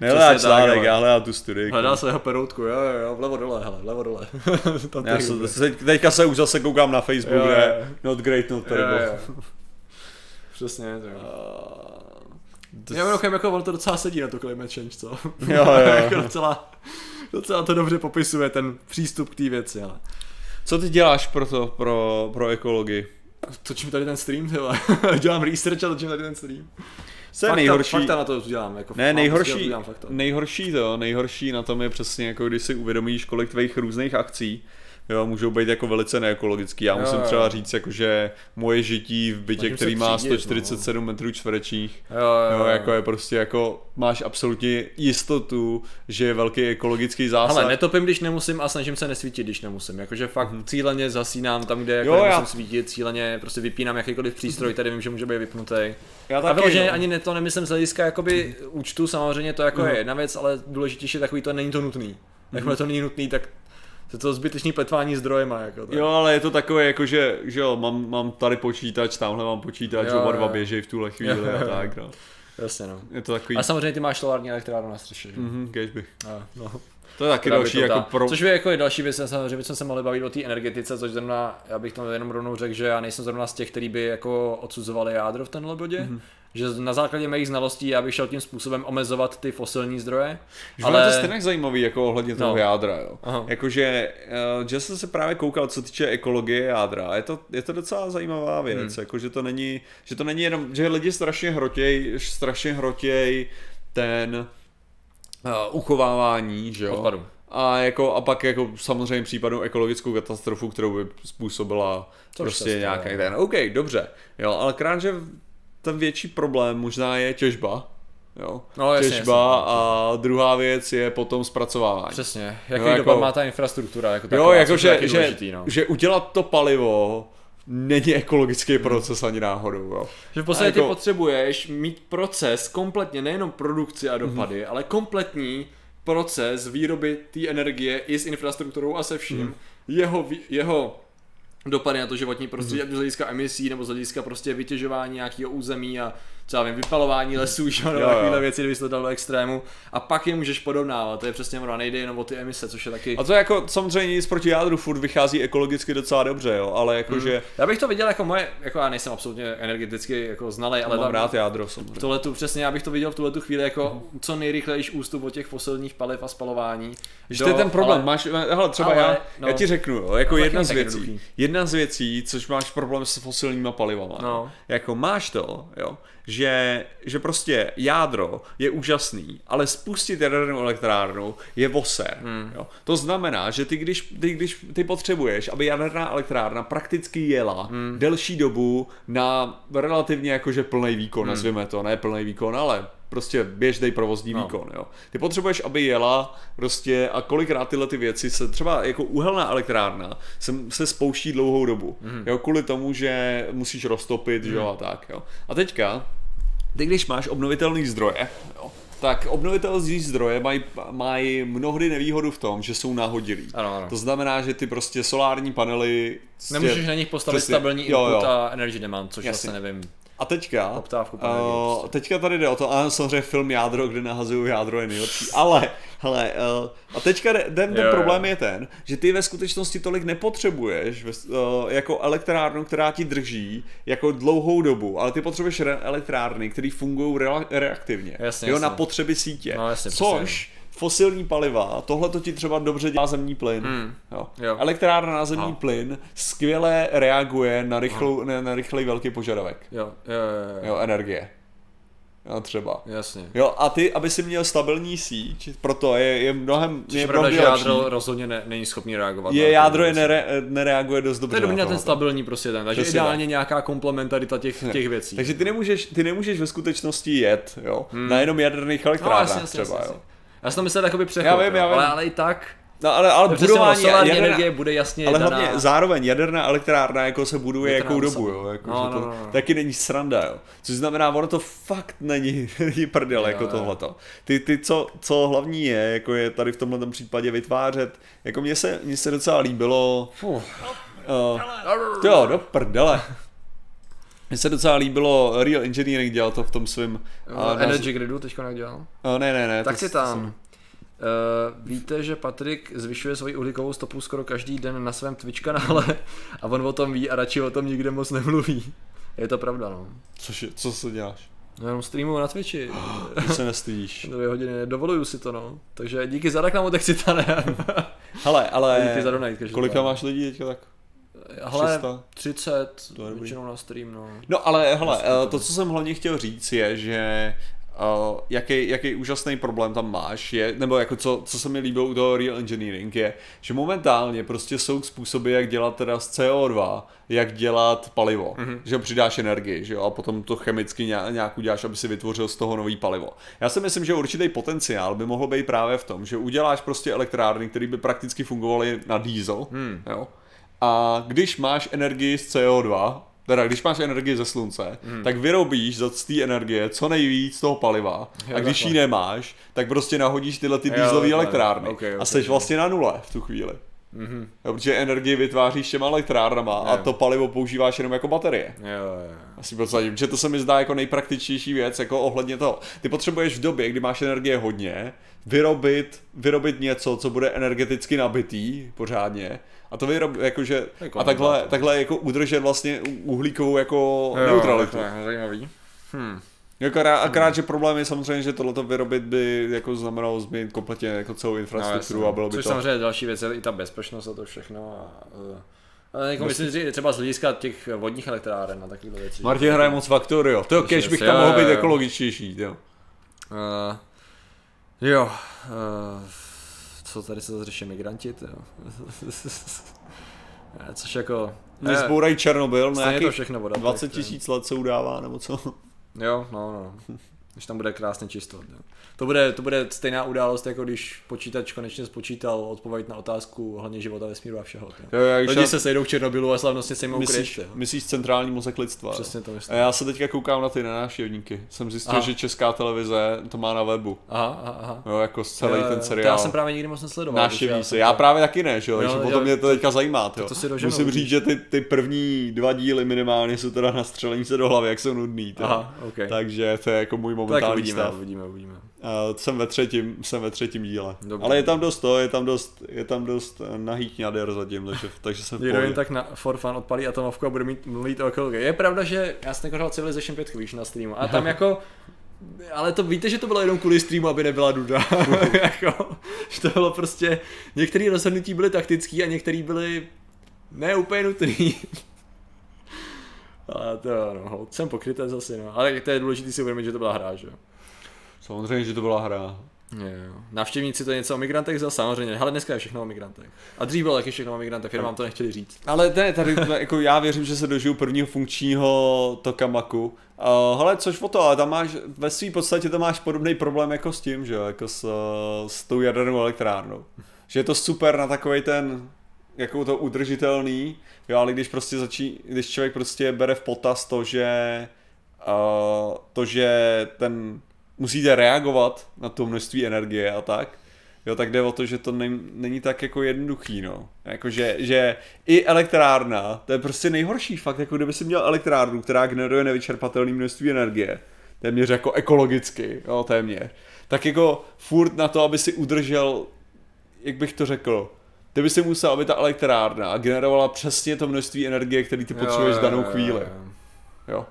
nehledá tak, článek, ale- já hledám tu studii. Hledá svého peroutku, jo, jo, jo, vlevo dole, hele, vlevo dole. Tam Já se, se, teďka se už zase koukám na Facebook, Jo, jo. not great, not Jo, terrible. jo. Přesně, to. Já mimochodem, jako ono to docela sedí na to climate change, co? Jo, jo. jako docela, docela to dobře popisuje ten přístup k té věci, ale. Co ty děláš pro to, pro, pro ekologii? Točím tady ten stream, tyhle. Dělám research a točím tady ten stream. Co je fakta, nejhorší? Fakta na to dělám, jako Ne, nejhorší, prostě dělám fakta. nejhorší to, nejhorší na tom je přesně jako když si uvědomíš, kolik tvých různých akcí jo, můžou být jako velice neekologický. Já Jo, musím jo. třeba říct, jako, že moje žití v bytě, který má třídit, 147 metrů čtverečních, Jo, Jo, jako je prostě jako máš absolutně jistotu, že je velký ekologický zásah. Ale netopím, když nemusím a snažím se nesvítit, když nemusím. Jakože fakt cíleně zasínám tam, kde jako Mhm. Jo, nemusím já- svítit, cíleně prostě vypínám jakýkoliv přístroj, tady vím, že může být vypnutý. Já A taky, vyloženě no. ani to nemyslím z hlediska jakoby účtu, samozřejmě to jako Mhm. je jedna věc, ale důležitější je takový to, není to nutný. Jakmile to není nutný, tak je to zbytečný pletvání zdrojema. Jako tak. Jo, ale je to takové jako, že, že jo, mám, mám tady počítač, tamhle mám počítač, Jo, oba dva jo. běžejí v tuhle chvíli Jo, jo, a tak, no. Jasně no. Je to takový, A samozřejmě ty máš solární elektrárnu na střeše, mhm, kež bych. A, no. To je taky Která další jako pro... Což by jako je další věc, samozřejmě bychom se mohli bavit o té energetice, což zrovna, já bych to jenom rovnou řekl, že já nejsem zrovna z těch, kteří by jako odsuzovali jádro v tenhle bodě, Mhm. mm-hmm. Že na základě mých znalostí já bych šel tím způsobem omezovat ty fosilní zdroje, Ale... Je to stejně zajímavý jako ohledně toho No. jádra, jo. Aha. Jakože, uh, že jsem se právě koukal, co týče ekologie jádra. Je to, je to docela zajímavá věc, Hmm. hmm. jako, že to není, že to není jenom, že lidi strašně hrotěj, strašně hrotěj ten uh, uchovávání, že jo. odpadu. A, jako, a pak jako samozřejmě případnou ekologickou katastrofu, kterou by způsobila Což prostě nějaký ten. OK, dobře. Jo, ale krát, že ten větší problém možná je těžba. Jo. No, jasně, těžba jasně. a druhá věc je potom zpracovávání. Přesně, jaký Jo, jako- dopad má ta infrastruktura jako taková, jo, jako že, že, důležitý, no. že udělat to palivo není ekologický proces ani náhodou. Jo. Že v podstatě jako- ty potřebuješ mít proces kompletně, nejenom produkci a dopady, mm-hmm. ale kompletní proces výroby té energie i s infrastrukturou a se vším. Mm-hmm. Jeho, jeho dopady na to životní prostředí, mm-hmm. ať z hlediska emisí nebo z hlediska prostě vytěžování nějakého území a třeba vím, vypalování lesů, že jo, nebo Jo, jo. takovéhle věci, kdyby se to dal do extrému. A pak je můžeš porovnávat, to je přesně ono, nejde jenom o ty emise, což je taky... A to jako samozřejmě nic proti jádru furt vychází ekologicky docela dobře, jo, ale jakože Já bych to viděl jako moje, jako já nejsem absolutně energeticky jako znalej, ale mám tam- rád jádro samozřejmě. Tohle tu přesně, já bych to viděl v tuhle tu chvíli jako co nejrychlejší ústup od těch fosilních paliv a spalování. Že to je ten problém, ale, máš, hele, třeba ale, já, no. no, já ti řeknu, jo, jako No, jedna z věcí, jednoduchý. jedna z věcí, což máš problém s fosilníma palivama, No. jako máš to, jo, že, že prostě jádro je úžasný, ale spustit jadernou elektrárnu je voser, hmm. jo. To znamená, že ty když, ty když ty potřebuješ, aby jaderná elektrárna prakticky jela hmm. delší dobu na relativně jakože plný výkon, hmm. nazvěme to, ne plný výkon, ale prostě běžný provozní No. výkon, jo. Ty potřebuješ, aby jela prostě a kolikrát tyhle ty věci se třeba jako uhelná elektrárna se, se spouští dlouhou dobu, Mhm. mm. jo, kvůli tomu, že musíš roztopit, mm. že jo, a tak, jo. A teďka, ty když máš obnovitelný zdroje, jo, tak obnovitelné zdroje mají, mají mnohdy nevýhodu v tom, že jsou nahodilí. Ano, ano. To znamená, že ty prostě solární panely... Nemůžeš na nich postavit přesně, stabilní jo, input jo. a energy demand, což Jasně. vlastně nevím. A teďka, Poptávku po uh, teďka tady jde o to, a samozřejmě film Jádro, kde nahazují jádro je nejlepší, ale, hele, uh, a teďka jde- ten, ten Jo, jo. problém je ten, že ty ve skutečnosti tolik nepotřebuješ uh, jako elektrárnu, která ti drží jako dlouhou dobu, ale ty potřebuješ re- elektrárny, které fungují re- reaktivně, Jasně, jo, jasně. na potřeby sítě, No, jasně, přesně, což fosilní paliva, tohle to ti třeba dobře dělá zemní plyn. Hmm. Jo. Jo. Elektrárna na zemní No. plyn skvěle reaguje na, rychlou, na, na rychlej velký požadavek Jo, jo, jo, jo. jo, energie. Jo, třeba. Jasně. Jo, a ty, aby si měl stabilní síť, proto je, je mnohem, Což je je pravda, že jádro rozhodně ne, není schopný reagovat. je jádro je nere, nereaguje dost dobře. To je na ten stabilní prostě ten, takže Přesně ideálně nějaká komplementarita těch, těch věcí. Takže ty nemůžeš, ty nemůžeš ve skutečnosti jet, jo, hmm. na jenom jaderných no, elektrárnách jasně, jasně, třeba, jasně, jo. Já jsem to myslel jakoby přechod, Já vím, já vím. Ale, ale i tak, No, ale, ale to budování solární jaderná, energie bude jasně ale daná. hlavně zároveň jaderná elektrárna jako se buduje Je to jakou dobu, jo, jako, No, že to no, no, no. taky není sranda, jo. Což znamená, ono to fakt není, není prdel, Jo, jako tohleto. Ty, ty co, co hlavní je, jako je tady v tomhle případě vytvářet, jako mně se, mně se docela líbilo, Fuh. uh, jo, do prdele. Mně se docela líbilo, Real Engineering dělal to v tom svém... Uh, Energy Gridu teďko nedělal. Uh, ne, ne, ne. Tak si tam. Uh, víte, že Patrik zvyšuje svoji uhlíkovou stopu skoro každý den na svém Twitch kanále a on o tom ví a radši o tom nikde moc nemluví. Je to pravda, no. Což, je- co se děláš? No jenom streamuju na Twitchi. Ty se nestydíš. Dvě hodiny, dovoluju si to, no. Takže díky za reklamu, tak si ne. Hele, ale díky za donate, kolika máš lidí teďka tak? Hele, 300? 30, To většinou na stream, no. No ale hele, eh, to, co jsem hlavně chtěl říct, je, že uh, jaký, jaký úžasný problém tam máš, je, nebo jako co, co se mi líbilo u toho real engineering, je, že momentálně prostě jsou způsoby, jak dělat teda z CO2, jak dělat palivo, mm-hmm. že přidáš energii, že jo, a potom to chemicky nějak uděláš, aby si vytvořil z toho nový palivo. Já si myslím, že určitý potenciál by mohl být právě v tom, že uděláš prostě elektrárny, které by prakticky fungovaly na diesel, mm. jo, a když máš energii z CO2, teda když máš energii ze slunce, hmm. tak vyrobíš za té energie co nejvíc toho paliva jo, a když takhle. ji nemáš, tak prostě nahodíš tyhle ty dieselové elektrárny okay, okay, a jsi okay. vlastně na nule v tu chvíli. Mm-hmm. Jo, protože energii vytváříš těma elektrárnama jo. a to palivo používáš jenom jako baterie. Jo, jo. Asi podstatě, že to se mi zdá jako nejpraktičtější věc, jako ohledně toho. Ty potřebuješ v době, kdy máš energie hodně, vyrobit, vyrobit něco, co bude energeticky nabitý pořádně a to vyrob, jakože, jako a takhle, takhle jako udržet vlastně uhlíkovou jako jo, neutralitu. Jo, zajímavý. Hmm. Jako rá, akorát, že problém je samozřejmě, že tohleto vyrobit by jako znamenalo změnit kompletně jako celou infrastrukturu no, a bylo by Což to... samozřejmě další věc je i ta bezpečnost a to všechno a, a jako myslím, že třeba z hlediska těch vodních elektráren a takovýhle věcí. Martin hraje moc faktor, jo. To kež bych tam mohl být ekologičtější, jo. Uh, jo. Uh, co tady se zase řeší migranti, jo. Což jako... Nezbourají Černobyl, nějakých to všechno voda, 20 tisíc let se udává, nebo co? Jo, no, no. Když tam bude krásně čisto. Jo. To bude, to bude stejná událost, jako když počítač konečně spočítal odpověď na otázku ohledně života, vesmíru a všeho. Jo, jo, Lidi já... se sejdou v Černobylu a slavnostně se jim myslíš, myslíš centrální mozek lidstva. Přesně to myslím. A já se teďka koukám na ty návštěvníky. Jsem zjistil, aha. že česká televize to má na webu. Aha, aha, aha. Jo, jako celý jo, ten seriál. já jsem právě nikdy moc nesledoval. Návštěví se. Já právě taky ne, že jo, jo, potom mě to teďka zajímá. To, to si Musím říct, že ty, ty první dva díly minimálně jsou teda na střelení se do hlavy, jak jsou nudný. Aha, okay. Takže to je jako můj momentální stav. Uvidíme, uvidíme. Uh, jsem ve třetím, jsem ve třetím díle. Dobře. Ale je tam dost to, je tam dost, je tam dost eh, nahýt jader zatím, takže, takže jsem v jen tak na for fun odpalí atomovku a bude mít mluvit o ekologii. Je pravda, že já jsem hrál Civilization 5 víš, na streamu a tam jako ale to víte, že to bylo jenom kvůli streamu, aby nebyla duda. jako, že to bylo prostě, některé rozhodnutí byly taktický a některé byly ne úplně nutný. Ale to no, jsem pokrytý zase, no. Ale to je důležité si uvědomit, že to byla hra, že jo. Samozřejmě, že to byla hra. Jo. Návštěvníci to je něco o migrantech za samozřejmě, ale dneska je všechno o migrantech. A dřív bylo taky všechno o migrantech, jenom vám to nechtěli říct. Ale ne, tady jako já věřím, že se dožiju prvního funkčního tokamaku. Uh, hele, což o to, ale tam máš, ve své podstatě to máš podobný problém jako s tím, že jo, jako s, s tou jadernou elektrárnou. Že je to super na takový ten, jako to udržitelný, jo, ale když prostě začí, když člověk prostě bere v potaz to, že uh, to, že ten musíte reagovat na to množství energie a tak, jo, tak jde o to, že to není, není tak jako jednoduchý, no. Jako, že, že i elektrárna, to je prostě nejhorší fakt, jako kdyby si měl elektrárnu, která generuje nevyčerpatelné množství energie, téměř jako ekologicky, jo, téměř, tak jako furt na to, aby si udržel, jak bych to řekl, ty by si musel, aby ta elektrárna generovala přesně to množství energie, který ty potřebuješ v danou chvíli. Jo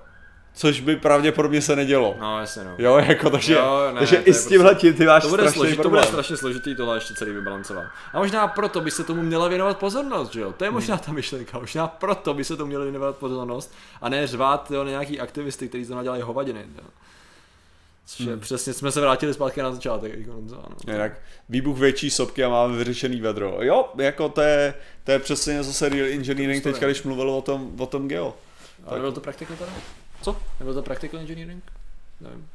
což by pravděpodobně se nedělo. No, jasně no. Jo, jako takže, jo, ne, takže i s tímhle prostě, ty máš to bude, složit, to bude strašně složitý tohle ještě celý vybalancovat. A možná proto by se tomu měla věnovat pozornost, že jo? To je hmm. možná ta myšlenka. Možná proto by se tomu měla věnovat pozornost a ne řvát jo, nějaký aktivisty, kteří to dělají hovadiny. Jo. Což hmm. přesně jsme se vrátili zpátky na začátek. Jako, no. Jinak výbuch větší sopky a máme vyřešený vedro. Jo, jako to je, to je přesně zase real engineering, teďka když mluvil o tom, o tom geo. Ale bylo to praktiky teda? Co? Nebo to practical engineering? Nevím.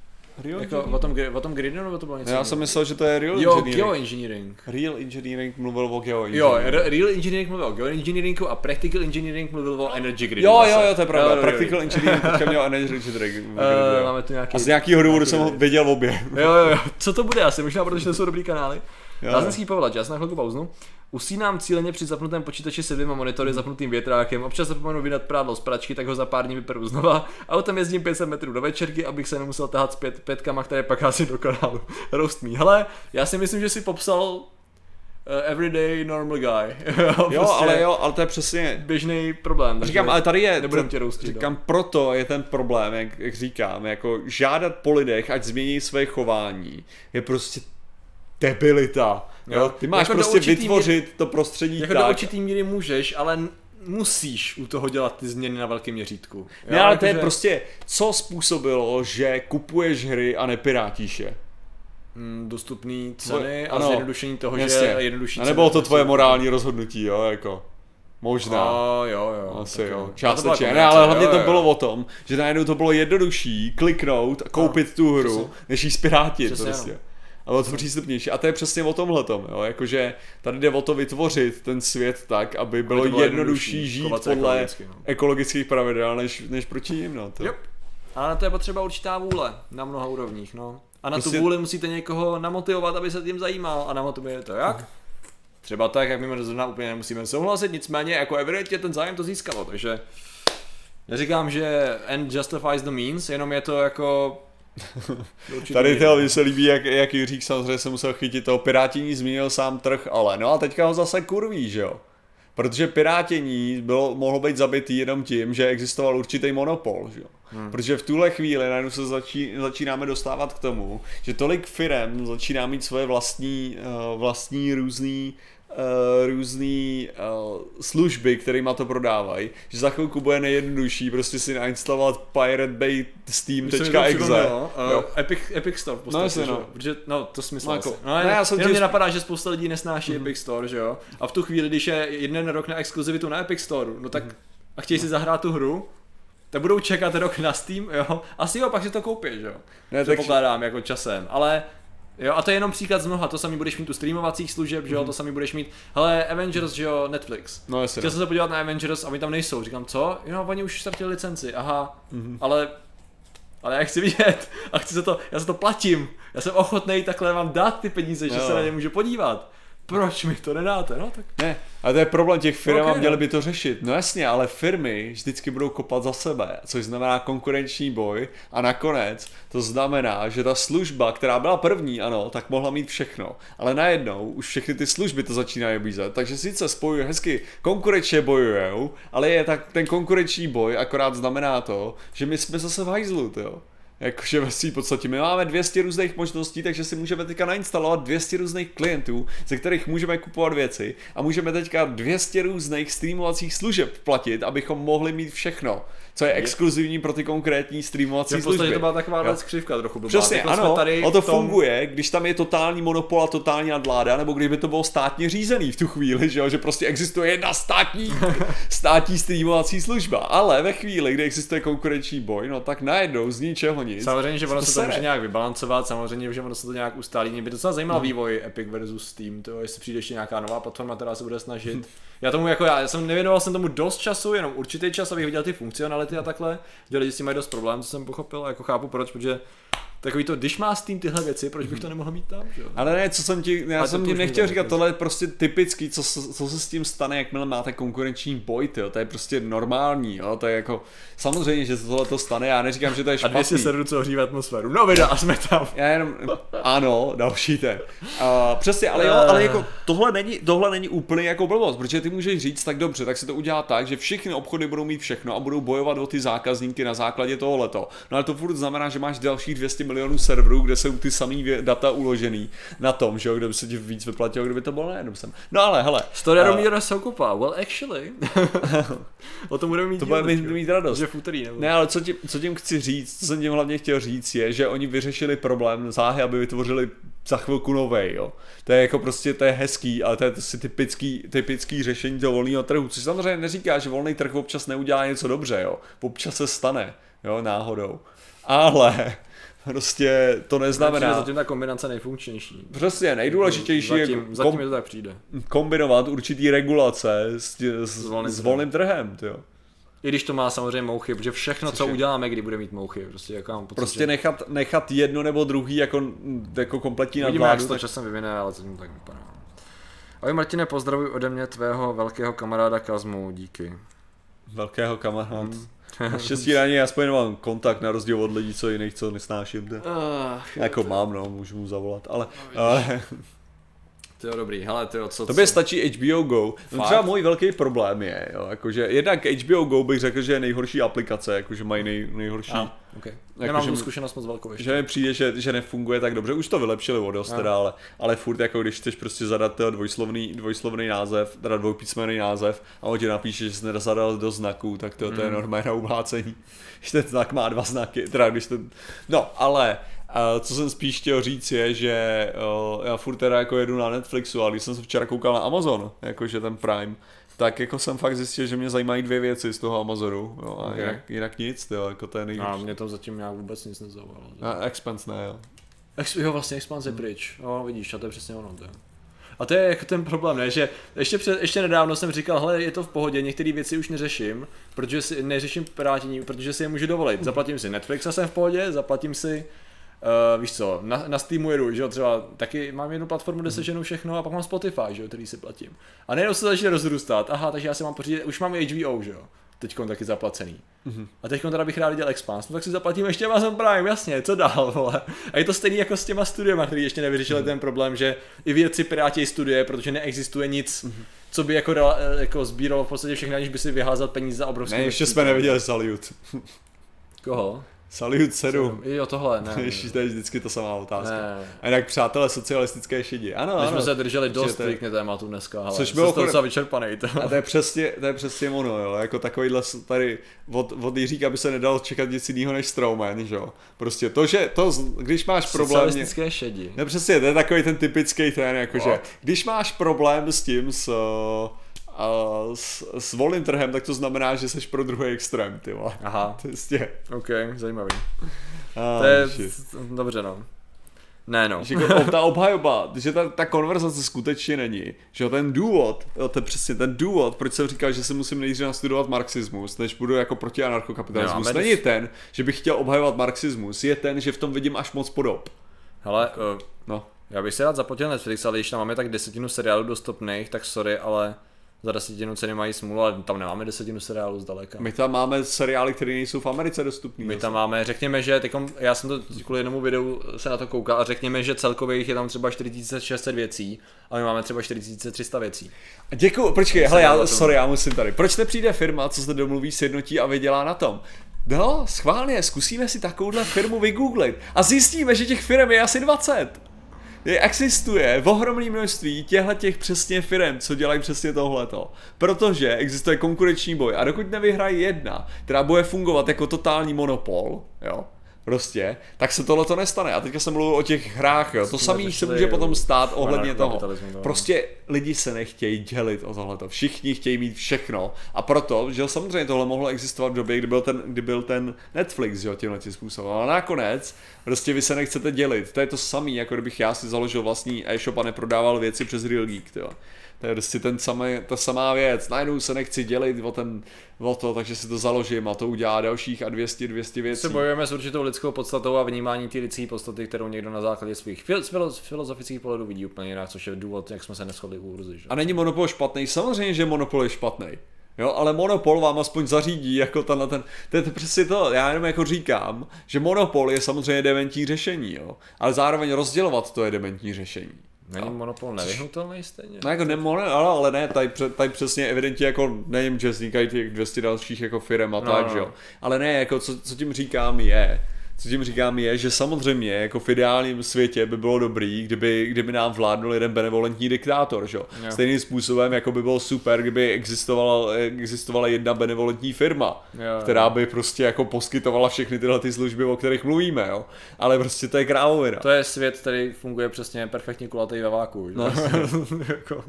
Real jako o tom, o tom gridu nebo to bylo něco? Já jsem myslel, že to je real jo, engineering. Jo, engineering. Real engineering mluvil o geoengineering. Jo, real engineering mluvil o geoengineeringu a practical engineering mluvil o energy gridu. Jo, jo, jo, to je pravda. Jo, practical engineering teďka měl energy grid. Uh, máme tu nějaký... A z nějakého důvodu jsem ho viděl obě. Jo, jo, jo. Co to bude asi? Možná, protože to jsou dobrý kanály. Lázeňský já jsem na chvilku pauznu. Usínám cíleně při zapnutém počítači se dvěma monitory zapnutým větrákem, občas zapomenu vydat prádlo z pračky, tak ho za pár dní vyperu znova. Autem jezdím 500 metrů do večerky, abych se nemusel tahat zpět petkama, které pak asi do kanálu. Roast me. Hele, já si myslím, že si popsal uh, everyday normal guy. jo, prostě ale jo, ale to je přesně běžný problém. Říkám, ale tady je, nebudem tě roustit, říkám, do. proto je ten problém, jak, jak říkám, jako žádat po lidech, ať změní své chování, je prostě debilita. Jo? Ty máš jako prostě vytvořit míry, to prostředí jako tak. do určitý míry můžeš, ale musíš u toho dělat ty změny na velkém měřítku. Ne, ale to je prostě, co způsobilo, že kupuješ hry a nepirátíš je? mm, dostupné ceny a ano, zjednodušení toho, Jasně. že je jednodušší A nebylo ceny, to tvoje morální rozhodnutí, jo, jako. Možná. A, jo, jo. Asi jo, A to částečně. Ne, ale hlavně jo, to jo. bylo o tom, že najednou to bylo jednodušší kliknout a koupit tu hru, přesně. než jí spirátit Přesně, prostě. no. A bylo to přístupnější. A to je přesně o tomhletom, jo. Jakože tady jde o to vytvořit ten svět tak, aby bylo, to bylo jednodušší jednodušší, žít podle ekologicky, no. ekologických pravidel, než, než proti ním, no. To. Yep. Ale na to je potřeba určitá vůle na mnoha úrovních, no. A na Prostě- tu vůli musíte někoho namotivovat, aby se tím zajímal a namotivuje to jak? Třeba tak, jak my zrovna úplně nemusíme souhlasit, nicméně jako evidentně ten zájem to získalo, takže neříkám, že end justifies the means, jenom je to jako Tady tyhle mně se líbí, jak, jak Jiřík samozřejmě se musel chytit toho pirátění, zmínil sám trh, ale no a teďka ho zase kurví, že jo. Protože pirátění bylo, mohlo být zabitý jenom tím, že existoval určitý monopol, že jo. Hmm. Protože v tuhle chvíli najednou se začí, začínáme dostávat k tomu, že tolik firem začíná mít svoje vlastní, uh, vlastní různý uh, různý uh, služby, kterýma to prodávají, že za chvilku bude nejjednodušší prostě si nainstalovat Pirate Bay to Steam.exe. Uh, Jo. Epic, Epic Store v podstatě, jasně, že no. jo? Protože, no, to smysl No, jako, no, ne, ne, já jsem jenom tím- mě napadá, že spousta lidí nesnáší Epic Store, že jo? A v tu chvíli, když je jeden rok na exkluzivitu na Epic Store, no tak a chtějí si zahrát tu hru, tak budou čekat rok na Steam, jo? Asi jo, pak si to koupí, že jo? Ne, Ne, tak- to pokládám jako časem, ale Jo, a to je jenom příklad z mnoha, to samý budeš mít u streamovacích služeb, že jo, to samý budeš mít, hele, Avengers, že jo, Netflix. No jasně. Chtěl jsem se podívat na Avengers a oni tam nejsou. Říkám, co? Jo, oni už ztratili licenci, aha. Mm-hmm. Ale, ale já chci vidět a chci se to, já se to platím. Já jsem ochotný takhle vám dát ty peníze, že Jo. se na ně můžu podívat. Proč mi to nedáte? No tak. Ne, ale to je problém těch firm Ok, a měly no. by to řešit. No jasně, ale firmy vždycky budou kopat za sebe, což znamená konkurenční boj a nakonec to znamená, že ta služba, která byla první, ano, tak mohla mít všechno, ale najednou už všechny ty služby to začínají bízet, takže sice spojuje hezky, konkurenčně bojujou, ale je tak ten konkurenční boj akorát znamená to, že my jsme zase v hajzlu, jo. Jakože ve svým podstatě my máme 200 různých možností, takže si můžeme teďka nainstalovat 200 různých klientů, ze kterých můžeme kupovat věci a můžeme teďka 200 různých streamovacích služeb platit, abychom mohli mít všechno, co je exkluzivní pro ty konkrétní streamovací podstatě služby. to byla taková Jo. křivka trochu blbá. Přesně, Takhle jsme ano, tady o to tom- funguje, když tam je totální monopol a totální nadvláda, nebo kdyby to bylo státně řízený v tu chvíli, že, jo, že prostě existuje jedna státní, státní streamovací služba, ale ve chvíli, kdy existuje konkurenční boj, no tak najednou z ničeho nic. Samozřejmě, že ono to se to může nějak vybalancovat, samozřejmě, že ono se to nějak ustálí. Mě by docela zajímal vývoj Epic versus Steam, to, jestli přijde ještě nějaká nová platforma, která se bude snažit. Já tomu jako já, já jsem nevěnoval jsem tomu dost času, jenom určitý čas, abych viděl ty funkcionality a takhle, že lidi mají dost problém, co jsem pochopil, a jako chápu proč, protože takový to, když má Steam tyhle věci, proč bych to nemohl mít tam, že jo? Ale ne, co jsem ti, já Ale jsem ti nechtěl říkat, to- tohle je prostě typický, co, se- co se s tím stane, jakmile máte konkurenční boj, tyjo, to je prostě normální, jo, to je jako, samozřejmě, že se tohle to stane, já neříkám, že to je A špatný. 200 serverů, co ohřívají atmosféru. No a jsme tam. Já jenom, ano, další ten. Uh, přesně, ale jo, ale jako tohle není, tohle není úplně jako blbost, protože ty můžeš říct, tak dobře, tak se to udělá tak, že všechny obchody budou mít všechno a budou bojovat o ty zákazníky na základě tohoto. No ale to furt znamená, že máš dalších 200 milionů serverů, kde jsou ty samý vě- data uložený na tom, že jo, kde by se ti víc vyplatilo, kdyby to bylo na jednom sem. No ale hele, Story eh, Romíra Soukopa, well actually. o tom budeme mít to bude mít, mít radost. Že v úterý nebo. Ne, ale co tím, co tím chci říct, co jsem tím hlavně chtěl říct, je, že oni vyřešili problém záhy, aby vytvořili za chvilku novej, jo. To je jako prostě, to je hezký, ale to je si typický, typický řešení toho volného trhu, což samozřejmě neříká, že volný trh občas neudělá něco dobře, jo. Občas se stane, jo, náhodou. Ale prostě to Znamená. neznamená, Zatím ta kombinace nejfunkčnější. přesně nejdůležitější je zatím, kom, zatím mi to tak přijde. kombinovat určitý regulace s, s, s, volným s volným trhem, jo. I když to má samozřejmě mouchy, protože všechno, co je? uděláme, kdy bude mít mouchy, prostě jako mám pocit, Prostě že... nechat, nechat jedno nebo druhý jako, jako kompletní Vidíme, jak nadvládu, se to tak časem vyvine, ale zatím tak vypadá. Ahoj Martine, pozdravuj ode mě tvého velkého kamaráda Kazmu, díky. velkého kamarád. Naštěstí na něj aspoň mám kontakt na rozdíl od lidí, co jiných, co nesnáším. To. Uh, Jako mám, no, můžu mu zavolat, ale, ale To je dobrý, hele, ty co, To by stačí HBO Go. No třeba můj velký problém je, jo, jakože jednak HBO Go bych řekl, že je nejhorší aplikace, jakože mají nej, nejhorší. Ah, okay. Jako, Nemám tu zkušenost moc velkou ještě. Že mi přijde, že, že nefunguje tak dobře, už to vylepšili o dost teda, ale, ale furt jako když chceš prostě zadat dvojslovný, dvojslovný název, teda dvoupísmenný název a on ti napíše, že jsi nezadal do znaků, tak to, to je mm. normální na ublácení. Když ten znak má dva znaky, teda když ten... No, ale a co jsem spíš chtěl říct je, že uh, já furt teda jako jedu na Netflixu, ale když jsem se včera koukal na Amazon, jakože ten Prime, tak jako jsem fakt zjistil, že mě zajímají dvě věci z toho Amazonu, jo, a okay. jinak, jinak nic, jo, jako to je nejvíc. A mě tam zatím nějak vůbec nic nezaujalo. A Expense ne, jo. Ex, jo, vlastně Expanse je hmm. pryč, jo, vidíš, a to je přesně ono, to je. A to je jako ten problém, ne? že ještě, před, ještě nedávno jsem říkal, hele, je to v pohodě, některé věci už neřeším, protože si neřeším pirátění, protože si je můžu dovolit. Zaplatím si Netflix a jsem v pohodě, zaplatím si Uh, víš co, na, na Steamu jedu, že jo, třeba taky mám jednu platformu, kde seženu všechno a pak mám Spotify, že jo, který si platím. A nejenom se začne rozrůstat, aha, takže já si mám pořídit, už mám HBO, že jo, teď taky zaplacený. Mm-hmm. A teď teda bych rád viděl Expans, no tak si zaplatím ještě Amazon Prime, jasně, co dál, vole. A je to stejný jako s těma studiema, který ještě nevyřešili mm-hmm. ten problém, že i věci pirátějí studie, protože neexistuje nic, mm-hmm. co by jako, jako sbíralo v podstatě všechny, aniž by si vyházal peníze za obrovské. Ne, ještě jsme neviděli Salut. Koho? Salut 7. Jo, tohle, ne. Ještě to je vždycky to samá otázka. Ne. A jinak přátelé socialistické šedi. Ano, My ano. jsme se drželi dost striktně tématu dneska, ale Což bylo chod... vyčerpaný. To. A to je přesně, to je přesně ono, jo. Jako takovýhle tady od, od Jiříka aby se nedal čekat nic jiného než Strowman, že jo. Prostě to, že to, když máš problém... Socialistické šedi. Ne, přesně, to je takový ten typický ten, jakože, když máš problém s tím, s, s, s volným trhem, tak to znamená, že jsi pro druhý extrém, ty vole. Aha. To je OK, zajímavý. Ah, to je, dobře no. Ne no. Že jako, ta obhajoba, že ta, ta konverzace skutečně není. Že ten důvod, jo, to je přesně ten důvod, proč jsem říkal, že si musím nejdřív nastudovat marxismus, než budu jako proti anarchokapitalismus. No, není ten, že bych chtěl obhajovat marxismus, je ten, že v tom vidím až moc podob. Hele, uh, no. Já bych se rád zaplatil Netflix, ale když tam máme tak desetinu seriálů dostupných, tak sorry, ale za desetinu ceny mají smůlu, ale tam nemáme desetinu seriálu zdaleka. My tam máme seriály, které nejsou v Americe dostupné. My tam máme, řekněme, že teďkom, já jsem to kvůli jednomu videu se na to koukal a řekněme, že celkově jich je tam třeba 4600 věcí a my máme třeba 4300 věcí. Děkuji, počkej, hele, já, sorry, já musím tady. Proč nepřijde firma, co se domluví, sjednotí a vydělá na tom? No, schválně, zkusíme si takovouhle firmu vygooglit a zjistíme, že těch firm je asi 20 je, existuje v ohromné množství těchto těch přesně firm, co dělají přesně tohleto. Protože existuje konkurenční boj a dokud nevyhrají jedna, která bude fungovat jako totální monopol, jo, prostě, tak se tohle to nestane. A teďka jsem mluvil o těch hrách, jo. To samé se může potom stát ohledně toho. Prostě lidi se nechtějí dělit o tohleto. Všichni chtějí mít všechno. A proto, že samozřejmě tohle mohlo existovat v době, kdy byl ten, kdy byl ten Netflix, jo, tímhle tím způsobem. Ale nakonec, prostě vy se nechcete dělit. To je to samé, jako kdybych já si založil vlastní e-shop a neprodával věci přes Real Geek, jo. To je prostě ten samý, ta samá věc. Najednou se nechci dělit o, ten, o to, takže si to založím a to udělá dalších a 200, 200 věcí. Se bojujeme s určitou lidskou podstatou a vnímání té lidské podstaty, kterou někdo na základě svých fil- filozofických pohledů vidí úplně jinak, což je důvod, jak jsme se neschodli u Urzy. A není monopol špatný? Samozřejmě, že monopol je špatný. Jo, ale monopol vám aspoň zařídí jako tenhle ten, to je přesně to, já jenom jako říkám, že monopol je samozřejmě dementní řešení, jo, ale zároveň rozdělovat to je dementní řešení. Není monopol nevyhnutelný stejně? No jako nemono, ale, ale ne, tady, tady přesně evidentně jako nevím, že vznikají těch 200 dalších jako firm a no, tak, no. že jo. Ale ne, jako co, co tím říkám je, co tím říkám je, že samozřejmě jako v ideálním světě by bylo dobrý, kdyby, kdyby nám vládnul jeden benevolentní diktátor, že? Jo. Stejným způsobem, jako by bylo super, kdyby existovala, existovala jedna benevolentní firma, jo, která by prostě jako poskytovala všechny tyhle ty služby, o kterých mluvíme, jo. Ale prostě to je krávovina. To je svět, který funguje přesně perfektně kulatý ve váku. No. jako.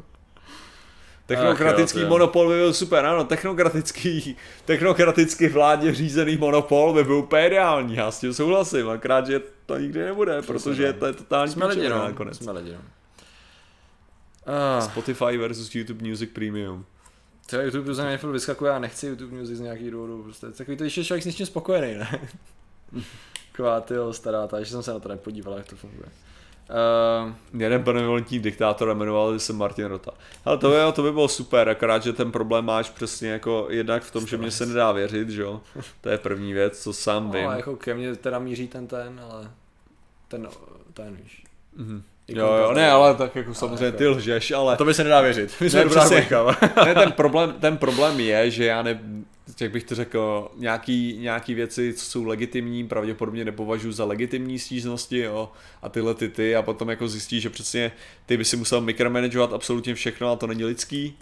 Technokratický Ach, jo, monopol by byl super, ano, technokratický, technokraticky vládě řízený monopol by byl úplně ideální, já s tím souhlasím, akorát, že to nikdy nebude, protože to je totální Jsme lidi, no. nakonec. Jsme lidi, no. Ah. Spotify versus YouTube Music Premium. To YouTube za mě furt vyskakuje, já nechci YouTube Music z nějakých důvodů, prostě takový to, když je člověk s něčím spokojený, ne? Taková ty stará, takže jsem se na to nepodíval, jak to funguje. Uh, jeden benevolentní diktátor jmenoval se Martin Rota. Ale to, je, to by bylo super, akorát, že ten problém máš přesně jako jednak v tom, že mě se nedá věřit, že jo. To je první věc, co sám no, vím. jako ke mně teda míří ten ten, ale ten, ten víš. Mm-hmm. Jo, jo, ne, ale tak jako samozřejmě jako- ty lžeš, ale... To by se nedá věřit. My jsme Ne, dobrá ne, ten problém, ten problém je, že já ne, jak bych to řekl, nějaký, nějaký věci, co jsou legitimní, pravděpodobně nepovažuji za legitimní stížnosti, jo, a tyhle ty ty, a potom jako zjistíš, že přesně ty by si musel mikromanagovat absolutně všechno a to není lidský,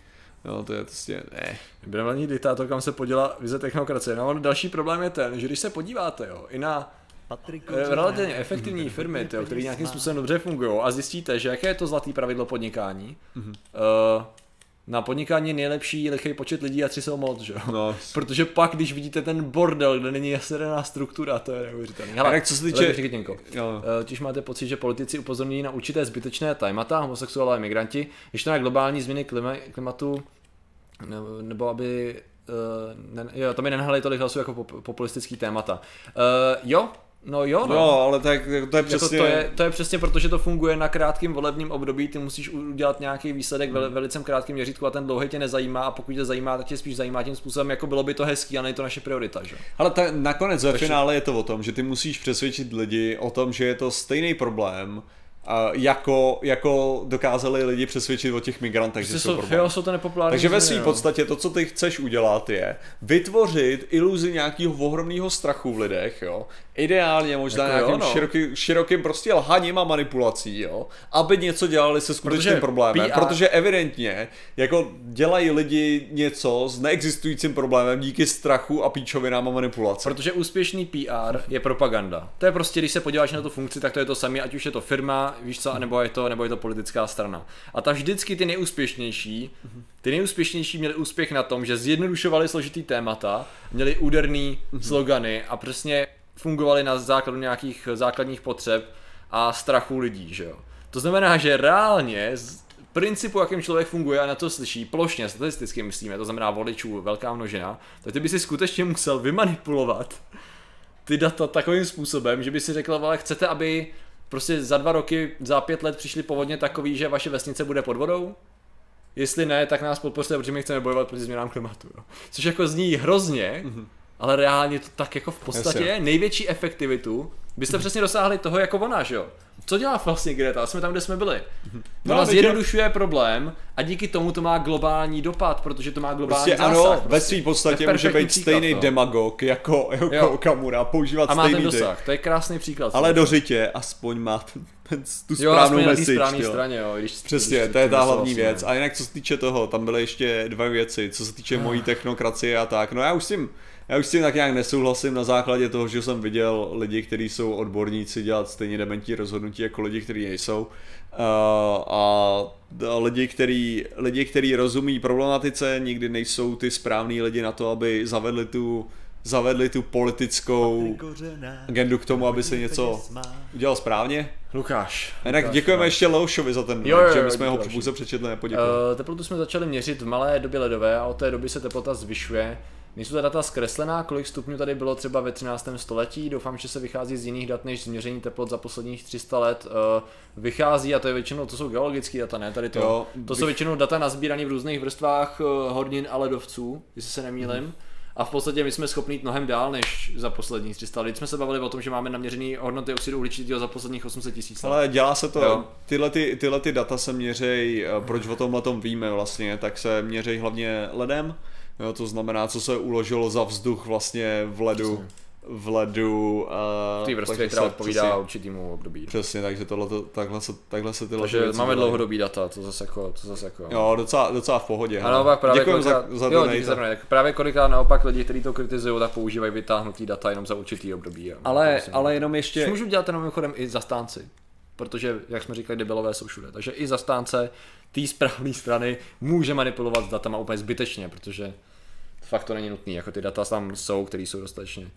jo, to je prostě, ne. Benevolentní diktátor, kam se poděla vize technokracie. No, další problém je ten, že když se podíváte, jo, i na eh, relativně efektivní firmy, tyjo, které nějakým způsobem dobře fungují a zjistíte, že jaké je to zlatý pravidlo podnikání, Mhm. uh, na podnikání je nejlepší lichý počet lidí a tři jsou moc, že jo? No, Protože pak, když vidíte ten bordel, kde není jasně daná struktura, to je neuvěřitelné. Hele, Jinak co se týče- Řikytěnko, jo. Eh, máte pocit, že politici upozorňují na určité zbytečné témata, homosexuálové migranti, když to na globální změny klima, klimatu, nebo, nebo aby uh, ne, jo, tam by nenahali tolik hlasů jako pop, populistický témata. Uh, jo, no jo, no. no, ale tak, to je Jako přesně... to, je, to je přesně proto, že to funguje na krátkém volebním období, ty musíš udělat nějaký výsledek ve velice krátkém měřítku a ten dlouhý tě nezajímá a pokud tě zajímá, tak tě spíš zajímá tím způsobem, jako bylo by to hezký a není to naše priorita, že? Ale ta, nakonec ve Takže- finále je to o tom, že ty musíš přesvědčit lidi o tom, že je to stejný problém, jako, jako dokázali lidi přesvědčit o těch migrantech, že Prostě jsou jsou, problém. jo, jsou to nepopulární Takže ve své podstatě to, co ty chceš udělat, je vytvořit iluzi nějakého ohromného strachu v lidech, jo. Ideálně možná Jako jo, nějakým no. široký, širokým prostě lhaním a manipulací, jo. Aby něco dělali se skutečným Protože problémem. PR Protože evidentně, jako dělají lidi něco s neexistujícím problémem díky strachu a píčovinám a manipulaci. Protože úspěšný PR je propaganda. To je prostě, když se podíváš na tu funkci, tak to je to samé, ať už je to firma, víš co, nebo je to, nebo je to politická strana. A ta vždycky ty nejúspěšnější, ty nejúspěšnější měli úspěch na tom, že zjednodušovali složitý témata, měli úderný slogany a přesně fungovali na základu nějakých základních potřeb a strachu lidí, že jo. To znamená, že reálně z principu, jakým člověk funguje a na to slyší, plošně, statisticky myslíme, to znamená voličů, velká množina, tak ty by si skutečně musel vymanipulovat ty data takovým způsobem, že by si řekl, ale chcete, aby prostě za dva roky, za pět let přišli povodně takový, že vaše vesnice bude pod vodou? Jestli ne, tak nás podpořte, protože my chceme bojovat proti změnám klimatu. Jo. Což jako zní hrozně, mm-hmm. ale reálně to tak jako v podstatě Jasně. je největší efektivitu. Byste přesně dosáhli toho jako ona, že jo? Co dělá vlastně Greta? Jsme tam, kde jsme byli. No, Ona teď zjednodušuje problém a díky tomu to má globální dopad, protože to má globální Prostě zásah. ano, prostě. ve své podstatě může být příklad, stejný no. demagog jako, jako Jo. Kamura, používat A má stejný ten dosah, to je krásný příklad. Ale do řitě aspoň má ten, ten, tu jo, správnou aspoň na té message. správné tyjo. straně, jo. Když, Přesně, když to je ta hlavní vlastně. věc. A jinak co se týče toho, tam byly ještě dva věci, co se týče mojí technokracie a tak. No já už tím, já už s tím tak nějak nesouhlasím na základě toho, že jsem viděl lidi, kteří jsou odborníci dělat stejně dementní rozhodnutí jako lidi, kteří nejsou. Uh, a a lidi, který, lidi, který rozumí problematice, nikdy nejsou ty správní lidi na to, aby zavedli tu, zavedli tu politickou agendu k tomu, aby se něco udělal správně. Lukáš. Jinak Lukáš, děkujeme ještě Leošovi za ten Jo, link, jo, že jo, my jsme ho pouze přečetli, nepoděkovali. Uh, teplotu jsme začali měřit v malé době ledové a od té doby se teplota zvyšuje. Nejsou ta data zkreslená, kolik stupňů tady bylo třeba ve 13. století, doufám, že se vychází z jiných dat než změření teplot za posledních 300 let. Uh, vychází, a to je většinou, to jsou geologické data, ne tady to. Jo, to jsou bych- většinou data nazbírané v různých vrstvách uh, hornin a ledovců, jestli se nemýlim. Mhm. A v podstatě my jsme schopni jít mnohem dál než za posledních 300 let. Jsme se bavili o tom, že máme naměřený hodnoty oxidu uhličitého za posledních 800 tisíc let. Ale dělá se to, Jo. tyhle, ty, tyhle ty data se měřej, eh, proč o tomhle tom víme vlastně, tak se měřej hlavně ledem, jo, to znamená, co se uložilo za vzduch vlastně v ledu, v ledu. Uh, v té vrstvě, která odpovídá určitýmu období. Přesně, takže tohle, takhle, se, takhle se tyhle Takže máme dělají. dlouhodobý data, to zase jako, to zase jako. Jo, docela, docela v pohodě. A naopak právě Děkujem za, kolikrát, za jo, donate. díky za. Tak právě kolikrát naopak lidi, kteří to kritizují, tak používají vytáhnutý data jenom za určitý období. a- ale, ale jenom Což ještě, můžu dělat jenom mimochodem i zastánci. Protože, jak jsme říkali, debilové jsou všude. Takže i zastánce té správné strany může manipulovat s datama úplně zbytečně, protože fakt to není nutné. Jako ty data tam jsou, které jsou dostatečně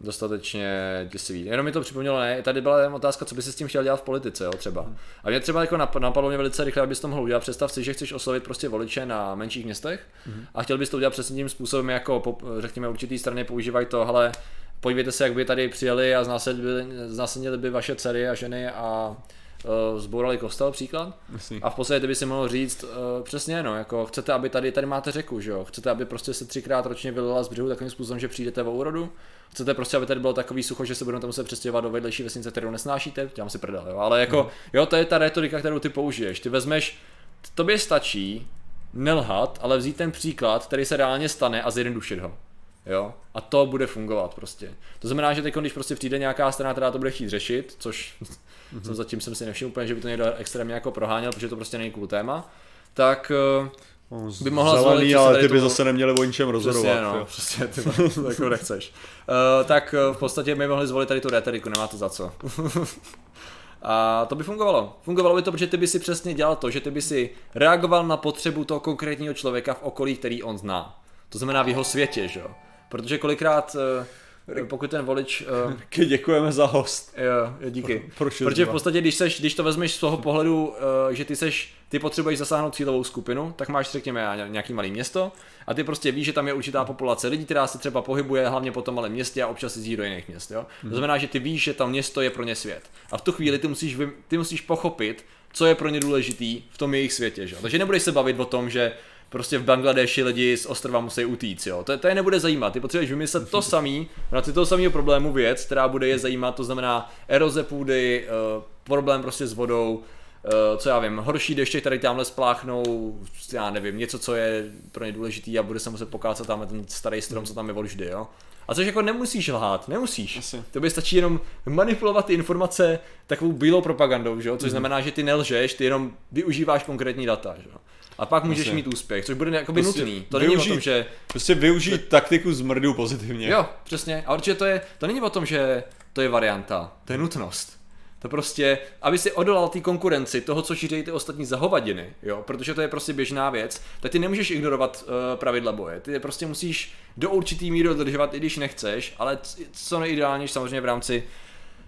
dostatečně děsivý. Jenom mi to připomnělo, ne, tady byla jen otázka, co by si s tím chtěl dělat v politice, jo, třeba. A mě třeba jako nap- napadlo mě velice rychle, abys to mohl udělat. Představ si, že chceš oslovit prostě voliče na menších městech a chtěl bys to udělat přesně tím způsobem, jako řekněme určitý strany používají to, ale podívejte se, jak by tady přijeli a znásilnili, znásilnili by vaše dcery a ženy a uh, zbourali kostel příklad. Jasný. A v podstatě by si mohl říct uh, přesně, no, jako chcete, aby tady, tady máte řeku, že jo? Chcete, aby prostě se třikrát ročně vylila z břehu takovým způsobem, že přijdete o úrodu? Chcete prostě, aby tady bylo takový sucho, že se budete muset přestěhovat do vedlejší vesnice, kterou nesnášíte? Dělám si prdel, jo? Ale jako, jo, to je ta retorika, kterou ty použiješ. Ty vezmeš, tobě stačí nelhat, ale vzít ten příklad, který se reálně stane a zjednodušit ho. Jo? A to bude fungovat prostě. To znamená, že teď, když prostě přijde nějaká strana, která to bude chtít řešit, což jsem zatím jsem si nevšiml úplně, že by to někdo extrémně jako proháněl, protože to prostě není cool téma, tak eh, by mohla Zelený, zvolit, ale ty by tomu- zase neměli o ničem rozhodovat. Přesně, no, jo. přesně, ty to jako nechceš. Uh, tak uh, v podstatě by mohli zvolit tady tu retoriku, nemá to za co. A to by fungovalo. Fungovalo by to, protože ty by si přesně dělal to, že ty by si reagoval na potřebu toho konkrétního člověka v okolí, který on zná. To znamená v jeho světě, že jo. Protože kolikrát, uh, pokud ten volič uh, děkujeme za host. Jo, jo, díky. Pro šest Protože v podstatě, když, seš, když to vezmeš z toho pohledu, uh, že ty seš, ty potřebuješ zasáhnout cílovou skupinu, tak máš řekněme nějaký malý město a ty prostě víš, že tam je určitá populace lidí, která se třeba pohybuje hlavně po tom malém městě a občas jezdí do jiných měst. Jo? Mhm. To znamená, že ty víš, že tam město je pro ně svět. A v tu chvíli ty musíš, ty musíš pochopit, co je pro ně důležitý v tom jejich světě. Že? Takže nebudeš se bavit o tom, že prostě v Bangladeši lidi z ostrova musí utíct, jo. To, to je nebude zajímat. Ty potřebuješ vymyslet to samý, na ty toho samého problému věc, která bude je zajímat, to znamená eroze půdy, uh, problém prostě s vodou, uh, co já vím, horší deště, které tamhle spláchnou, já nevím, něco, co je pro ně důležitý a bude se muset pokácat tam ten starý strom, co tam je vždy, jo. A což jako nemusíš lhát, nemusíš. Asi. To by stačí jenom manipulovat ty informace takovou bílou propagandou, že jo? což znamená, že ty nelžeš, ty jenom využíváš konkrétní data. Že jo? A pak můžeš Asi. mít úspěch, což bude jakoby Prostě nutný. To není o tom, využít- že Prostě využít taktiku zmrdu pozitivně. Jo, přesně. A určitě to je, to není o tom, že to je varianta, to je nutnost. To prostě, aby si odolal té konkurenci toho, co šíří ty ostatní za hovadiny, jo, protože to je prostě běžná věc, tak ty nemůžeš ignorovat uh, pravidla boje. Ty je prostě musíš do určitý míry dodržovat, i když nechceš, ale co nejideálnější samozřejmě v rámci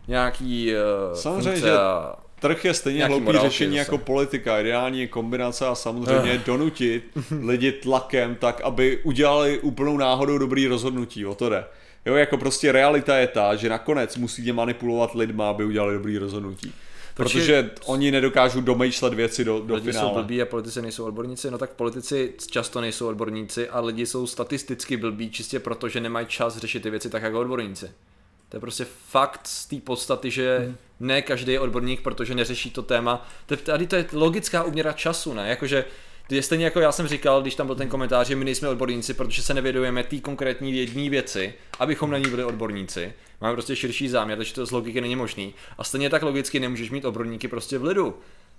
nějaký uh, Samozřejmě, funkce že- a- Trh je stejně hloupý řešení zase. jako politika. Ideální je kombinace a samozřejmě donutit lidi tlakem tak, aby udělali úplnou náhodou dobrý rozhodnutí. O to jde. Jo, jako prostě realita je ta, že nakonec musíte manipulovat lidma, aby udělali dobrý rozhodnutí. Protože- Protože oni nedokážou domýšlet věci do, do lidi jsou finále. blbí a politici nejsou odborníci, no tak politici často nejsou odborníci a lidi jsou statisticky blbí čistě proto, že nemají čas řešit ty věci tak jako odborníci. To je prostě fakt z té podstaty, že ne každý je odborník, protože neřeší to téma. Tady to je logická úměra času, ne? Jakože je stejně jako já jsem říkal, když tam byl ten komentář, že my nejsme odborníci, protože se nevědujeme té konkrétní jedné věci, abychom na ní byli odborníci. Máme prostě širší záměr, takže to z logiky není možný. A stejně tak logicky nemůžeš mít odborníky prostě v lidu.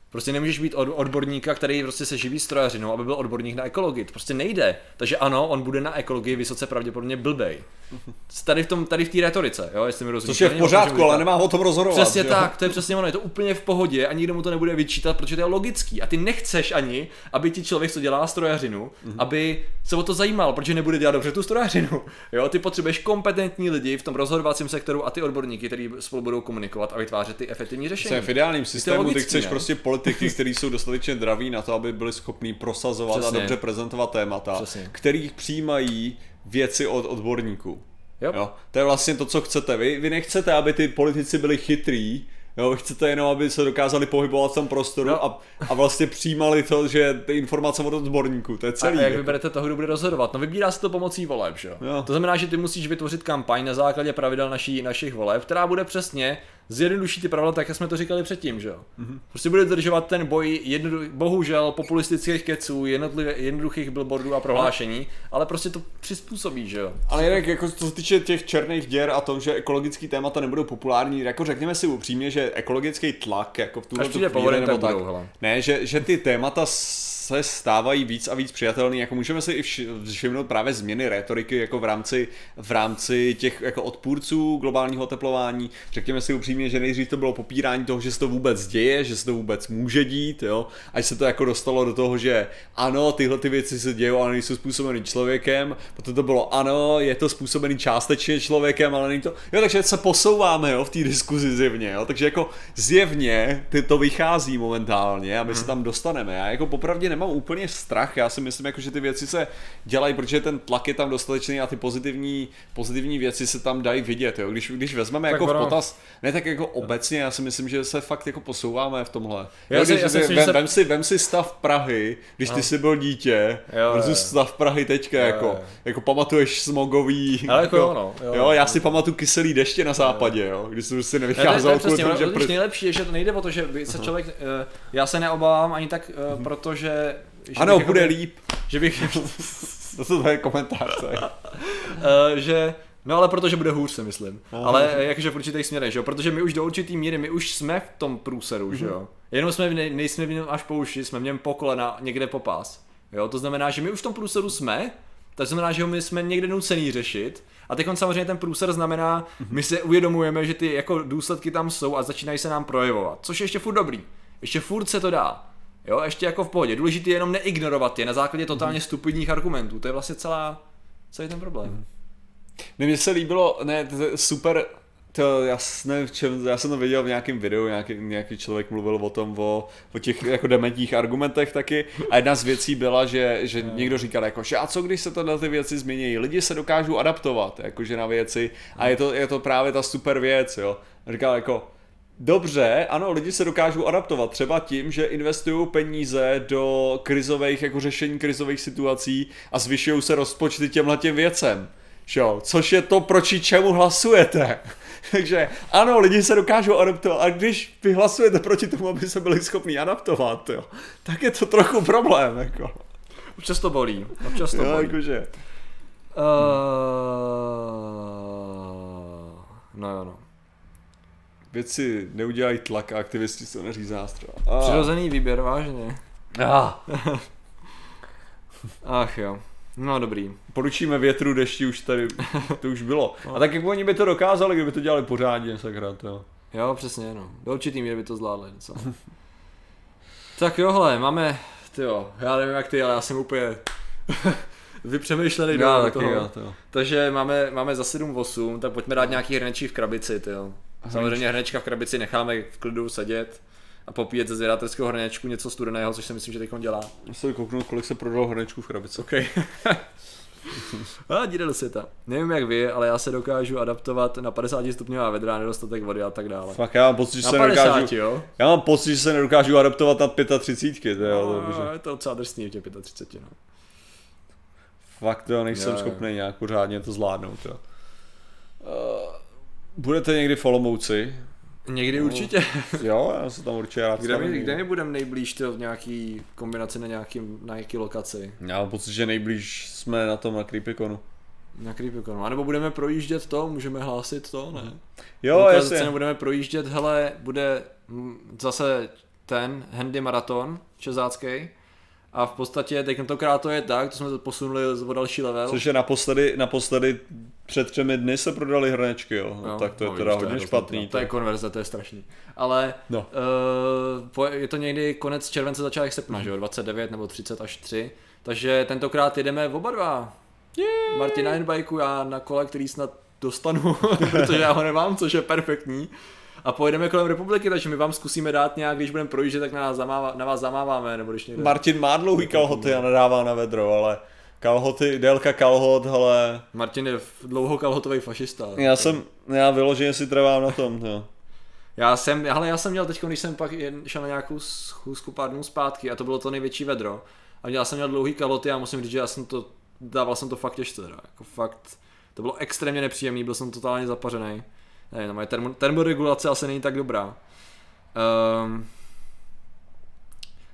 Prostě nemůžeš být od, odborníka, který prostě se živí strojařinou, aby byl odborník na ekologii. To prostě nejde. Takže ano, on bude na ekologii vysoce pravděpodobně blbej. Tady v tom, tady v té retorice, jo, jestli mi rozumíš. Což je To v pořádku, ale nemá o tom rozhodovat. Přesně jo? tak, to je přesně ono, je to úplně v pohodě a nikdo mu to nebude vyčítat, protože to je logický. A ty nechceš ani, aby ti člověk, co dělá strojařinu, Mhm. aby se o to zajímal, protože nebude dělat dobře tu strojařinu. Jo, ty potřebuješ kompetentní lidi v tom rozhodovacím sektoru a ty odborníky, kteří spolu budou komunikovat a vytvářet ty efektivní řešení. Přesně, v ideálním systému ty chceš ne? prostě politiky, kteří jsou dostatečně draví na to, aby byli schopní prosazovat Přesně. a dobře prezentovat témata, Přesně. kterých přijímají věci od odborníků. Jo. Jo? To je vlastně to, co chcete. Vy, vy nechcete, aby ty politici byli chytrý, Jo, chcete jenom, aby se dokázali pohybovat v tom prostoru No. a, a vlastně přijímali to, že ty informace od odborníků, to je celý. A jak jako. vyberete toho, kdo bude rozhodovat? No vybírá se to pomocí voleb, že? Jo. To znamená, že ty musíš vytvořit kampaň na základě pravidel naší, našich voleb, která bude přesně zjednodušit ty pravidla tak, jak jsme to říkali předtím, že jo? Mm-hmm. Prostě bude dodržovat ten boj jednodu, bohužel populistických keců, jednoduchých billboardů a prohlášení, ale prostě to přizpůsobí, že jo? Ale jinak, jako co se týče těch černých děr a tom, že ekologický témata nebudou populární, jako řekněme si upřímně, že ekologický tlak, jako v tuhle přijde chvíli, nebo tak budou, hele. ne, že, že ty témata se stávají víc a víc přijatelný, jako můžeme si i vš- všimnout právě změny retoriky jako v rámci, v rámci těch jako odpůrců globálního oteplování. Řekněme si upřímně, že nejdřív to bylo popírání toho, že se to vůbec děje, že se to vůbec může dít, jo, až se to jako dostalo do toho, že ano, tyhle ty věci se dějí, ale nejsou způsobeny člověkem, potom to bylo ano, je to způsobený částečně člověkem, ale není to, jo, takže se posouváme, jo, v té diskuzi zjevně, jo, takže jako zjevně ty to vychází momentálně a my se tam dostaneme, já jako popravdě nemám úplně strach, já si myslím, jako, že ty věci se dělají, protože ten tlak je tam dostatečný a ty pozitivní, pozitivní věci se tam dají vidět. Jo? Když, když vezmeme tak jako ono... v potaz, ne tak jako obecně, já si myslím, že se fakt jako posouváme v tomhle. Já, jo, když, já si, vem, se... vem, si, vem si stav Prahy, když ty jsi byl dítě, jo, versus stav Prahy teďka, jo, jako, jo. jako pamatuješ smogový, Ale jako, jako jo, jo, jo, já si pamatuju kyselý deště na západě, jo, když jsem si nevycházel. Ne, to, to, to, to, to, to, nejlepší je, že to nejde o to, že se člověk, uh, já se neobávám ani tak, uh, protože... Že ano, bude jako, líp. Že bych... to jsou tvoje komentáře. uh, že No ale protože bude hůř, si myslím. Aha. Ale jakože v určitých směrech, že jo? Protože my už do určitý míry, my už jsme v tom průseru, že jo? Mhm. Jenom jsme, ne, nejsme v něm až po uši, jsme v něm po kolena, někde po pás. Jo? To znamená, že my už v tom průseru jsme, to znamená, že ho my jsme někde nucený řešit. A teď samozřejmě ten průser znamená, mhm. my si uvědomujeme, že ty jako důsledky tam jsou a začínají se nám projevovat. Což je ještě furt dobrý. Ještě furt se to dá. Jo, ještě jako v pohodě. Důležité je jenom neignorovat je na základě totálně stupidních argumentů. To je vlastně celá, celý ten problém. Mm. Mně se líbilo, ne, to je super, to já nevím, v čem, já jsem to viděl v nějakém videu, nějaký, nějaký člověk mluvil o tom, o, o těch jako dementních argumentech taky a jedna z věcí byla, že, že no. někdo říkal jako, že a co když se tohle ty věci změní, lidi se dokážou adaptovat, jakože na věci a je to, je to právě ta super věc, jo. Říkal jako, Dobře, ano, lidi se dokážou adaptovat třeba tím, že investují peníze do krizových, jako řešení krizových situací a zvyšují se rozpočty těmhle těm věcem. Šo? Což je to, proč čemu hlasujete. Takže ano, lidi se dokážou adaptovat a když vy hlasujete proti tomu, aby se byli schopni adaptovat, jo, tak je to trochu problém. Jako. Občas to bolí. Občas to jo, bolí. Jakože. Uh... No jo, no věci neudělají tlak a aktivisti jsou neřízá nástroj. Ah. Přirozený výběr, vážně. Ah. Ach jo. No dobrý. Poručíme větru, dešti už tady, to už bylo. No. A tak jak oni by to dokázali, kdyby to dělali pořádně, sakra, to. Jo, přesně, no. Do určitý míry by to zvládli docela. tak jo, hele, máme, ty jo, já nevím jak ty, ale já jsem úplně vypřemýšlený do toho. Jo, to. Takže máme, máme za 7-8, tak pojďme dát nějaký hrnečí v krabici, ty jo. Samozřejmě hrnečka v krabici necháme v klidu sedět a popíjet ze zvědatelského hrnečku něco studeného, což si myslím, že teď dělá. Musím kouknout, kolik se prodalo hrnečků v krabici. OK. a díry do světa. Nevím jak vy, ale já se dokážu adaptovat na 50 stupňová vedra, nedostatek vody a tak dále. Fakt, já mám pocit, že na se 50, nedokážu, jo? Já mám pocit, že se nedokážu adaptovat na 35, to, jo, no, je to docela drsný v těch 35, no. Fakt jo, nejsem jo, schopný nějak pořádně to zvládnout, jo. Uh, budete někdy v Olomouci? Někdy no, určitě. Jo, já se tam určitě rád Kde my, kde my budeme nejblíž to v nějaký kombinaci na nějaký, na nějaký lokaci? Já mám pocit, že nejblíž jsme na tom na Creepyconu. Na Creepyconu. A nebo budeme projíždět to, můžeme hlásit to, ne? Jo, jasně. budeme projíždět, hele, bude zase ten Handy Marathon čezácký a v podstatě teď tentokrát to je tak, to jsme to posunuli o další level. Což je naposledy, naposledy před třemi dny se prodali hrnečky, jo. No, tak to je no, teda hodně je špatný. To je konverze, to je strašný. Ale no. uh, je to někdy konec července, začátek srpna, že jo, 29 nebo 30 až 3. Takže tentokrát jedeme oba dva. Yeah. Martina na bajku, já na kole, který snad dostanu, protože já ho nemám, což je perfektní a pojedeme kolem republiky, takže my vám zkusíme dát nějak, když budeme projíždět, tak na, nás zamává, na vás zamáváme, nebo když někde... Martin má dlouhý kalhoty a nadává na vedro, ale kalhoty, délka kalhot, ale... Martin je dlouho kalhotový fašista. Já to... jsem, já vyloženě si trvám na tom, jo. Já jsem, ale já jsem měl teď, když jsem pak šel na nějakou schůzku pár dnů zpátky a to bylo to největší vedro. A já jsem měl dlouhý kalhoty a musím říct, že já jsem to, dával jsem to fakt těžce, teda. jako fakt, to bylo extrémně nepříjemný, byl jsem totálně zapařený. Ne, no, moje termo, termoregulace asi není tak dobrá. Um,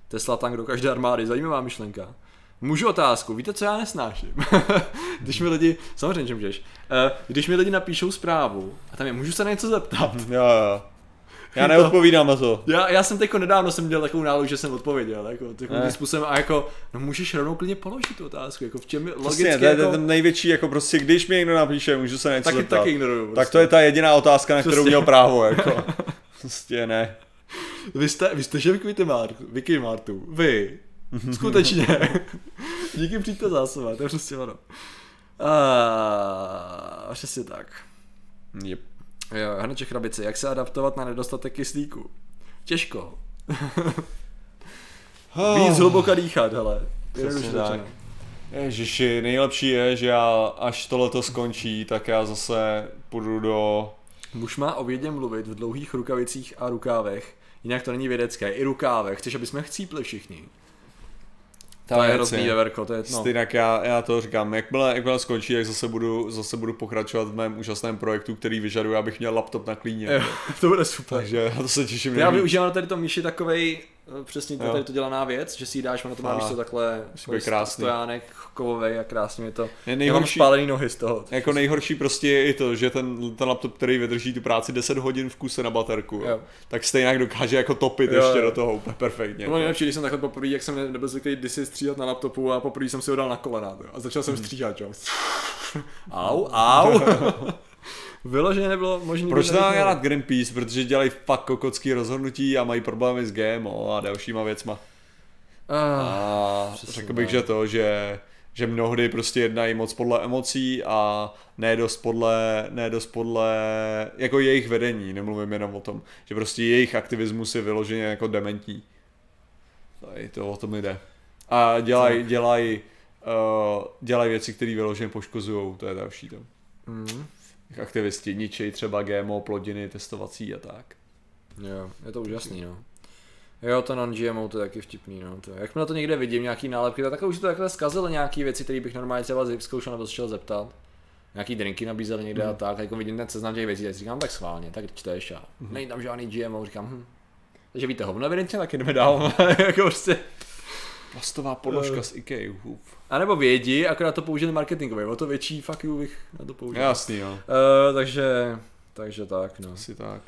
Tesla tank do každé armády, zajímavá myšlenka. Můžu otázku, víte, co já nesnáším? když mi lidi, samozřejmě, že můžeš, uh, když mi lidi napíšou zprávu a tam je, můžu se na něco zeptat? jo, jo. Já neodpovídám na to. Já, já jsem teď nedávno jsem měl takovou nálu, že jsem odpověděl, jako, takovým způsobem a jako, no můžeš rovnou klidně položit tu otázku, jako v čem je logicky, Přesně, to je jako... ten největší, jako prostě, když mi někdo napíše, můžu se něco taky, zeptat. Taky ignoruju. Prostě. Tak to je ta jediná otázka, na kterou prostě. měl právo, jako. Prostě ne. Vy jste, vy jste že Vicky Martu, vy, skutečně. Díky přijďte zásobovat, to je prostě ono. A, přesně tak. Yep. Jo, hrneček krabice. Jak se adaptovat na nedostatek kyslíku? Těžko. Víc hluboka dýchat, hele. Jednoduše tak. Ježiši, nejlepší je, že já až tohleto skončí, tak já zase půjdu do... Muž má o vědě mluvit v dlouhých rukavicích a rukávech. Jinak to není vědecké. I rukávech. Chceš, aby jsme chcípli všichni. To je hrozný veverko, to je no. Stejně já, já to říkám, jakmile, jakmile skončí, tak zase budu, zase budu pokračovat v mém úžasném projektu, který vyžaduje, abych měl laptop na klíně. Jo, to bude super. Takže to se těším. Já nejvíc. využívám tady to myši takovej, přesně to tady to dělaná věc, že si ji dáš, ono to má místo takhle stojánek kovovej a krásně je to. Je Já mám nejhorší, spálený nohy z toho. jako nejhorší prostě je i to, že ten, ten laptop, který vydrží tu práci 10 hodin v kuse na baterku, Jo. tak stejně dokáže jako topit Jo, ještě jo. do toho úplně perfektně. To bylo nejlepší, když jsem takhle poprvé, jak jsem ne- nebyl zvyklý kdysi stříhat na laptopu a poprvé jsem si ho dal na kolena to, a začal jsem stříhat, jo. Au, au. Vyloženě nebylo možné. Proč to mám rád Greenpeace? Protože dělají fakt kokocký rozhodnutí a mají problémy s GMO a dalšíma věcma. A přesně řekl bych, že to, že, že mnohdy prostě jednají moc podle emocí a ne dost podle, ne dost podle jako jejich vedení, nemluvím jenom o tom, že prostě jejich aktivismus je vyloženě jako dementní. Tady to o tom jde. A dělají, dělají, uh, dělají věci, které vyloženě poškozují, to je další to. Mm. Aktivisti ničejí třeba GMO, plodiny, testovací a tak. Jo, je to úžasný, no. Jo, to non-GMO to je taky vtipný, no. To, jakmile to někde vidím, nějaký nálepky, tak už to takhle zkazilo nějaký věci, které bych normálně třeba zkoušel nebo šel zeptat. Nějaký drinky nabízeli někde Mhm. a tak, a jako vidím ten seznam těch věcí, tak říkám tak schválně, tak čteš a není tam žádný GMO, říkám, hm. Takže víte hovno, evidentně, tak jdeme dál, jako prostě. Plastová podložka z IKEA, uf. A nebo vědí, akorát to použili marketingově, o to větší fuck you bych na to použil. Jasný, jo. Uh, takže, takže tak, no. Asi tak.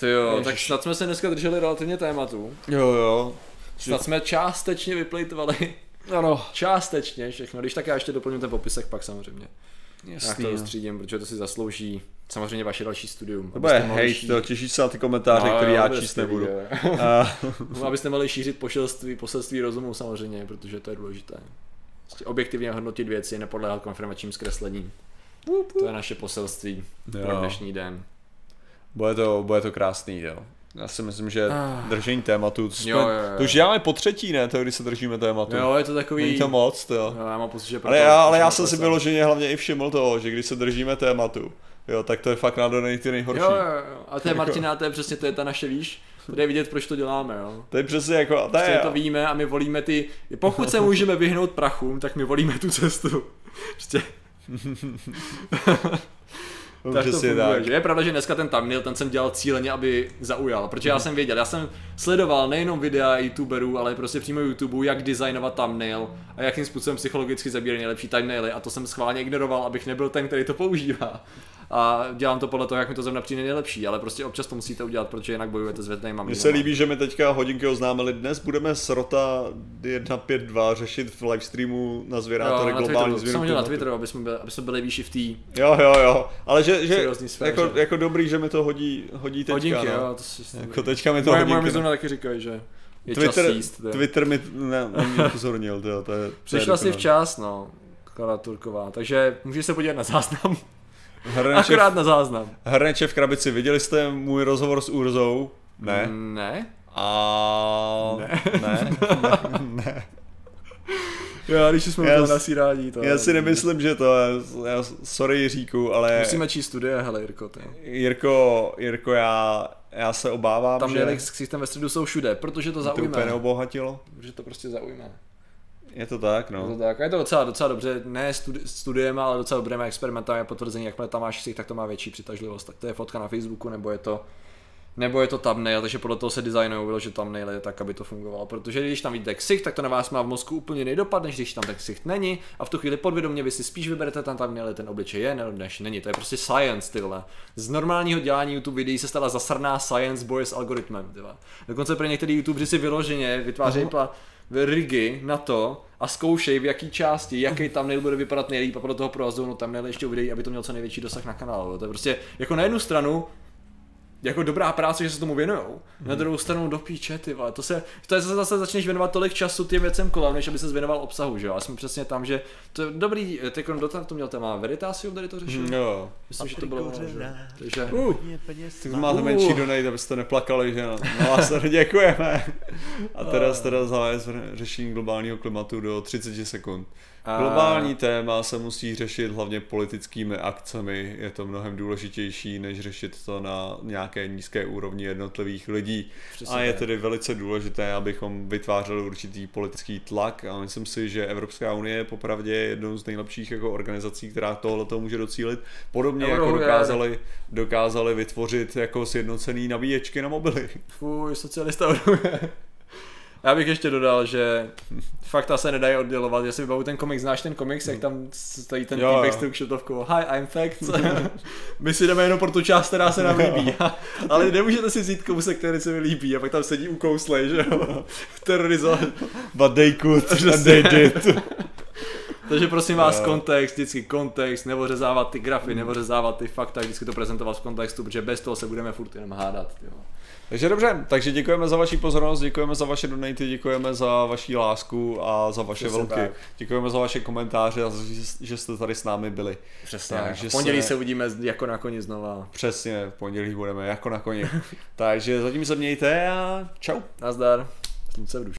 Ty jo, Ježiš. tak snad jsme se dneska drželi relativně tématu. Jo, jo. Snad jsme částečně vyplejtovali. Ano. Částečně všechno, když tak já ještě doplním ten popisek pak samozřejmě. Já Jasný, to jo. střídím, protože to si zaslouží samozřejmě vaše další studium. To bude hate, šířit- to těšíš se na ty komentáře, No, které já číst nebudu. A- Abyste mohli šířit poselství, poselství rozumu samozřejmě, protože to je důležité. Prostě objektivně hodnotit věci, nepodléhat konfirmačním zkreslením. To je naše poselství pro Jo. dnešní den. bude, to, bude to krásný, jo. Já si myslím, že Ah. držení tématu, to, jsme, Jo, jo, jo. to už děláme po třetí, ne, to, když se držíme tématu. Jo, je to takový... Není to moc, to. Jo, já mám pocit, že Ale proto- já, ale já jsem si vyloženě hlavně i všiml toho, že když se držíme tématu, jo, tak to je fakt nádherný ty nejhorší. Jo, jo, jo. A to je Martina, to je přesně, to je ta naše, víš, tady je vidět, proč to děláme, jo. To je přesně jako, to Prostě je, to víme a my volíme ty, pokud se můžeme vyhnout prachům, tak my volíme tu cestu. Prostě, tak to funguje. tak. Že je pravda, že dneska ten thumbnail, ten jsem dělal cíleně, aby zaujal, protože já jsem věděl, já jsem sledoval nejenom videa youtuberů, ale prostě přímo YouTube, jak designovat thumbnail a jakým způsobem psychologicky zabírají nejlepší thumbnaily a to jsem schválně ignoroval, abych nebyl ten, který to používá. A dělám to podle toho, jak mi to zrovna přijde nejlepší, ale prostě občas to musíte udělat, protože jinak bojujete s větnejma Mně se líbí, že mi teďka hodinky oznámili, dnes budeme s Rota 152 řešit v livestreamu na Jo, zvěrátory na globální změnu hodil na. Twitteru, aby jsme byli, aby jsme byli výši v té Jo, jo, jo, ale že, že sféře. jako, jako dobrý, že mi to hodí, hodí teďka, hodinky, no. jo, to si Jako teďka mi to moje, moje hodinky, mi no. zrovna taky říkají, že je čas Twitter, jíst. jo. Twitter mi ne, mě upozornil, to, to je... to Přišla si včas, no, Klara Turková, takže můžeš se podívat na záznam, Hrneče, akorát na záznam. Hrneče v krabici, viděli jste můj rozhovor s Urzou? Ne. Ne? A... Ne. ne. ne. Jo, když jsme Já to s- nasírání, to Já je- si nemyslím, že to je, já, sorry Jiříku, ale Musíme číst studie, hele Jirko, ty. Jirko, Jirko, já, já se obávám, Tam že měli s ksichtem ve středu jsou všude, protože to to úplně zaujme. neobohatilo. Protože to prostě zaujme. Je to tak, Je no. to tak, a je to docela, docela dobře, ne studi- studiem, ale docela dobrými experimentami a potvrzení, jakmile tam máš ksich, tak to má větší přitažlivost. Tak to je fotka na Facebooku, nebo je to nebo je to thumbnail, takže podle toho se designují vyložit thumbnaily tak, aby to fungovalo. Protože když tam vidíte ksicht, tak to na vás má v mozku úplně jiný dopad, než když tam ten ksicht není. A v tu chvíli podvědomě vy si spíš vyberete ten thumbnail, ten obličej je, ne- než není. To je prostě science, ty vole. Z normálního dělání YouTube videí se stala zasrná science boje s algoritmem, ty vole. Dokonce pro některý YouTubeři si vyloženě vytvářejí pla- rigy na to a zkoušej v jaký části, jaký thumbnail bude vypadat nejlíp a podle toho pro zónu thumbnail ještě uvidejí, aby to mělo co největší dosah na kanálu. To je prostě jako na jednu stranu jako dobrá práce, že se tomu věnujou. Hmm. Na druhou stranu do píče, ty vole. To se, to je zase začneš věnovat tolik času těm věcem kolem, než aby se věnoval obsahu, že jo. A jsme přesně tam, že to je dobrý, teď Dota to měl téma Veritasium, tady to řešil. Hmm, jo. Myslím, že to bylo ono, že? Takže, uh, tak máte menší donate, abyste neplakali, že no, no vás děkujeme. A teraz, teda zavést řešení globálního klimatu do 30 sekund. Globální téma se musí řešit hlavně politickými akcemi. Je to mnohem důležitější, než řešit to na nějaké nízké úrovni jednotlivých lidí. Přesně a je tedy velice důležité, abychom vytvářeli určitý politický tlak a myslím si, že Evropská unie je popravdě jednou z nejlepších jako organizací, která tohle to může docílit. Podobně Euro, jako dokázali, dokázali vytvořit jako sjednocený nabíječky na mobily. Fuj, socialista já bych ještě dodal, že fakta se nedají oddělovat. Já si vybavu ten komiks, znáš ten komiks, jak tam stojí ten týpek s tou kšetovkou. Hi, I'm facts. My si jdeme jenom pro tu část, která se nám líbí. Ale nemůžete si vzít kousek, který se mi líbí. A pak tam sedí ukouslej, že jo. Terorizovat. But they could and they did. Takže prosím vás, kontext, vždycky kontext, nebo řezávat ty grafy, nebo řezávat ty fakta, vždycky to prezentovat v kontextu, protože bez toho se budeme furt jenom hádat. Jo. Takže dobře, takže děkujeme za vaši pozornost, děkujeme za vaše donaty, děkujeme za vaši lásku a za vaše Přesně velky. Tak. Děkujeme za vaše komentáře a že jste tady s námi byli. Přesně, takže v pondělí se... se uvidíme jako na koni znova. Přesně, v pondělí budeme jako na koni. takže zatím se mějte a čau. Nazdar. Slunce v duši.